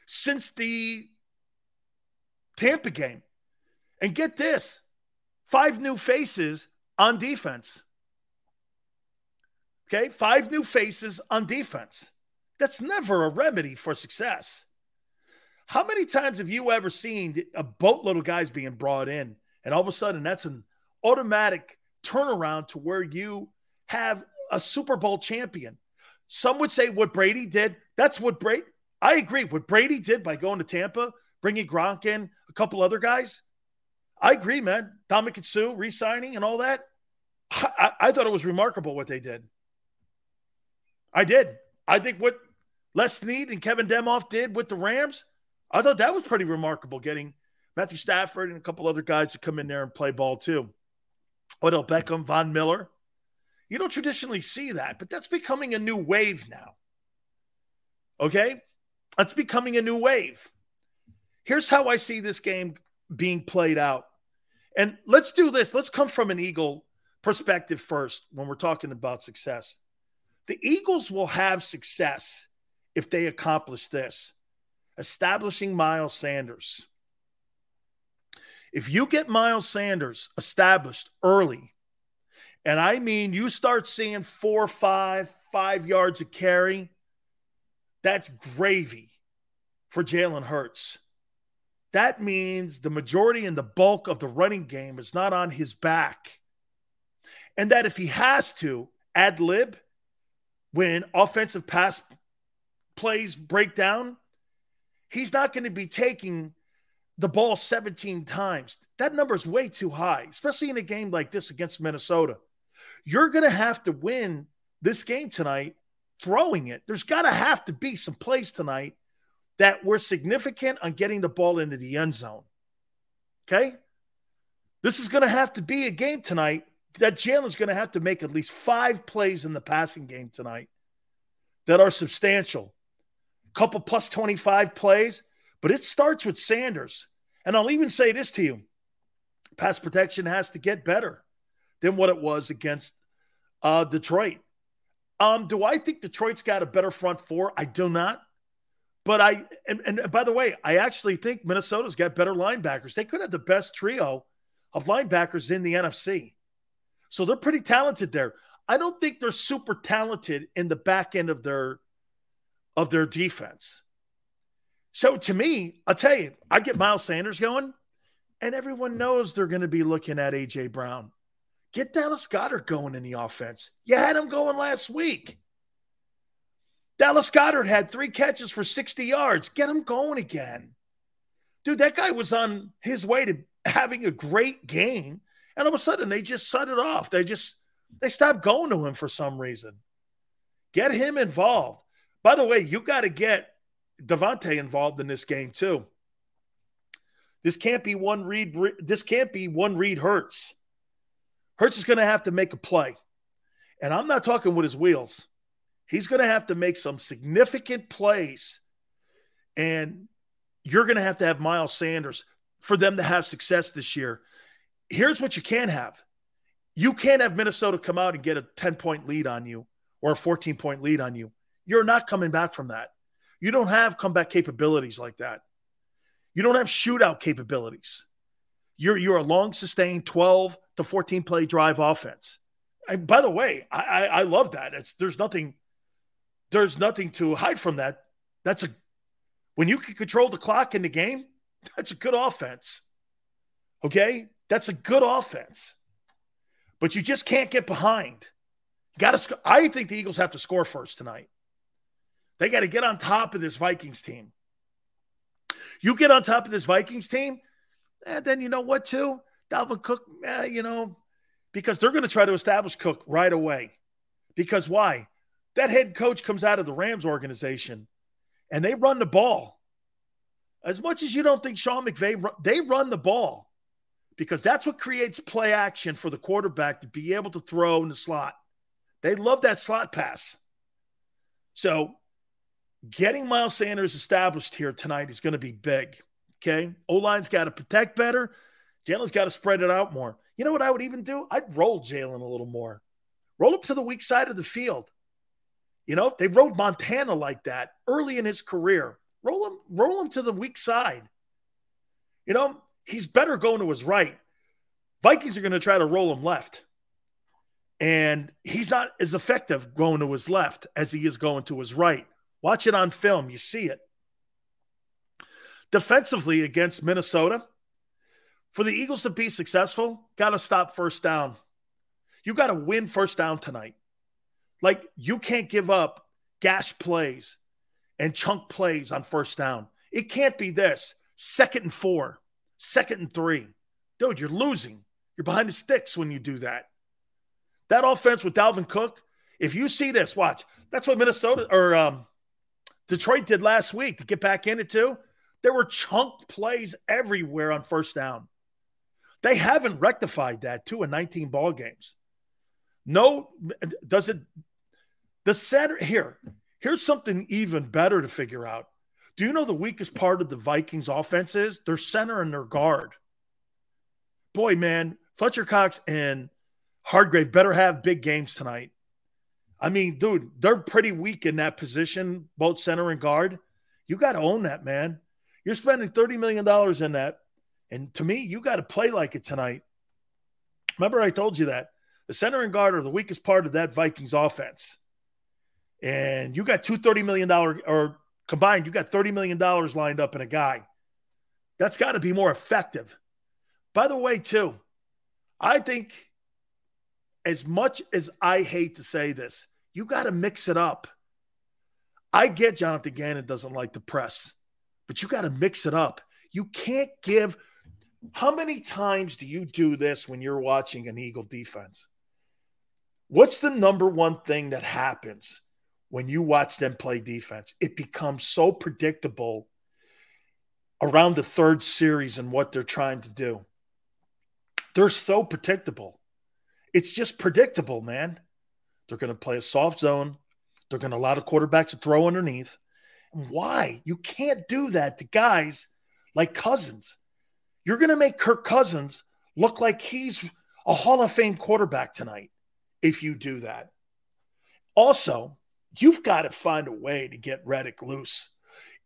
Since the Tampa game. And get this five new faces on defense. Okay, five new faces on defense. That's never a remedy for success. How many times have you ever seen a boatload of guys being brought in, and all of a sudden that's an automatic turnaround to where you have a Super Bowl champion. Some would say what Brady did. That's what Brady. I agree. What Brady did by going to Tampa, bringing Gronk in, a couple other guys. I agree, man. Dominic Sue re-signing and all that. I, I thought it was remarkable what they did. I did. I think what Les Snead and Kevin Demoff did with the Rams, I thought that was pretty remarkable. Getting Matthew Stafford and a couple other guys to come in there and play ball too. Odell Beckham, Von Miller. You don't traditionally see that, but that's becoming a new wave now. Okay? That's becoming a new wave. Here's how I see this game being played out. And let's do this. Let's come from an Eagle perspective first when we're talking about success. The Eagles will have success if they accomplish this establishing Miles Sanders. If you get Miles Sanders established early, and I mean you start seeing four, five, five yards of carry, that's gravy for Jalen Hurts. That means the majority and the bulk of the running game is not on his back. And that if he has to ad lib when offensive pass plays break down, he's not going to be taking the ball 17 times. That number is way too high, especially in a game like this against Minnesota. You're going to have to win this game tonight throwing it. There's got to have to be some plays tonight that were significant on getting the ball into the end zone. Okay? This is going to have to be a game tonight that Jalen's going to have to make at least five plays in the passing game tonight that are substantial. A couple plus 25 plays but it starts with Sanders. And I'll even say this to you pass protection has to get better than what it was against uh, Detroit. Um, do I think Detroit's got a better front four? I do not. But I, and, and by the way, I actually think Minnesota's got better linebackers. They could have the best trio of linebackers in the NFC. So they're pretty talented there. I don't think they're super talented in the back end of their of their defense. So to me, I'll tell you, I get Miles Sanders going, and everyone knows they're going to be looking at AJ Brown. Get Dallas Goedert going in the offense. You had him going last week. Dallas Goedert had three catches for 60 yards. Get him going again. Dude, that guy was on his way to having a great game. And all of a sudden they just shut it off. They just they stopped going to him for some reason. Get him involved. By the way, you got to get DeVonta involved in this game too. This can't be one read. This can't be one read. Hurts. Hurts is going to have to make a play, and I'm not talking with his wheels. He's going to have to make some significant plays, and you're going to have to have Miles Sanders for them to have success this year. Here's what you can have you can't have Minnesota come out and get a 10 point lead on you or a 14 point lead on you. You're not coming back from that. You don't have comeback capabilities like that. You don't have shootout capabilities. You're you're a long sustained 12 to 14 play drive offense. And by the way, I, I, I love that. It's there's nothing there's nothing to hide from that. That's a when you can control the clock in the game, that's a good offense. Okay? That's a good offense. But you just can't get behind. Got to sc- I think the Eagles have to score first tonight. They got to get on top of this Vikings team. You get on top of this Vikings team, and eh, then you know what, too? Dalvin Cook, eh, you know, because they're going to try to establish Cook right away. Because why? That head coach comes out of the Rams organization and they run the ball. As much as you don't think Sean McVay, they run the ball because that's what creates play action for the quarterback to be able to throw in the slot. They love that slot pass. So getting Miles Sanders established here tonight is going to be big. Okay. O line's got to protect better. Jalen's got to spread it out more. You know what I would even do? I'd roll Jalen a little more. Roll up to the weak side of the field. You know, they rode Montana like that early in his career. Roll him, roll him to the weak side. You know, he's better going to his right. Vikings are going to try to roll him left. And he's not as effective going to his left as he is going to his right. Watch it on film. You see it. Defensively against Minnesota, for the Eagles to be successful, got to stop first down. You got to win first down tonight. Like you can't give up gas plays and chunk plays on first down. It can't be this second and four, second and three. Dude, you're losing. You're behind the sticks when you do that. That offense with Dalvin Cook, if you see this, watch. That's what Minnesota or um, Detroit did last week to get back in it too. There were chunk plays everywhere on first down. They haven't rectified that too in 19 ball games. No, does it the center here, here's something even better to figure out. Do you know the weakest part of the Vikings offense is? Their center and their guard. Boy, man, Fletcher Cox and Hargrave better have big games tonight. I mean, dude, they're pretty weak in that position, both center and guard. You got to own that, man. You're spending $30 million in that. And to me, you got to play like it tonight. Remember, I told you that. The center and guard are the weakest part of that Vikings offense and you got two $30 million or combined, you got $30 million lined up in a guy. That's got to be more effective. By the way, too, I think as much as I hate to say this, you got to mix it up. I get Jonathan Gannon doesn't like the press, but you got to mix it up. You can't give. How many times do you do this when you're watching an Eagle defense? What's the number one thing that happens when you watch them play defense. It becomes so predictable around the third series and what they're trying to do. They're so predictable. It's just predictable, man. They're going to play a soft zone. They're going to allow the quarterback to throw underneath. Why? You can't do that to guys like Cousins. You're going to make Kirk Cousins look like he's a Hall of Fame quarterback tonight if you do that. Also, you've got to find a way to get Reddick loose.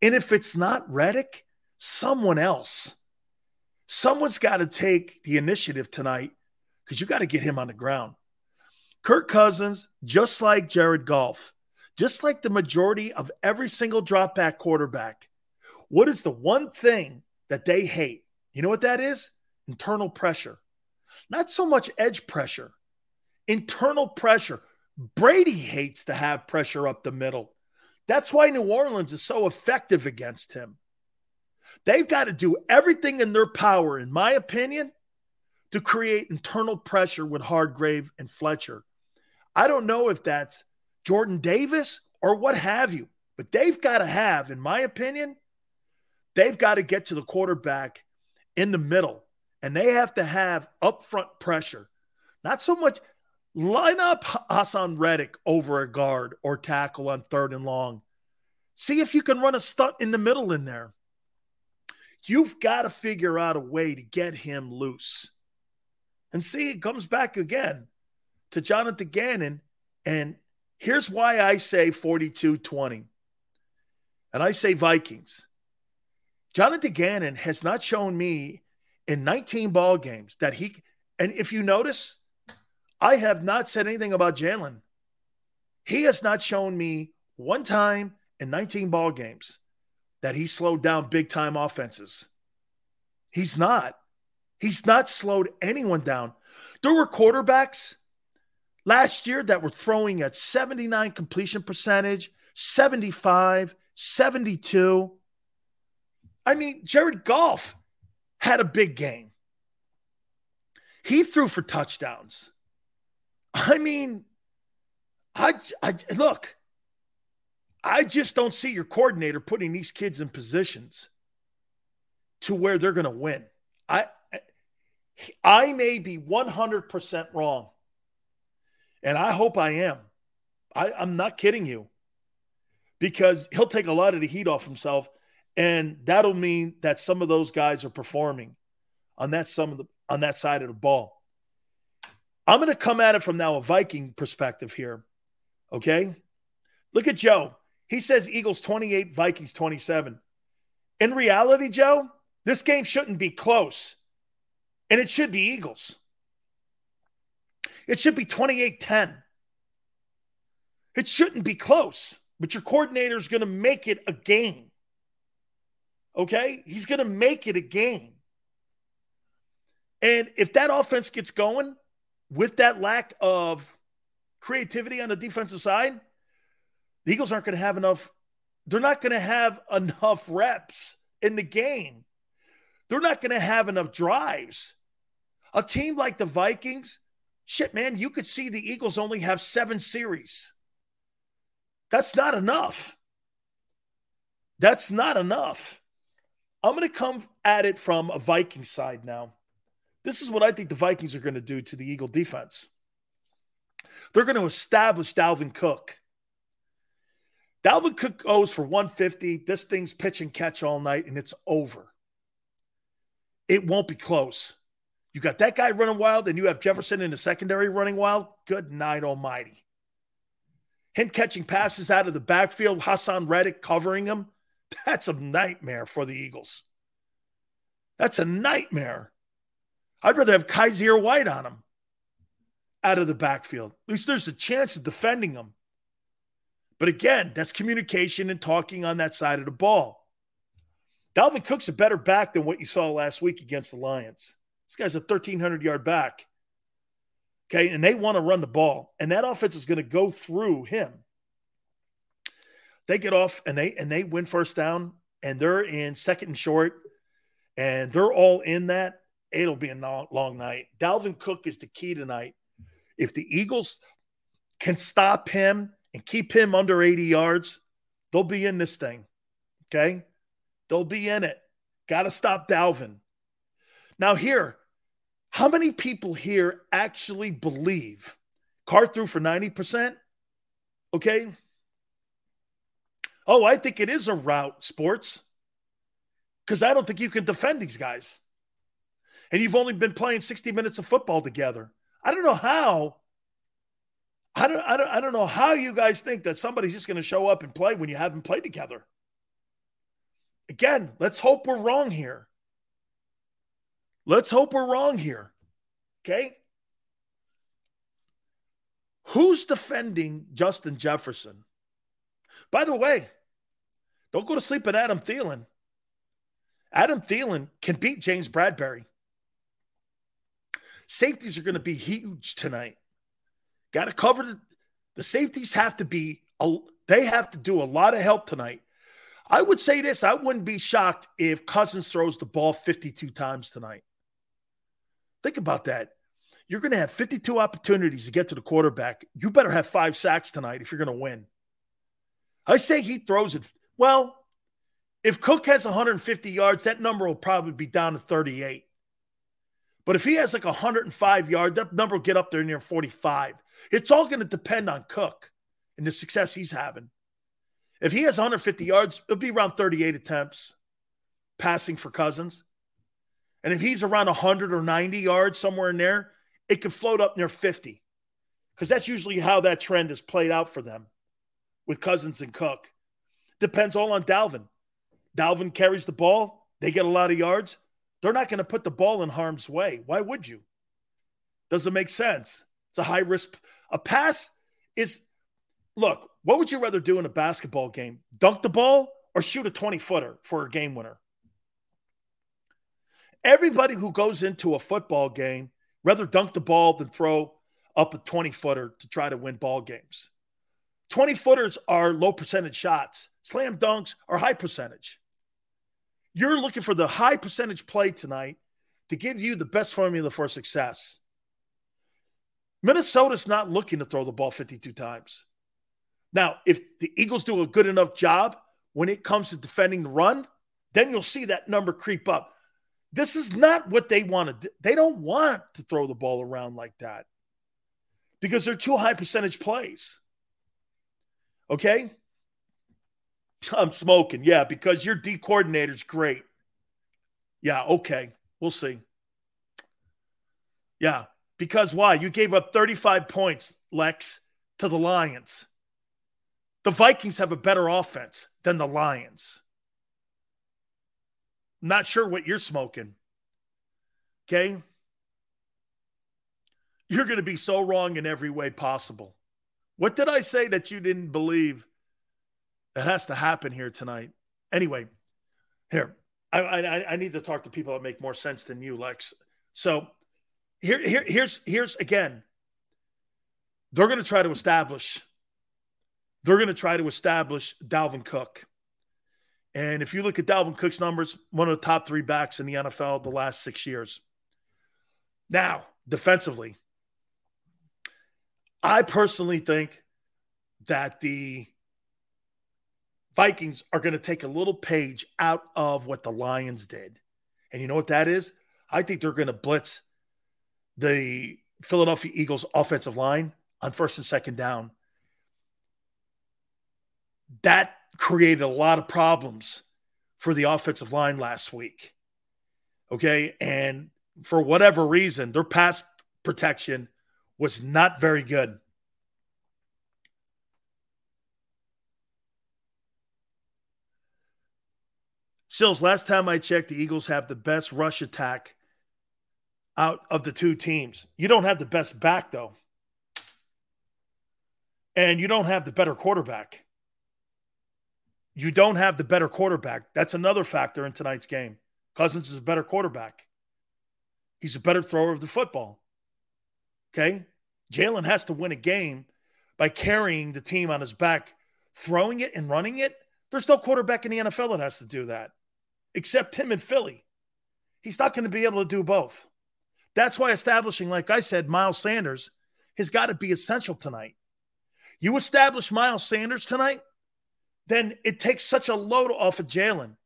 And if it's not Reddick, someone else. Someone's got to take the initiative tonight because you got to get him on the ground. Kirk Cousins, just like Jared Goff, just like the majority of every single dropback quarterback, what is the one thing that they hate? You know what that is? Internal pressure. Not so much edge pressure, internal pressure. Brady hates to have pressure up the middle. That's why New Orleans is so effective against him. They've got to do everything in their power, in my opinion, to create internal pressure with Hargrave and Fletcher. I don't know if that's Jordan Davis or what have you, but they've got to have, in my opinion, they've got to get to the quarterback in the middle and they have to have upfront pressure. Not so much Line up Haason Reddick over a guard or tackle on third and long. See if you can run a stunt in the middle in there. You've got to figure out a way to get him loose. And see, it comes back again to Jonathan Gannon. And here's why I say 42 20. And I say Vikings. Jonathan Gannon has not shown me in 19 ball games that he, and if you notice, I have not said anything about Jalen. He has not shown me one time in 19 ball games that he slowed down big time offenses. He's not. He's not slowed anyone down. There were quarterbacks last year that were throwing at 79 completion percentage, 75, 72. I mean, Jared Goff had a big game. He threw for touchdowns. I mean, I, I look, I just don't see your coordinator putting these kids in positions to where they're going to win. I I may be 100% wrong. And I hope I am. I, I'm not kidding you. Because he'll take a lot of the heat off himself. And that'll mean that some of those guys are performing on that some of the on that side of the ball. I'm going to come at it from now a Viking perspective here. Okay? Look at Joe. He says Eagles 28, Vikings 27. In reality, Joe, this game shouldn't be close. And it should be Eagles. It should be 28 10. It shouldn't be close, but your coordinator is going to make it a game. Okay? He's going to make it a game. And if that offense gets going with that lack of creativity on the defensive side, the Eagles aren't going to have enough. They're not going to have enough reps in the game. They're not going to have enough drives. A team like the Vikings, shit, man, you could see the Eagles only have seven series. That's not enough. That's not enough. I'm going to come at it from a Viking side now. This is what I think the Vikings are going to do to the Eagle defense. They're going to establish Dalvin Cook. Dalvin Cook goes for 150. This thing's pitch and catch all night, and it's over. It won't be close. You got that guy running wild, and you have Jefferson in the secondary running wild. Good night, almighty. Him catching passes out of the backfield, Haason Reddick covering him. That's a nightmare for the Eagles. That's a nightmare. I'd rather have Kyzir White on him out of the backfield. At least there's a chance of defending him. But again, that's communication and talking on that side of the ball. Dalvin Cook's a better back than what you saw last week against the Lions. This guy's a 1,300 yard back. Okay. And they want to run the ball. And that offense is going to go through him. They get off and they and they win first down and they're in second and short and they're all in that. It'll be a long night. Dalvin Cook is the key tonight. If the Eagles can stop him and keep him under 80 yards, they'll be in this thing. Okay. They'll be in it. Got to stop Dalvin. Now, here, how many people here actually believe Car threw for 90%? Okay. Oh, I think it is a route, sports, because I don't think you can defend these guys. And you've only been playing 60 minutes of football together. I don't know how I don't, I don't, I don't know how you guys think that somebody's just going to show up and play when you haven't played together. Again, let's hope we're wrong here. Let's hope we're wrong here. Okay. Who's defending Justin Jefferson? By the way, don't go to sleep on Adam Thielen. Adam Thielen can beat James Bradberry. Safeties are going to be huge tonight. Got to cover the, the safeties have to be they have to do a lot of help tonight. I would say this, I wouldn't be shocked if Cousins throws the ball 52 times tonight. Think about that. You're going to have 52 opportunities to get to the quarterback. You better have five sacks tonight if you're going to win. I say he throws it. Well, if Cook has 150 yards, that number will probably be down to 38. But if he has like 105 yard, that number will get up there near 45. It's all going to depend on Cook and the success he's having. If he has 150 yards, it'll be around 38 attempts passing for Cousins. And if he's around 100 or 90 yards, somewhere in there, it could float up near 50. Because that's usually how that trend has played out for them with Cousins and Cook. Depends all on Dalvin. Dalvin carries the ball, they get a lot of yards. They're not going to put the ball in harm's way. Why would you? Doesn't make sense. It's a high risk. A pass is, look, what would you rather do in a basketball game? Dunk the ball or shoot a 20 footer for a game winner? Everybody who goes into a football game rather dunk the ball than throw up a 20 footer to try to win ball games. 20 footers are low percentage shots, slam dunks are high percentage. You're looking for the high percentage play tonight to give you the best formula for success. Minnesota's not looking to throw the ball 52 times. Now, if the Eagles do a good enough job when it comes to defending the run, then you'll see that number creep up. This is not what they want to do. They don't want to throw the ball around like that because they're too high percentage plays. Okay? I'm smoking. Yeah, because your D coordinator's great. Yeah, okay. We'll see. Yeah, because why? You gave up 35 points, Lex, to the Lions. The Vikings have a better offense than the Lions. Not sure what you're smoking. Okay? You're going to be so wrong in every way possible. What did I say that you didn't believe that has to happen here tonight? Anyway, here, I, I, I need to talk to people that make more sense than you, Lex. So here, here here's here's again. They're going to try to establish. They're going to try to establish Dalvin Cook. And if you look at Dalvin Cook's numbers, one of the top three backs in the NFL the last six years. Now, defensively, I personally think that the Vikings are going to take a little page out of what the Lions did. And you know what that is? I think they're going to blitz the Philadelphia Eagles offensive line on first and second down. That created a lot of problems for the offensive line last week. Okay. And for whatever reason, their pass protection was not very good. Sills, last time I checked, the Eagles have the best rush attack out of the two teams. You don't have the best back, though. And you don't have the better quarterback. You don't have the better quarterback. That's another factor in tonight's game. Cousins is a better quarterback. He's a better thrower of the football. Okay. Jalen has to win a game by carrying the team on his back, throwing it and running it. There's no quarterback in the NFL that has to do that except him in Philly. He's not going to be able to do both. That's why establishing, like I said, Miles Sanders has got to be essential tonight. You establish Miles Sanders tonight, then it takes such a load off of Jalen.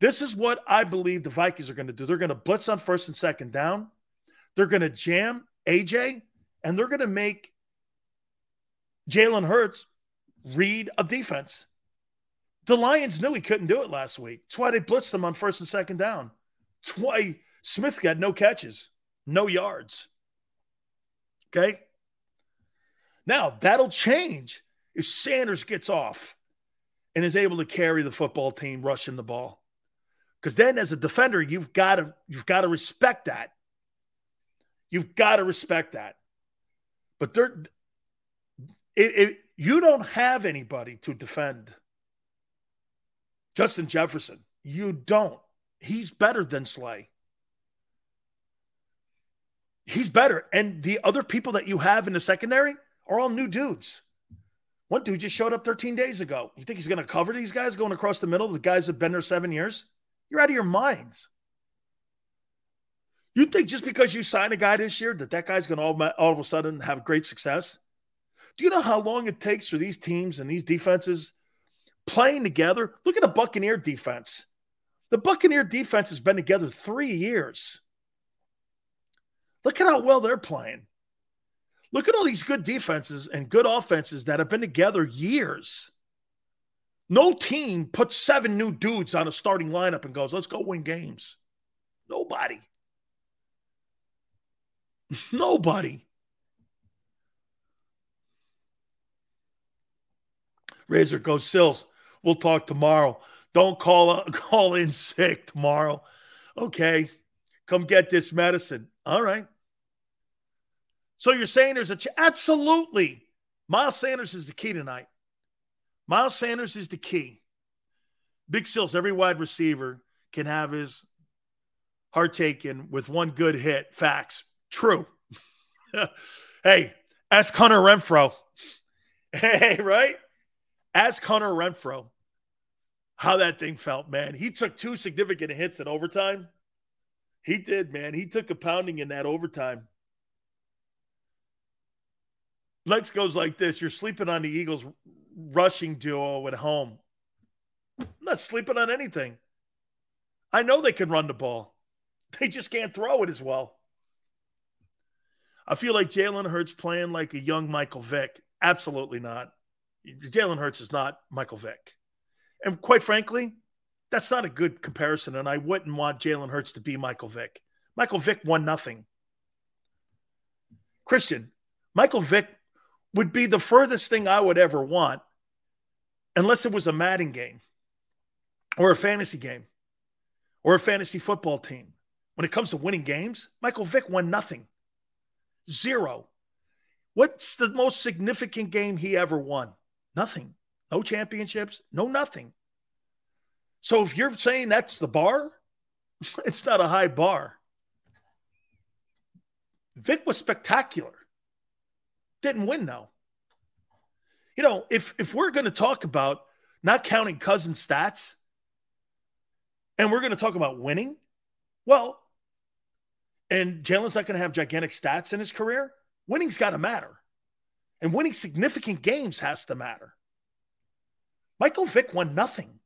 This is what I believe the Vikings are going to do. They're going to blitz on first and second down. They're going to jam AJ, and they're going to make Jalen Hurts read a defense. The Lions knew he couldn't do it last week. That's why they blitzed him on first and second down. That's why Smith got no catches, no yards. Okay. Now that'll change if Sanders gets off and is able to carry the football team rushing the ball. Because then, as a defender, you've got to you've got to respect that. You've got to respect that. But there, it, it, you don't have anybody to defend Justin Jefferson. You don't. He's better than Slay. He's better. And the other people that you have in the secondary are all new dudes. One dude just showed up 13 days ago. You think he's going to cover these guys going across the middle? The guys have been there seven years? You're out of your minds. You think just because you sign a guy this year that that guy's going to all, all of a sudden have great success? Do you know how long it takes for these teams and these defenses playing together? Look at the Buccaneer defense. The Buccaneer defense has been together three years. Look at how well they're playing. Look at all these good defenses and good offenses that have been together years. No team puts seven new dudes on a starting lineup and goes, let's go win games. Nobody. Nobody. Razor goes Sills. We'll talk tomorrow. Don't call call in sick tomorrow. Okay. Come get this medicine. All right. So you're saying there's a ch- absolutely Miles Sanders is the key tonight. Miles Sanders is the key. Big Sills, every wide receiver can have his heart taken with one good hit. Facts. True. hey, ask Hunter Renfrow. Hey, right? Ask Hunter Renfrow how that thing felt, man. He took two significant hits in overtime. He did, man. He took a pounding in that overtime. Lex goes like this You're sleeping on the Eagles rushing duo at home. I'm not sleeping on anything. I know they can run the ball, they just can't throw it as well. I feel like Jalen Hurts playing like a young Michael Vick. Absolutely not. Jalen Hurts is not Michael Vick. And quite frankly, that's not a good comparison. And I wouldn't want Jalen Hurts to be Michael Vick. Michael Vick won nothing. Christian, Michael Vick would be the furthest thing I would ever want, unless it was a Madden game or a fantasy game or a fantasy football team. When it comes to winning games, Michael Vick won nothing. Zero. What's the most significant game he ever won? Nothing. No championships, no nothing. So if you're saying that's the bar, it's not a high bar. Vick was spectacular. Didn't win though. You know, if if we're going to talk about not counting cousin stats and we're going to talk about winning, well, and Jalen's not going to have gigantic stats in his career, winning's got to matter. And winning significant games has to matter. Michael Vick won nothing.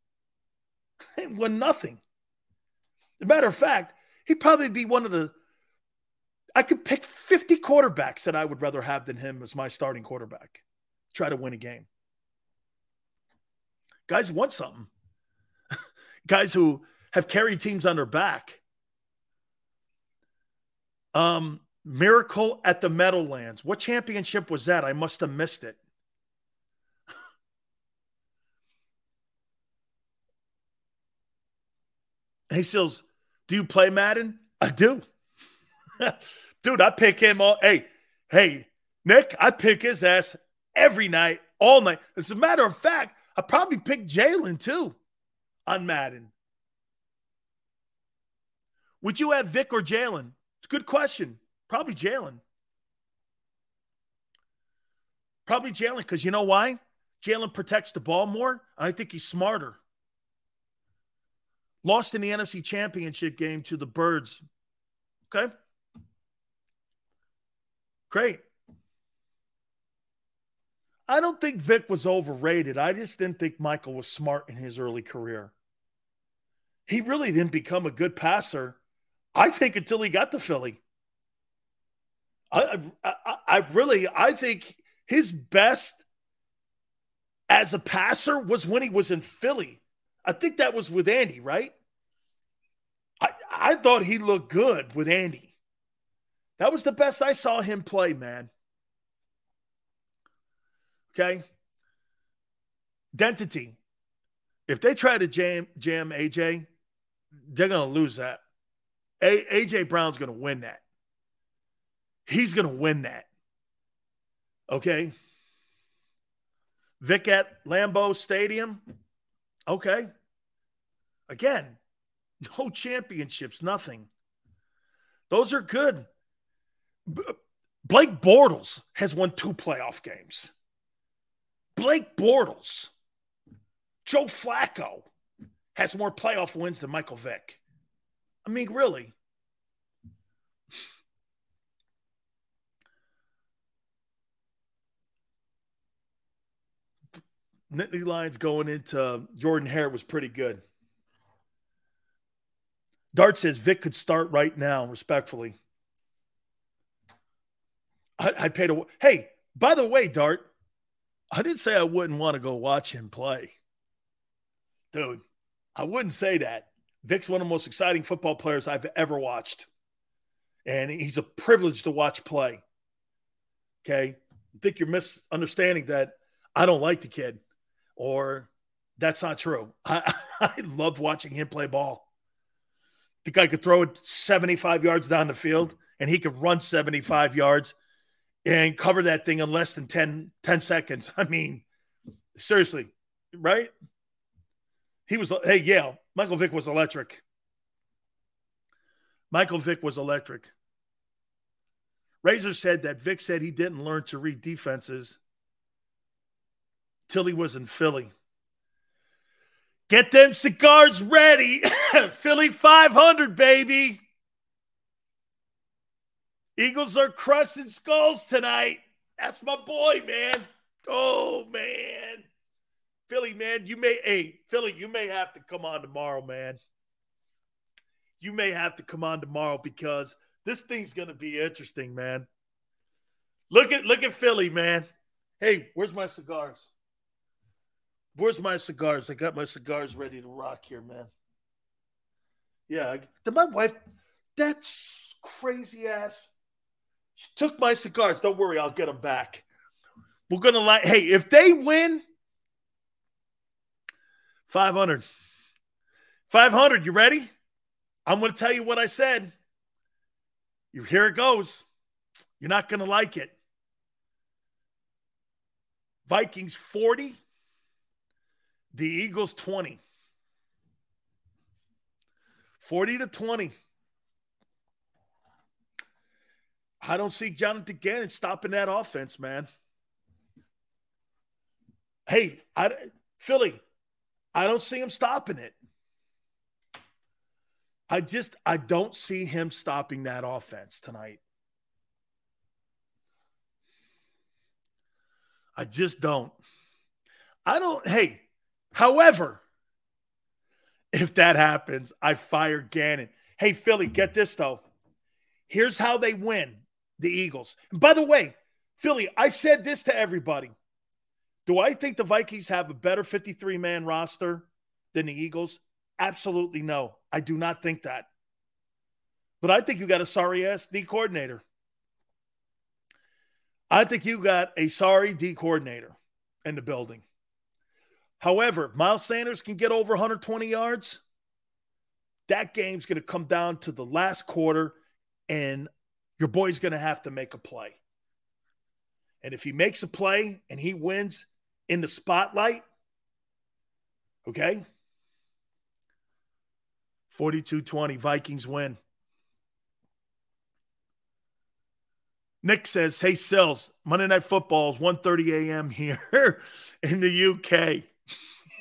he won nothing. As a matter of fact, he'd probably be one of the. I could pick 50 quarterbacks that I would rather have than him as my starting quarterback. Try to win a game. Guys want something. Guys who have carried teams on their back. Um, Miracle at the Meadowlands. What championship was that? I must have missed it. hey, Sills, do you play Madden? I do. Dude, I pick him all. Hey, hey, Nick, I pick his ass every night, all night. As a matter of fact, I probably pick Jalen too on Madden. Would you have Vick or Jalen? It's a good question. Probably Jalen. Probably Jalen, because you know why? Jalen protects the ball more. I think he's smarter. Lost in the NFC Championship game to the Birds. Okay. Great. I don't think Vick was overrated. I just didn't think Michael was smart in his early career. He really didn't become a good passer, I think, until he got to Philly. I, I, I really, I think his best as a passer was when he was in Philly. I think that was with Andy, right? I, I thought he looked good with Andy. That was the best I saw him play, man. Okay. Dentity. If they try to jam jam AJ, they're gonna lose that. A, AJ Brown's gonna win that. He's to win that. Okay. Vick at Lambeau Stadium. Okay. Again, no championships, nothing. Those are good. Blake Bortles has won two playoff games. Blake Bortles, Joe Flacco has more playoff wins than Michael Vick. I mean, really. Nittany Lions going into uh, Jordan Hare was pretty good. Dart says Vick could start right now, respectfully. I, I paid a. Hey, by the way, Dart, I didn't say I wouldn't want to go watch him play. Dude, I wouldn't say that. Vick's one of the most exciting football players I've ever watched. And he's a privilege to watch play. Okay. I think you're misunderstanding that I don't like the kid or that's not true. I, I loved watching him play ball. The guy could throw it 75 yards down the field and he could run 75 yards and cover that thing in less than 10, 10 seconds. I mean, seriously, right? He was, hey, Yale, Michael Vick was electric. Michael Vick was electric. Razor said that Vick said he didn't learn to read defenses till he was in Philly. Get them cigars ready. Philly 500, baby. Eagles are crushing skulls tonight. That's my boy, man. Oh, man. Philly, man, you may, hey, Philly, you may have to come on tomorrow, man. You may have to come on tomorrow because this thing's gonna be interesting, man. Look at look at Philly, man. Hey, where's my cigars? Where's my cigars? I got my cigars ready to rock here, man. Yeah, did my wife? That's crazy ass. She took my cigars. Don't worry, I'll get them back. We're gonna like. Hey, if they win, 500. 500. You ready? I'm to tell you what I said. You here it goes. You're not to like it. Vikings 40, the Eagles 20. 40 to 20. I don't see Jonathan Gannon stopping that offense, man. Hey, I, Philly, I don't see him stopping it. I just I don't see him stopping that offense tonight. I just don't. I don't hey, however, if that happens, I fire Gannon. Hey Philly, get this though. Here's how they win the Eagles. And by the way, Philly, I said this to everybody. Do I think the Vikings have a better 53 man roster than the Eagles? Absolutely no. I do not think that. But I think you got a sorry ass D coordinator. I think you got a sorry D coordinator in the building. However, Miles Sanders can get over 120 yards. That game's going to come down to the last quarter, and your boy's going to have to make a play. And if he makes a play and he wins, in the spotlight. Okay? 42-20 Vikings win. Nick says, "Hey Sills, Monday Night Football is 1:30 a.m. here in the UK."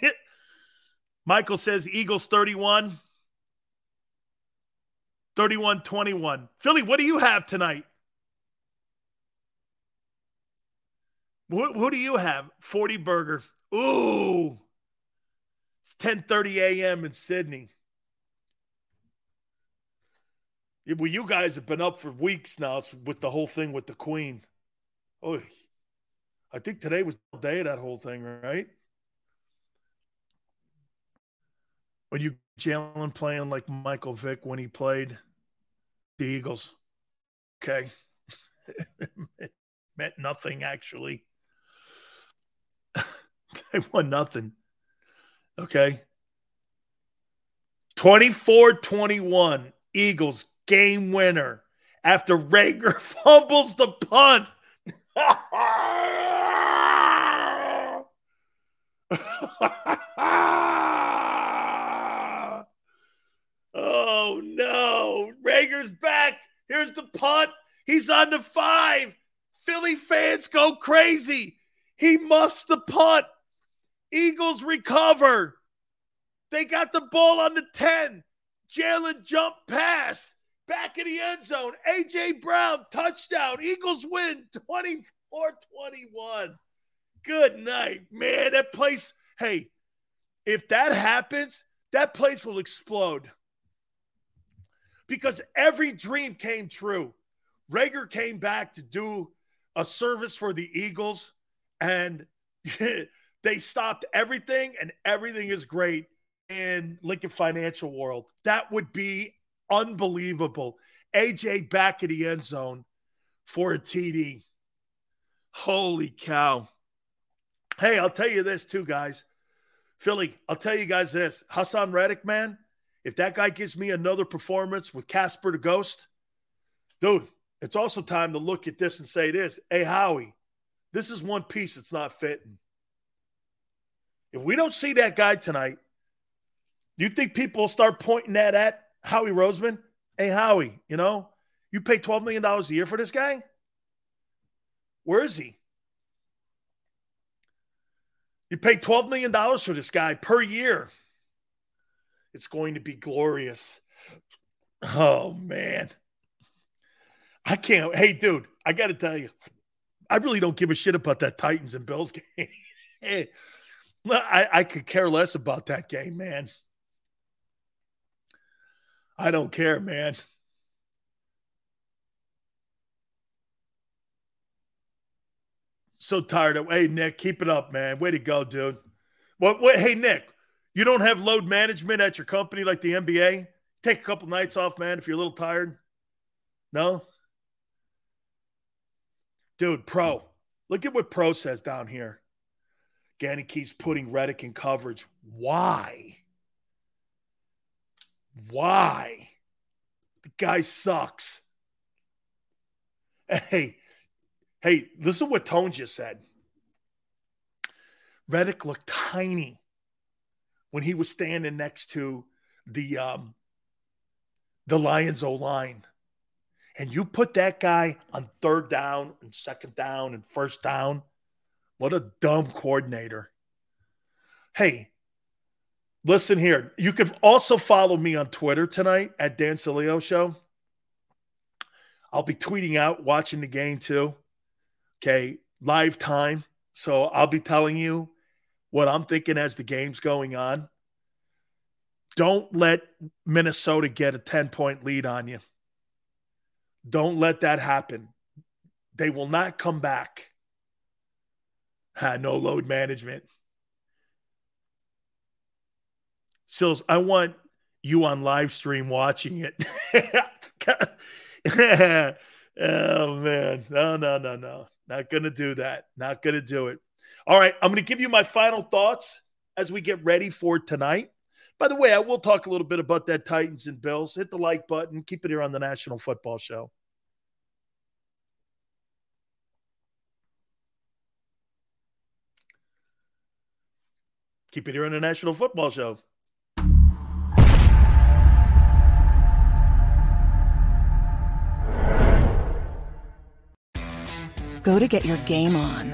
Michael says Eagles 31 31-21. Philly, what do you have tonight? What, who do you have? 40 burger. Ooh. It's 10:30 a.m. in Sydney. Well, you guys have been up for weeks now with the whole thing with the Queen. Oh, I think today was the day of that whole thing, right? When you Jalen playing like Michael Vick when he played the Eagles. Okay. it meant nothing actually. they won nothing. Okay. 24 21, Eagles game winner after Reagor fumbles the punt. oh no. Reagor's back. Here's the punt. He's on the five. Philly fans go crazy. He muffs the punt. Eagles recover. They got the ball on the 10. Jalen jump pass. Back in the end zone. A.J. Brown, touchdown. Eagles win 24 21. Good night, man. That place, hey, if that happens, that place will explode. Because every dream came true. Reagor came back to do a service for the Eagles and they stopped everything and everything is great in Lincoln Financial World. That would be unbelievable. AJ back in the end zone for a TD. Holy cow. Hey, I'll tell you this too, guys. Philly, I'll tell you guys this. Haason Reddick, man, if that guy gives me another performance with Casper the Ghost, dude, it's also time to look at this and say this. Hey, Howie, this is one piece that's not fitting. If we don't see that guy tonight, do you think people will start pointing that at Howie Roseman? Hey, Howie, you know, you pay $12 million a year for this guy? Where is he? You pay $12 million for this guy per year. It's going to be glorious. Oh, man. I can't. Hey, dude, I got to tell you, I really don't give a shit about that Titans and Bills game. I, I could care less about that game, man. I don't care, man. So tired of. Hey, Nick, keep it up, man. Way to go, dude. What? what hey, Nick, you don't have load management at your company like the NBA? Take a couple nights off, man, if you're a little tired. No? Dude, pro. Look at what pro says down here. Gannon keeps putting Reddick in coverage. Why? Why? The guy sucks. Hey, hey, listen to what Tone just said. Reddick looked tiny when he was standing next to the um, the Lions O line. And you put that guy on third down and second down and first down. What a dumb coordinator. Hey, listen here. You can also follow me on Twitter tonight at Dan Sileo Show. I'll be tweeting out, watching the game too. Okay, live time. So I'll be telling you what I'm thinking as the game's going on. Don't let Minnesota get a 10 point lead on you. Don't let that happen. They will not come back. Ha, no load management. Sills, I want you on live stream watching it. oh man. No, no, no, no. Not gonna do that. Not gonna do it. All right. I'm gonna give you my final thoughts as we get ready for tonight. By the way, I will talk a little bit about that Titans and Bills. Hit the like button. Keep it here on the National Football Show. Keep it here on the National Football Show. Go to get your game on.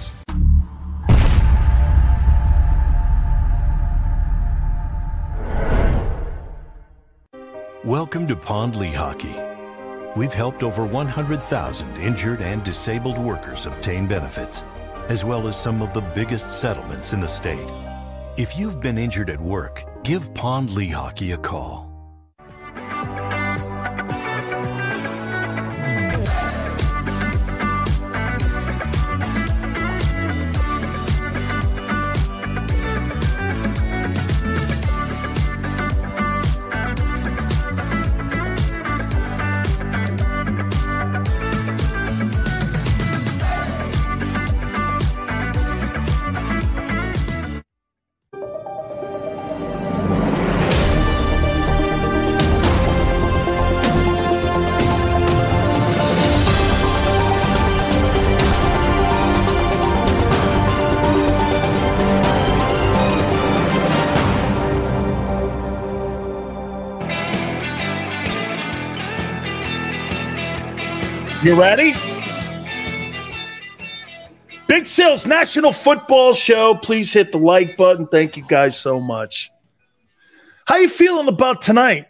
Welcome to Pond Lehocky. We've helped over 100,000 injured and disabled workers obtain benefits, as well as some of the biggest settlements in the state. If you've been injured at work, give Pond Lehocky a call. You ready? Big Sills National Football Show. Please hit the like button. Thank you guys so much. How you feeling about tonight?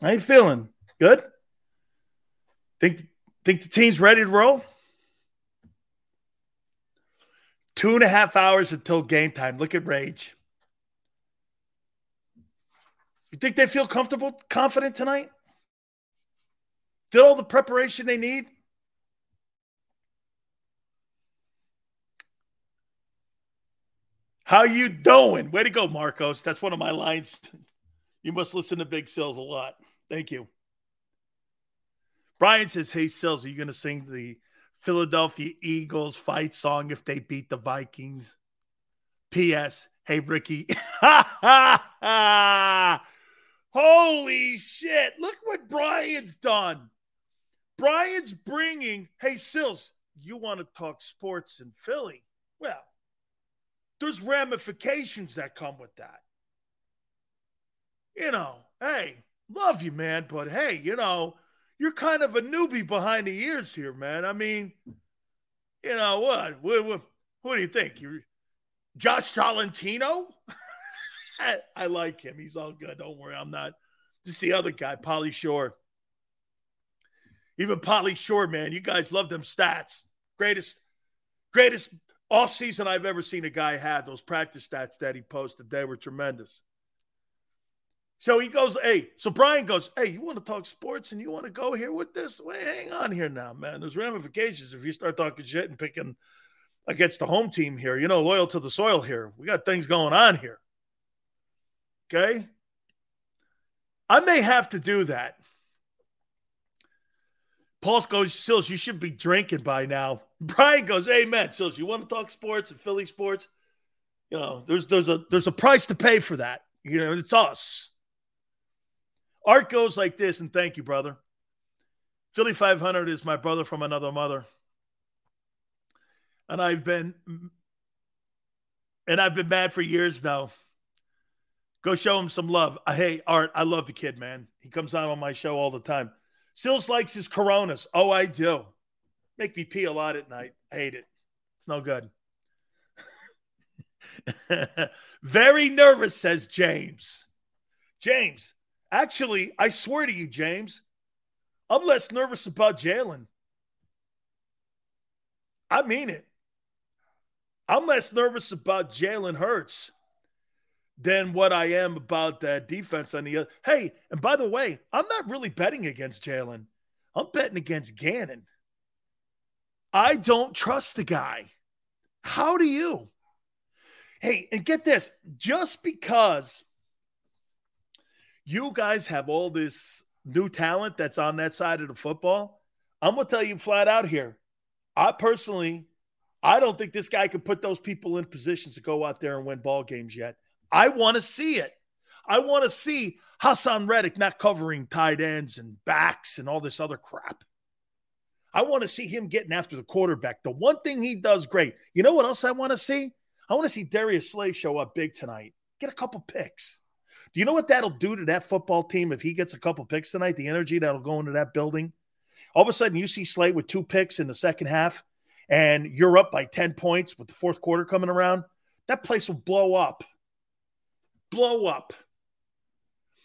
How you feeling? Good? Think think the team's ready to roll? Two and a half hours until game time. Look at Rage. You think they feel comfortable, confident tonight? Did all the preparation they need? How you doing? Way to go, Marcos. That's one of my lines. You must listen to Big Sills a lot. Thank you. Brian says, Hey, Sills, are you going to sing the Philadelphia Eagles fight song if they beat the Vikings? P.S. Hey, Ricky. Holy shit. Look what Brian's done. Brian's bringing, hey, Sills, you want to talk sports in Philly? Well, there's ramifications that come with that. You know, hey, love you, man, but hey, you know, you're kind of a newbie behind the ears here, man. I mean, you know what? What, what, what do you think? You're Josh Tolentino? I, I like him. He's all good. Don't worry. I'm not. This is the other guy, Pauly Shore. Even Pauly Shore, man, you guys love them stats. Greatest, greatest off season I've ever seen a guy have. Those practice stats that he posted, they were tremendous. So he goes, hey, so Brian goes, hey, you want to talk sports and you want to go here with this? Well, hang on here now, man. There's ramifications if you start talking shit and picking against the home team here. You know, loyal to the soil here. We got things going on here. Okay. I may have to do that. Paul goes, Sills, you should be drinking by now. Brian goes, Amen. Sills, you want to talk sports and Philly sports? You know, there's there's a there's a price to pay for that. You know, it's us. Art goes like this, and thank you, brother. Philly 500 is my brother from another mother. And I've been and I've been mad for years now. Go show him some love. Hey, Art, I love the kid, man. He comes on on my show all the time. Sills likes his Coronas. Oh, I do. Make me pee a lot at night. I hate it. It's no good. Very nervous, says James. James, actually, I swear to you, James, I'm less nervous about Jalen. I mean it. I'm less nervous about Jalen Hurts than what I am about that defense on the other. Hey, and by the way, I'm not really betting against Jalen. I'm betting against Gannon. I don't trust the guy. How do you? Hey, and get this just because you guys have all this new talent that's on that side of the football, I'm going to tell you flat out here. I personally, I don't think this guy could put those people in positions to go out there and win ball games yet. I want to see it. I want to see Haason Reddick not covering tight ends and backs and all this other crap. I want to see him getting after the quarterback. The one thing he does great. You know what else I want to see? I want to see Darius Slay show up big tonight. Get a couple picks. Do you know what that'll do to that football team if he gets a couple picks tonight? The energy that'll go into that building. All of a sudden, you see Slay with two picks in the second half, and you're up by 10 points with the fourth quarter coming around. That place will blow up blow up.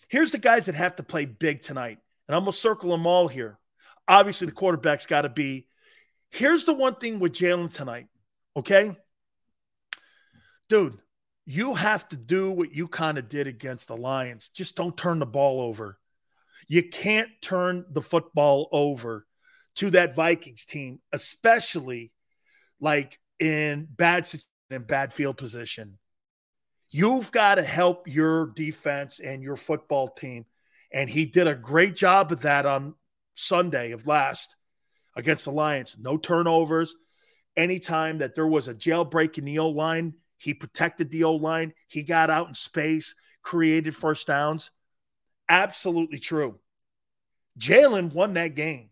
Here's the guys that have to play big tonight, and I'm gonna circle them all here. Obviously, the quarterback's got to be. Here's the one thing with Jalen tonight, okay, dude. You have to do what you kind of did against the Lions. Just don't turn the ball over. You can't turn the football over to that Vikings team, especially like in bad in bad field position. You've got to help your defense and your football team. And he did a great job of that on Sunday of last against the Lions. No turnovers. Anytime that there was a jailbreak in the O line, he protected the O line. He got out in space, created first downs. Absolutely true. Jalen won that game.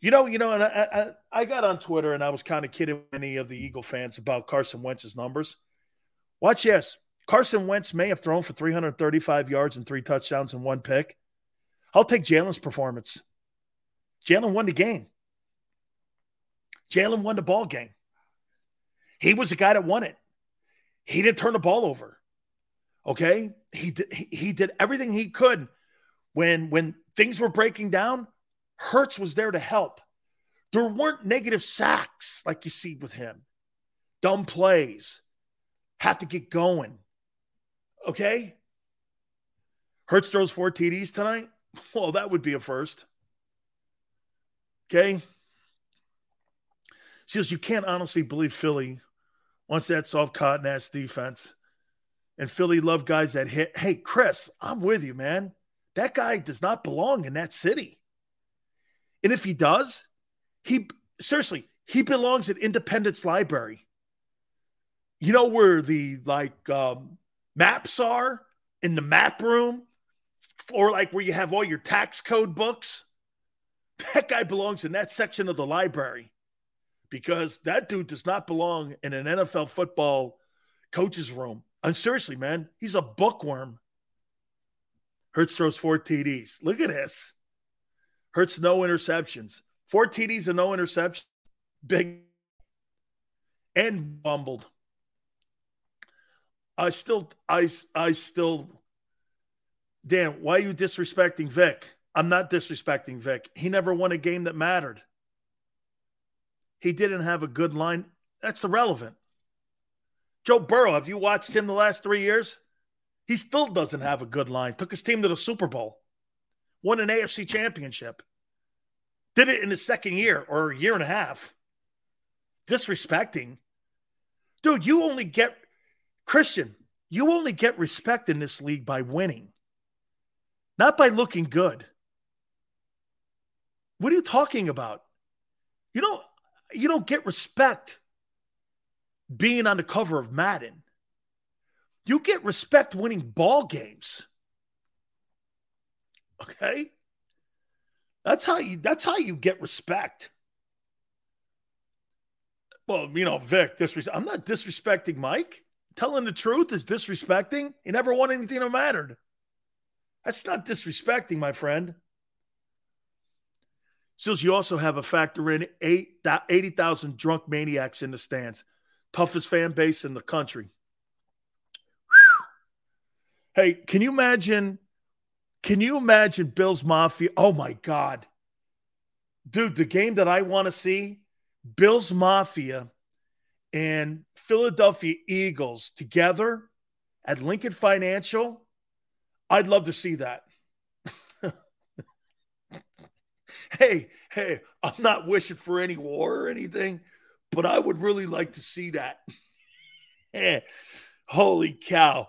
You know, you know, and I, I, I got on Twitter and I was kind of kidding any of the Eagle fans about Carson Wentz's numbers. Watch yes. Carson Wentz may have thrown for 335 yards and three touchdowns and one pick. I'll take Jalen's performance. Jalen won the game. Jalen won the ball game. He was the guy that won it. He didn't turn the ball over. Okay, he did, he did everything he could when when things were breaking down. Hurts was there to help. There weren't negative sacks like you see with him. Dumb plays. Have to get going. Okay? Hurts throws four TDs tonight. Well, that would be a first. Okay? Says you can't honestly believe Philly wants that soft cotton ass defense. And Philly love guys that hit. Hey, Chris, I'm with you, man. That guy does not belong in that city. And if he does, he seriously, he belongs at Independence Library. You know where the like um, maps are in the map room, or like where you have all your tax code books. That guy belongs in that section of the library because that dude does not belong in an NFL football coach's room. And seriously, man, he's a bookworm. Hurts throws four TDs. Look at this. Hurts no interceptions. Four TDs and no interceptions. Big and fumbled. I still, I, I still, Dan, why are you disrespecting Vick? I'm not disrespecting Vick. He never won a game that mattered. He didn't have a good line. That's irrelevant. Joe Burrow, have you watched him the last three years? He still doesn't have a good line. Took his team to the Super Bowl, won an AFC championship, did it in his second year or a year and a half. Disrespecting. Dude, you only get, Christian, you only get respect in this league by winning, not by looking good. What are you talking about? You don't, you don't get respect being on the cover of Madden. You get respect winning ball games. Okay? That's how you that's how you get respect. Well, you know, Vick, disres- I'm not disrespecting Mike. Telling the truth is disrespecting. He never won anything that mattered. That's not disrespecting, my friend. Sills, you also have a factor in 80,000 drunk maniacs in the stands. Toughest fan base in the country. Hey, can you imagine? Can you imagine Bills Mafia? Oh my God. Dude, the game that I want to see Bills Mafia and Philadelphia Eagles together at Lincoln Financial. I'd love to see that. hey, hey, I'm not wishing for any war or anything, but I would really like to see that. Holy cow.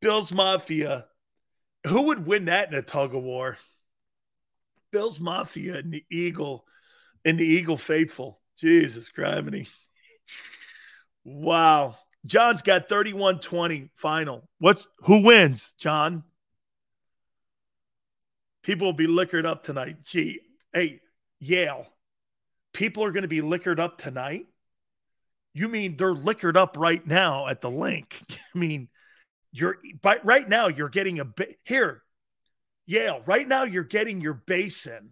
Bills Mafia. Who would win that in a tug of war? Bills Mafia and the Eagle and the Eagle Faithful. Jesus criminy. Wow. John's got 31-20 final. What's who wins, John? People will be liquored up tonight. Gee, hey, Yale. People are going to be liquored up tonight. You mean they're liquored up right now at the link? I mean, you're but right now you're getting a bit here, Yale. Right now you're getting your basin.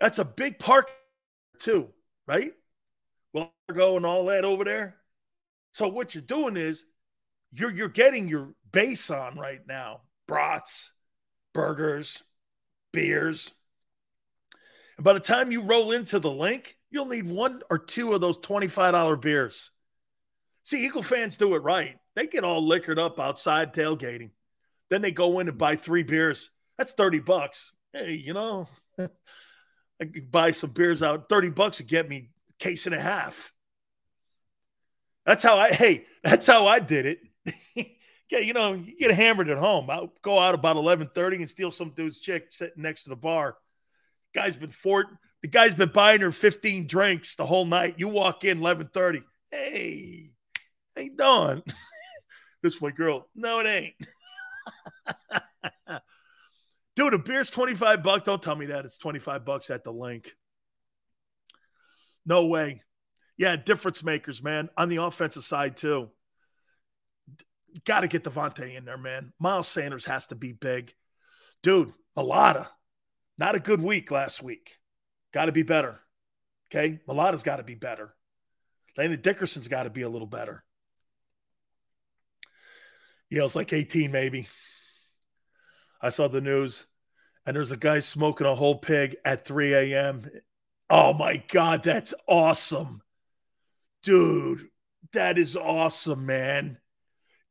That's a big park too, right? Well, going all that over there. So what you're doing is you're you're getting your base on right now. brats, burgers, beers. And by the time you roll into the link, you'll need one or two of those $25 beers. See, Eagle fans do it right. They get all liquored up outside tailgating. Then they go in and buy three beers. That's 30 bucks. Hey, you know, I could buy some beers out. 30 bucks to get me case and a half. That's how I, hey, that's how I did it. yeah, you know, you get hammered at home. I'll go out about 11:30 and steal some dude's chick sitting next to the bar. Guy's been fort the guy's been buying her 15 drinks the whole night. You walk in 11:30. Hey, hey Dawn. this my girl. No, it ain't. Dude, a beer's 25 bucks. Don't tell me that. It's 25 bucks at the link. No way. Yeah, difference makers, man. On the offensive side, too. Got to get DeVonta in there, man. Miles Sanders has to be big. Dude, Mailata, not a good week last week. Got to be better. Okay. Mailata's got to be better. Landon Dickerson's got to be a little better. Yale's like 18, maybe. I saw the news, and there's a guy smoking a whole pig at 3 a.m. Oh my God, that's awesome. Dude, that is awesome, man.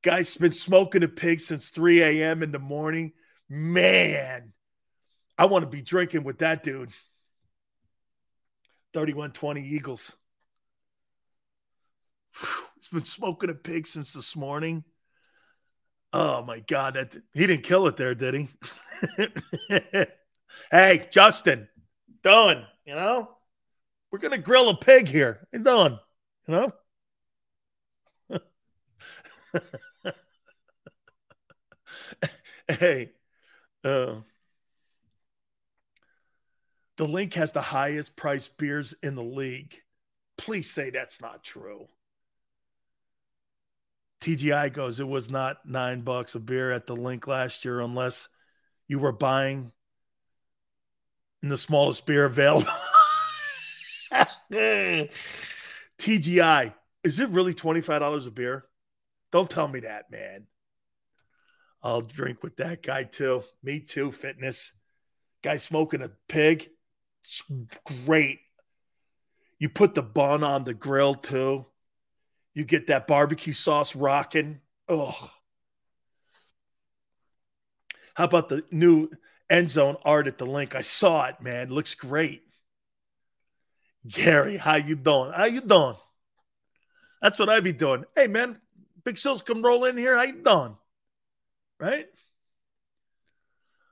Guy's been smoking a pig since 3 a.m. in the morning. Man, I want to be drinking with that dude. 3120 Eagles. He's been smoking a pig since this morning. Oh my God. That he didn't kill it there, did he? hey, Justin, done. You know? We're gonna grill a pig here. Hey, done. You know? hey, uh, the link has the highest priced beers in the league. Please say that's not true. TGI goes, it was not nine bucks a beer at the link last year unless you were buying in the smallest beer available. TGI, is it really $25 a beer? Don't tell me that, man. I'll drink with that guy too. Me too, fitness. Guy smoking a pig. It's great. You put the bun on the grill too. You get that barbecue sauce rocking. Oh. How about the new end zone art at the link? I saw it, man. looks great. Gary, how you doing? How you doing? That's what I be doing. Hey, man, Big Sills come roll in here. How you doing? Right?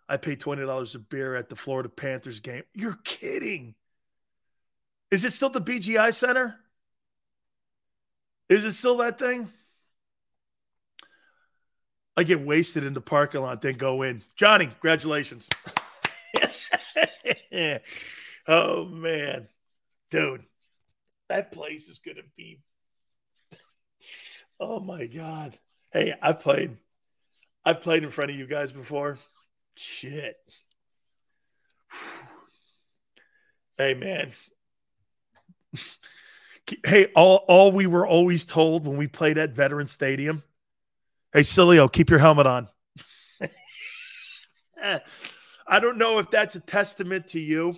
I paid $20 a beer at the Florida Panthers game. You're kidding. Is it still the BGI Center? Is it still that thing? I get wasted in the parking lot, then go in. Johnny, congratulations. oh, man. Dude, that place is to be. Oh, my God. Hey, I played. I've played in front of you guys before. Shit. Hey man. hey, all all we were always told when we played at Veteran Stadium. Hey, Sileo, keep your helmet on. I don't know if that's a testament to you,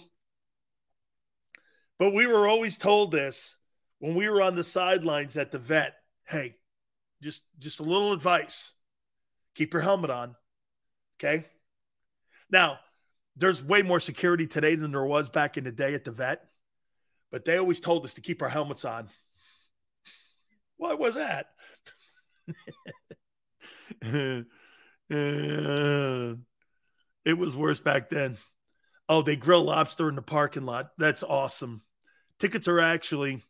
but we were always told this when we were on the sidelines at the vet. Hey, just just a little advice. Keep your helmet on. Okay? Now, there's way more security today than there was back in the day at the vet, but they always told us to keep our helmets on. What was that? it was worse back then. Oh, they grill lobster in the parking lot. That's awesome. Tickets are actually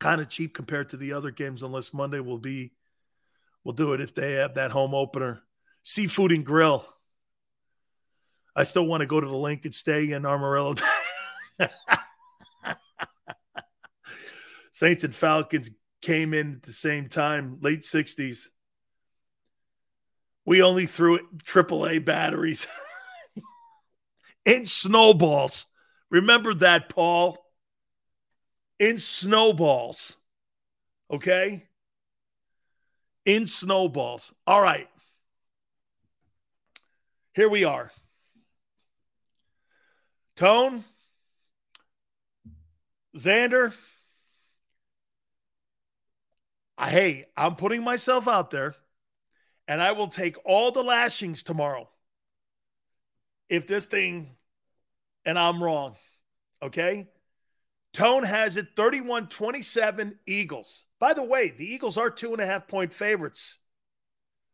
kind of cheap compared to the other games, unless Monday will be. We'll do it if they have that home opener. Seafood and grill. I still want to go to the link and stay in Amarillo. Saints and Falcons came in at the same time, late 60s. We only threw AAA batteries in snowballs. Remember that, Paul? In snowballs. Okay? In snowballs. All right. here we are. Tone, Xander, I, hey, I'm putting myself out there and I will take all the lashings tomorrow if this thing, and I'm wrong. Okay. Tone has it 31 27 Eagles. By the way, the Eagles are two and a half point favorites.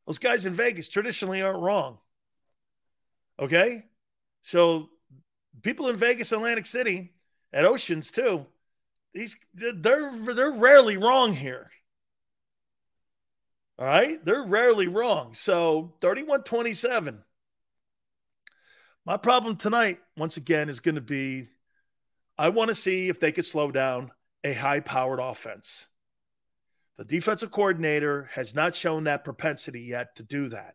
Those guys in Vegas traditionally aren't wrong. Okay. So people in Vegas, Atlantic City, at Oceans too, these they're they're rarely wrong here. All right? They're rarely wrong. So 31-27. My problem tonight, once again, is going to be I want to see if they could slow down a high-powered offense. The defensive coordinator has not shown that propensity yet to do that.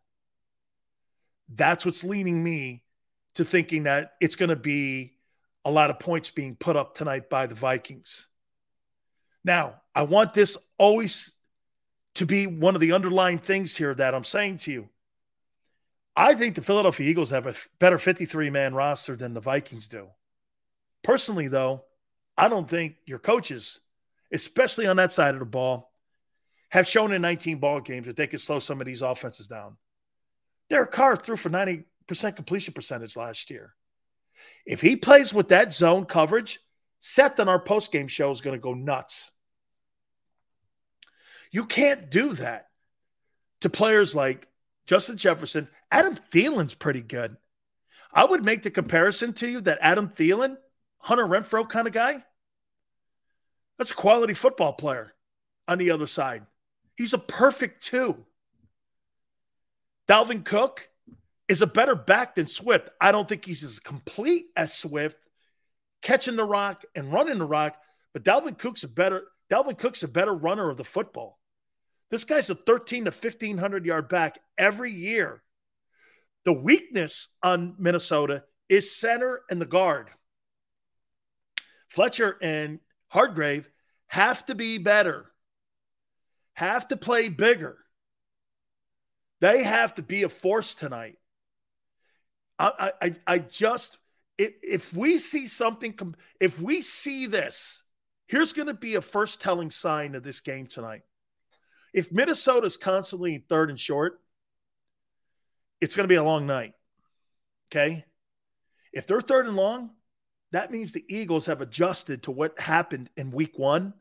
That's what's leaning me to thinking that it's going to be a lot of points being put up tonight by the Vikings. Now, I want this always to be one of the underlying things here that I'm saying to you. I think the Philadelphia Eagles have a better 53 man roster than the Vikings do. Personally, though, I don't think your coaches, especially on that side of the ball, have shown in 19 ball games that they could slow some of these offenses down. Derek Carr threw for 90% completion percentage last year. If he plays with that zone coverage, Seth on our post game show is going to go nuts. You can't do that to players like Justin Jefferson. Adam Thielen's pretty good. I would make the comparison to you that Adam Thielen, Hunter Renfrow kind of guy, that's a quality football player on the other side. He's a perfect two. Dalvin Cook is a better back than Swift. I don't think he's as complete as Swift, catching the rock and running the rock, but Dalvin Cook's a better Dalvin Cook's a better runner of the football. This guy's a 13 to 1500 yard back every year. The weakness on Minnesota is center and the guard. Fletcher and Hargrave have to be better, have to play bigger. They have to be a force tonight. I, I, I just, if we see something, if we see this, here's going to be a first telling sign of this game tonight. If Minnesota's constantly third and short, it's going to be a long night. Okay. If they're third and long, that means the Eagles have adjusted to what happened in week one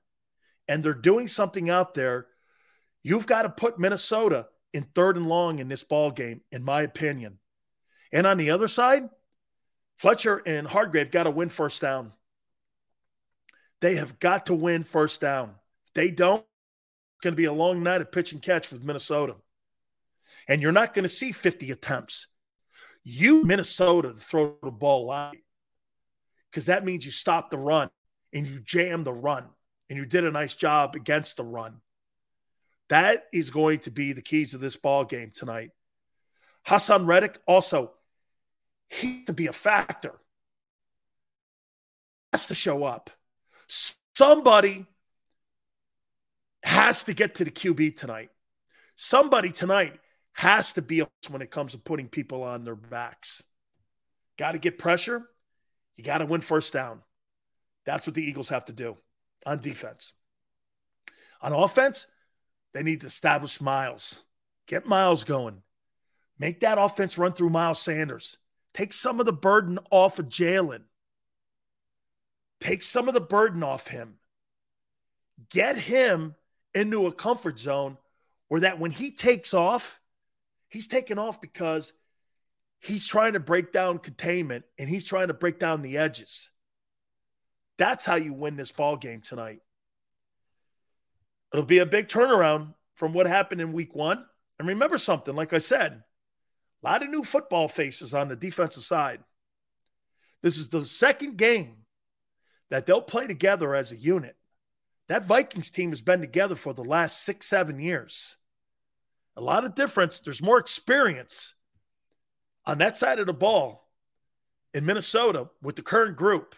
and they're doing something out there. You've got to put Minnesota in third and long in this ball game, in my opinion. And on the other side, Fletcher and Hargrave got to win first down. They have got to win first down. If they don't, going to be a long night of pitch and catch with Minnesota. And you're not going to see 50 attempts. You, Minnesota, throw the ball light because that means you stop the run and you jam the run and you did a nice job against the run. That is going to be the keys of this ball game tonight. Haason Reddick also he to be a factor. Has to show up. Somebody has to get to the QB tonight. Somebody tonight has to be when it comes to putting people on their backs. Got to get pressure. You got to win first down. That's what the Eagles have to do on defense. On offense, they need to establish Miles. Get Miles going. Make that offense run through Miles Sanders. Take some of the burden off of Jalen. Take some of the burden off him. Get him into a comfort zone where that when he takes off, he's taking off because he's trying to break down containment and he's trying to break down the edges. That's how you win this ball game tonight. It'll be a big turnaround from what happened in week one. And remember something, like I said, a lot of new football faces on the defensive side. This is the second game that they'll play together as a unit. That Vikings team has been together for the last six, seven years. A lot of difference. There's more experience on that side of the ball in Minnesota with the current group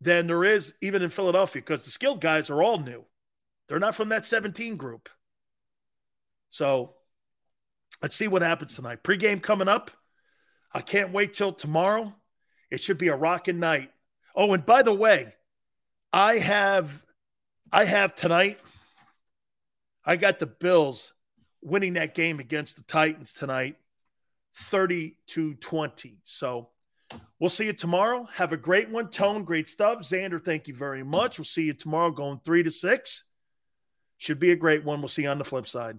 than there is even in Philadelphia because the skilled guys are all new. They're not from that 17 group. So Let's see what happens tonight. Pre-game coming up. I can't wait till tomorrow. It should be a rocking night. Oh, and by the way, I have I have tonight. I got the Bills winning that game against the Titans tonight, 30 to 20. So we'll see you tomorrow. Have a great one. Tone, great stuff. Xander, thank you very much. We'll see you tomorrow going three to six. Should be a great one. We'll see you on the flip side.